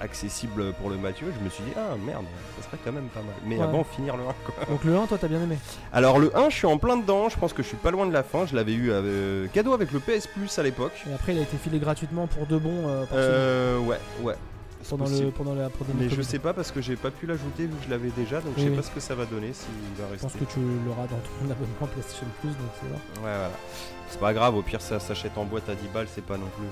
accessible pour le Mathieu, je me suis dit, ah merde, ça serait quand même pas mal. Mais Ouais. avant, finir le 1 quoi. Donc le 1, toi t'as bien aimé. Alors le 1, je suis en plein dedans, je pense que je suis pas loin de la fin, je l'avais eu euh, cadeau avec le PS Plus à l'époque. Et après, il a été filé gratuitement pour de bon euh, par Euh, ouais, ouais. pendant, le, pendant la pandémie. Mais je sais pas parce que j'ai pas pu l'ajouter vu que je l'avais déjà, donc je sais oui. pas ce que ça va donner s'il va Je rester. pense que tu l'auras dans ton (laughs) abonnement PlayStation Plus, donc c'est là. Ouais, voilà. C'est pas grave, au pire ça s'achète en boîte à 10 balles, c'est pas non plus.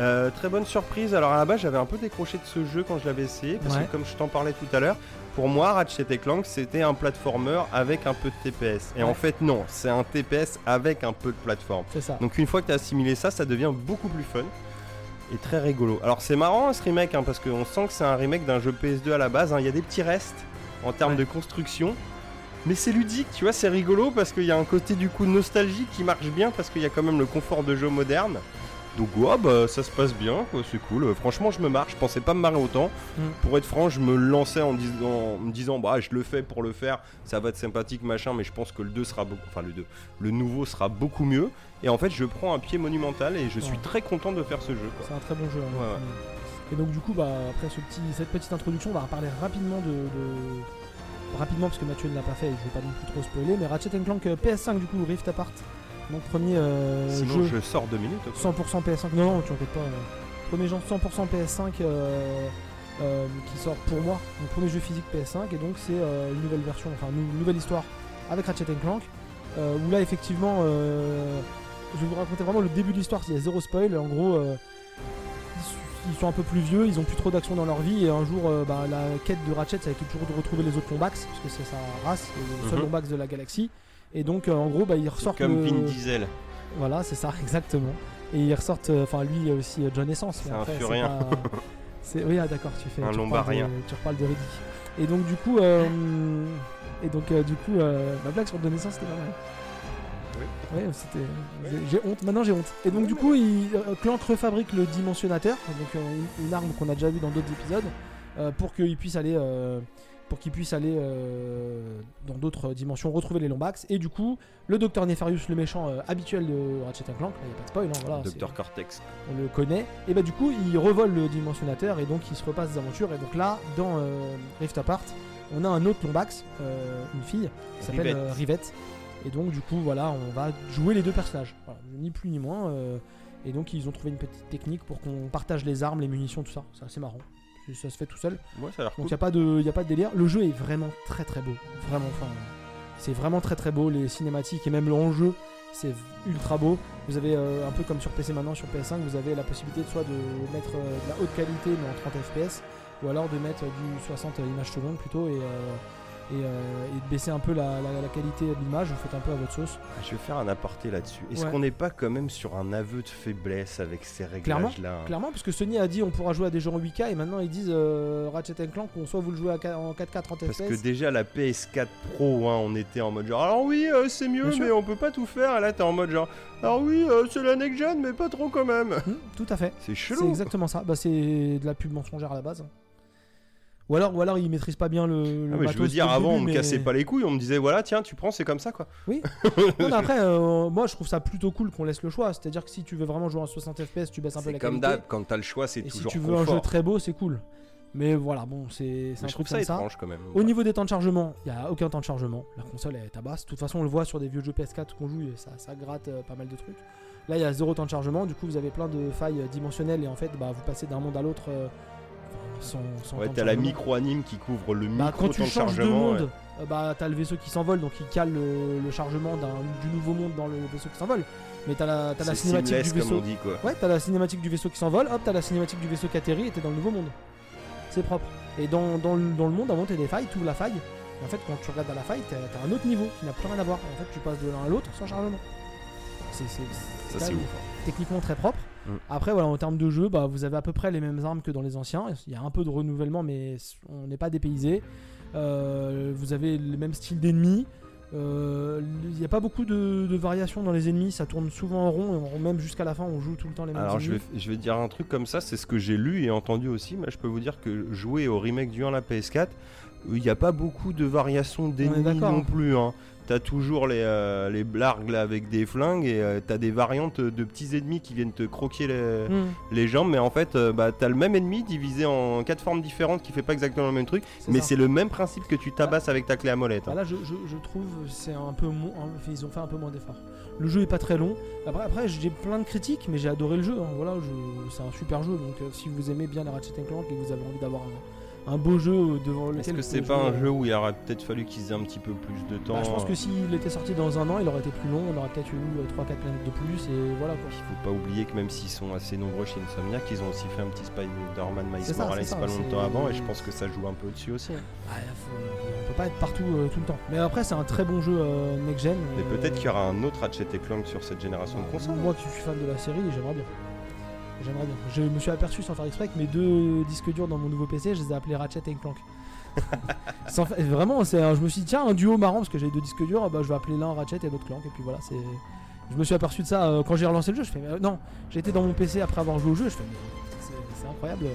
Euh, très bonne surprise. Alors à la base, j'avais un peu décroché de ce jeu quand je l'avais essayé, parce Ouais. que comme je t'en parlais tout à l'heure, pour moi, Ratchet Clank c'était un platformer avec un peu de TPS. Et Ouais. en fait, non, c'est un TPS avec un peu de plateforme. C'est ça. Donc une fois que tu as assimilé ça, ça devient beaucoup plus fun et très rigolo. Alors c'est marrant ce remake, hein, parce qu'on sent que c'est un remake d'un jeu PS2 à la base. hein. Il y a des petits restes en termes Ouais. de construction. Mais c'est ludique, tu vois, c'est rigolo parce qu'il y a un côté du coup nostalgique qui marche bien parce qu'il y a quand même le confort de jeu moderne. Donc ouais, bah ça se passe bien, quoi, c'est cool. Franchement, je me marre, je pensais pas me marrer autant. Mm. Pour être franc, je me lançais en, disant, en me disant, bah je le fais pour le faire, ça va être sympathique, machin, mais je pense que le 2 sera beaucoup, enfin le 2, le nouveau sera beaucoup mieux. Et en fait, je prends un pied monumental et je suis Ouais. très content de faire ce jeu. C'est un très bon jeu. hein. Ouais. Et donc du coup, bah, après ce petit, cette petite introduction, on va parler rapidement de, de- rapidement parce que Mathieu ne l'a pas fait et je vais pas non plus trop spoiler. Mais Ratchet Clank euh, PS5 du coup, Rift Apart, donc premier euh, Sinon, jeu je sors deux minutes. quoi. 100% PS5. Non, non, tu inquiètes pas. euh, premier jeu 100% PS5 euh, qui sort pour moi, mon premier jeu physique PS5 et donc c'est une nouvelle version, enfin une, nouvelle histoire avec Ratchet Clank. où là effectivement, je vais vous raconter vraiment le début de l'histoire. Il y a zéro spoil. En gros. Ils sont un peu plus vieux, ils ont plus trop d'action dans leur vie et un jour euh, bah, la quête de Ratchet ça a été toujours de retrouver les autres Lombax parce que c'est sa race, le seul Mhm. Lombax de la galaxie et donc euh, en gros bah, ils ressortent Comme le- Vin Diesel. voilà, c'est ça, (laughs) exactement. Et ils ressortent, euh, enfin lui aussi John Essence. C'est un après, furien. pas- (laughs) oui, ah, d'accord, tu fais. Un tu reparles Lombardien. de- Tu reparles de Riddick. Et donc du coup, euh, et donc euh, du coup, ma blague sur John Essence c'était pas mal. Oui. Ouais, c'était. j'ai- J'ai honte. Maintenant j'ai honte. Et donc du coup, il, euh, Clank refabrique le dimensionnateur, donc euh, une, une arme qu'on a déjà vue dans d'autres épisodes, euh, pour qu'il puisse aller, euh, pour qu'il puisse aller euh, dans d'autres dimensions retrouver les Lombax. Et du coup, le Docteur Nefarius, le méchant euh, habituel de Ratchet Clank, il n'y a pas de spoil, hein, voilà, Dr Cortex. on le connaît. Et bah du coup, il revole le dimensionnateur et donc il se repasse des aventures. Et donc là, dans euh, Rift Apart, on a un autre Lombax, une fille, qui s'appelle Rivette. Rivette. Et donc du coup, voilà, on va jouer les deux personnages. Voilà, ni plus ni moins. euh, et donc ils ont trouvé une petite technique pour qu'on partage les armes, les munitions, tout ça. C'est assez marrant. Ça se fait tout seul. Ça a l'air Donc cool. il n'y a, pas de- y a pas de délire. Le jeu est vraiment très très beau. Vraiment, enfin, c'est vraiment très très beau. Les cinématiques et même l'enjeu, c'est ultra beau. Vous avez euh, un peu comme sur PC maintenant, sur PS5, vous avez la possibilité de soit de mettre euh, de la haute qualité mais en 30 FPS, ou alors de mettre du 60 images secondes plutôt et, euh, et, euh, et de baisser un peu la, la- la qualité de l'image. Vous faites un peu à votre sauce. Je vais faire un aparté là-dessus. Est-ce Ouais. qu'on n'est pas quand même sur un aveu de faiblesse avec ces Clairement, réglages-là hein Clairement, parce que Sony a dit on pourra jouer à des jeux en 8K et maintenant ils disent euh, Ratchet Clank, on soit vous le jouez en 4K 30 Parce FPS. que déjà la PS4 Pro, hein, on était en mode genre alors oui euh, c'est mieux Bien sûr. mais on peut pas tout faire. Et là t'es en mode genre alors oui c'est la next gen mais pas trop quand même. Hmm, tout à fait. C'est C'est chelou. exactement ça. Bah, c'est de la pub mensongère à la base. Ou alors, ou alors ils maîtrisent pas bien le. le Ah, mais je veux dire avant début, on me mais- cassait pas les couilles, on me disait voilà tiens tu prends c'est comme ça quoi. (laughs) Non, mais après, euh, moi je trouve ça plutôt cool qu'on laisse le choix. C'est-à-dire que si tu veux vraiment jouer en 60 FPS, tu baisses un peu C'est la comme qualité. d'hab quand t'as le choix c'est Et si toujours tu veux un jeu très beau, c'est cool. Mais voilà, bon, c'est je trouve truc ça comme ça. étrange quand même. Au niveau des temps de chargement, il n'y a aucun temps de chargement. La console est tabasse. De toute façon, on le voit sur des vieux jeux PS4 qu'on joue et ça, ça gratte euh, pas mal de trucs. Là, il y a zéro temps de chargement. Du coup, vous avez plein de failles dimensionnelles et en fait, bah, vous passez d'un monde à l'autre euh, Ouais t'as la micro-anime qui couvre le Bah, micro quand tu changes de chargement. monde, ouais. euh, bah, t'as le vaisseau qui s'envole, donc il cale le, le chargement du nouveau monde dans le vaisseau qui s'envole. Mais t'as la, t'as la cinématique du vaisseau. dit quoi. Ouais, t'as la cinématique du vaisseau qui s'envole, hop, t'as la cinématique du vaisseau qui atterrit et t'es dans le nouveau monde. C'est propre. Et dans, dans, le, dans le monde, avant t'as des failles, tu ouvres la faille. Et en fait, quand tu regardes à la faille, t'as un autre niveau qui n'a plus rien à voir. En fait, tu passes de l'un à l'autre sans chargement. C'est ouf. techniquement très propre. Mm. Après, voilà, en termes de jeu, bah, vous avez à peu près les mêmes armes que dans les anciens. Il y a un peu de renouvellement, mais on n'est pas dépaysé. Euh, vous avez le même style d'ennemis. Euh, Il n'y a pas beaucoup de, de variations dans les ennemis, ça tourne souvent en rond, et on- même jusqu'à la fin, on joue tout le temps les mêmes Alors ennemis. je vais, je vais dire un truc comme ça, c'est ce que j'ai lu et entendu aussi, mais je peux vous dire que jouer au remake du 1 à la PS4, il n'y a pas beaucoup de variations d'ennemis non plus. Hein. T'as toujours les, euh, les blargues là avec des flingues et euh, t'as des variantes de petits ennemis qui viennent te croquer les, Hmm, les jambes, mais en fait euh, bah, t'as le même ennemi divisé en quatre formes différentes qui fait pas exactement le même truc, mais c'est le même principe que tu tabasses avec ta clé à molette. hein. Bah là, je, je- je trouve c'est un peu moins. hein, Ils ont fait un peu moins d'efforts. Le jeu est pas très long. Après, après j'ai plein de critiques, mais j'ai adoré le jeu. hein. Voilà, je- c'est un super jeu. Donc, euh, si vous aimez bien les Ratchet Clank et que vous avez envie d'avoir un, un beau jeu euh, devant lequel. Est-ce que c'est pas un jeu euh, où il aurait peut-être fallu qu'ils aient un petit peu plus de temps bah, Je pense que s'il était sorti dans un an, il aurait été plus long. On aurait peut-être eu 3-4 planètes de plus. Et voilà quoi. Il faut pas oublier que même s'ils sont assez nombreux chez Insomniac, ils ont aussi fait un petit Spider-Man Miles Morales pas longtemps avant et je pense que ça joue un peu dessus aussi. Ouais, faut- on peut pas être partout euh, tout le temps. Mais après, c'est un très bon jeu euh, next-gen. Mais euh, peut-être qu'il y aura un autre Ratchet et Clank sur cette génération de consoles. Moi qui suis fan de la série, j'aimerais bien. J'aimerais bien. Je me suis aperçu sans faire exprès que mes deux disques durs dans mon nouveau PC, je les ai appelés Ratchet et Clank. (laughs) Sans fa- Vraiment, c'est un- je me suis dit, tiens, un duo marrant parce que j'ai deux disques durs, bah, je vais appeler l'un Ratchet et l'autre Clank. Et puis voilà, c'est. Je me suis aperçu de ça euh, quand j'ai relancé le jeu. Je fais, mais, euh, non, j'étais dans mon PC après avoir joué au jeu. Je fais, c'est- incroyable.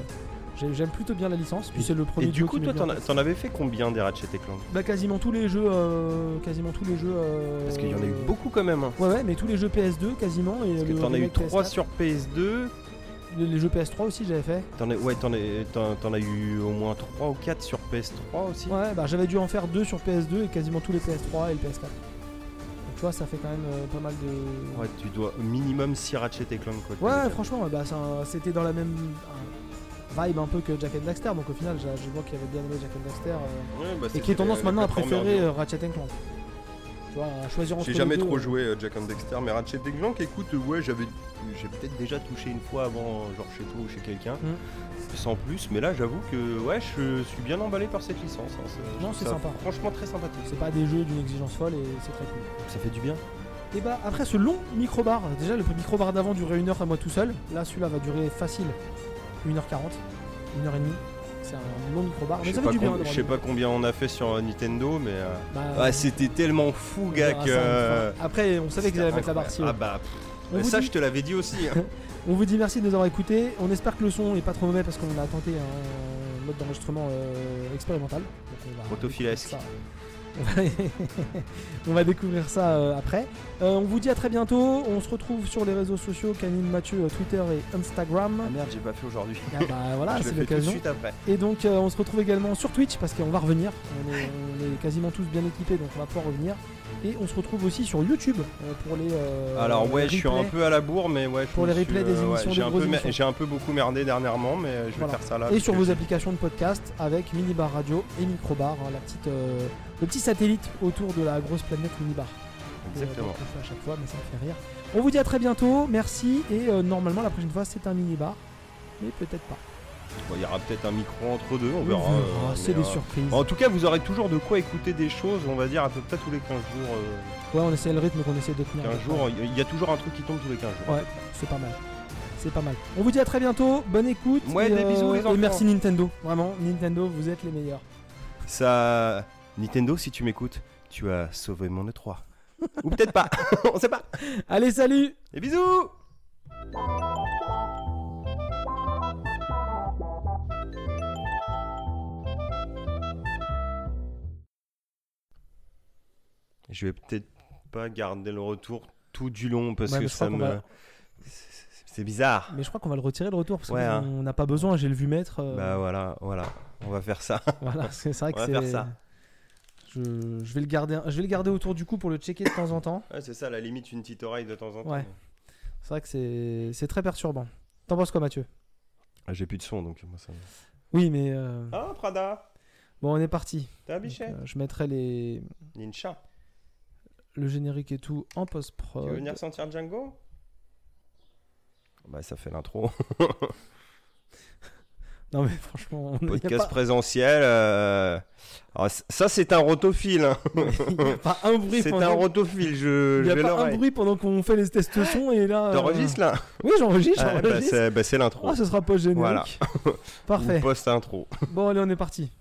J'ai- J'aime plutôt bien la licence. Puis c'est le premier Et du coup, toi, t'en avais fait combien des Ratchet et Clank? Bah, quasiment tous les jeux. euh, quasiment tous les jeux. euh, Parce qu'il y en a eu beaucoup quand même. hein. Ouais, ouais, mais tous les jeux PS2 quasiment. Et Parce que t'en as eu remake 3 PS4. sur PS2. Les, jeux PS3 aussi, j'avais fait. T'en as, ouais, t'en as, t'en- t'en as eu au moins 3 ou 4 sur PS3 aussi. Ouais, bah j'avais dû en faire deux sur PS2 et quasiment tous les PS3 et le PS4. Donc tu vois, ça fait quand même euh, pas mal de. Ouais, tu dois au minimum 6 Ratchet et Clank. Quoi, Ouais, franchement, bah, c'était dans la même vibe un peu que Jack and Daxter. Donc au final, je vois qu'il avait bien aimé Jack and Daxter euh, Ouais, bah, et qui est tendance maintenant à préférer euh, Ratchet Clank. Tu vois, à choisir entre J'ai les jamais deux, trop euh, joué euh, Jack and Dexter, mais Ratchet et Clank, écoute, ouais, j'avais, j'ai peut-être déjà touché une fois avant, genre chez toi ou chez quelqu'un, Mm. sans plus, mais là j'avoue que ouais, je suis bien emballé par cette licence. hein, Non, c'est ça sympa. Franchement très sympathique. C'est pas des jeux d'une exigence folle et c'est très cool. Ça fait du bien. Et bah après ce long micro-bar, déjà le micro-bar d'avant durait une heure à moi tout seul, là celui-là va durer facile 1h40, 1h30. C'est un long micro-bar. Je sais pas, bien. je sais pas combien on a fait sur euh, Nintendo, mais euh, Bah, c'était tellement fou, gars, que. euh. Après, on savait qu'ils allaient mettre la barre si. Ah bah, pff, ça dit- je te l'avais dit aussi. hein. (laughs) On vous dit merci de nous avoir écoutés. On espère que le son est pas trop mauvais parce qu'on a tenté un mode d'enregistrement euh, expérimental. Donc on va Autofilesque. (laughs) On va, découvrir ça euh, après. Euh, on vous dit à très bientôt. On se retrouve sur les réseaux sociaux Canine Mathieu, euh, Twitter et Instagram. Ah merde, j'ai pas fait aujourd'hui. Ah bah (laughs) voilà, c'est l'occasion. Et donc euh, on se retrouve également sur Twitch parce qu'on va revenir. On est, on est quasiment tous bien équipés donc on va pouvoir revenir. Et on se retrouve aussi sur YouTube euh, pour les. euh, Alors ouais, je suis un replays. peu à la bourre, mais ouais. Pour les replays des euh, ouais, émissions, j'ai des un peu, émissions. j'ai un peu beaucoup merdé dernièrement, mais je vais Voilà. faire ça là. Et sur vos j'ai- applications de podcast avec Minibar Radio et Microbar, hein, la petite, le petit satellite autour de la grosse planète Minibar. Exactement. On fait à chaque fois, mais ça me fait rire. On vous dit à très bientôt, merci et euh, normalement la prochaine fois c'est un minibar, mais peut-être pas. Bon, Il y aura peut-être un micro entre deux, on verra. euh, c'est des euh, surprises. En tout cas, vous aurez toujours de quoi écouter des choses, on va dire à peu près tous les 15 jours. euh, Ouais, on essaie le rythme qu'on essaie de tenir. 15 avec, jours, il y a toujours un truc qui tombe tous les 15 jours. Ouais, c'est pas mal. C'est pas mal. On vous dit à très bientôt, bonne écoute. Ouais, et, des bisous, les et merci Nintendo. Vraiment, Nintendo, vous êtes les meilleurs. Ça. Nintendo, si tu m'écoutes, tu as sauvé mon E3. Ou peut-être pas, (laughs) on sait pas. Allez, salut Et bisous Je vais peut-être pas garder le retour tout du long parce Ouais, que ça qu'on me. va- C'est bizarre. Mais je crois qu'on va le retirer le retour parce Ouais, hein. qu'on n'a pas besoin, j'ai le vu mettre. euh, Bah voilà, voilà, on va faire ça. (laughs) Voilà, c'est vrai que On va c'est. faire ça. Je, je vais le garder, je vais le garder autour du cou pour le checker de temps en temps. Ouais, c'est ça, à la limite, une petite oreille de temps en temps. Ouais. C'est vrai que c'est c'est très perturbant. T'en penses quoi, Mathieu? Ah, J'ai plus de son donc moi ça. Oui, mais euh, Ah, Prada bon, on est parti. T'as un Donc, bichet? euh, je mettrai les Ninja. Le générique et tout en Tu post-prod. veux venir sentir Django? Bah ça fait l'intro. (laughs) Non mais franchement, on- Podcast pas- présentiel. euh, alors, ça c'est un rotophile. hein. (laughs) il y a pas un bruit C'est pendant. un rotophile, je, il y je a vais pas un bruit pendant qu'on fait les tests son et là. euh, T'enregistres là? Oui, j'enregistre, Ah, bah. C'est bah, c'est l'intro. Ah, ce sera pas générique. Voilà. (laughs) Parfait. Ou post-intro. Bon, allez, on est parti.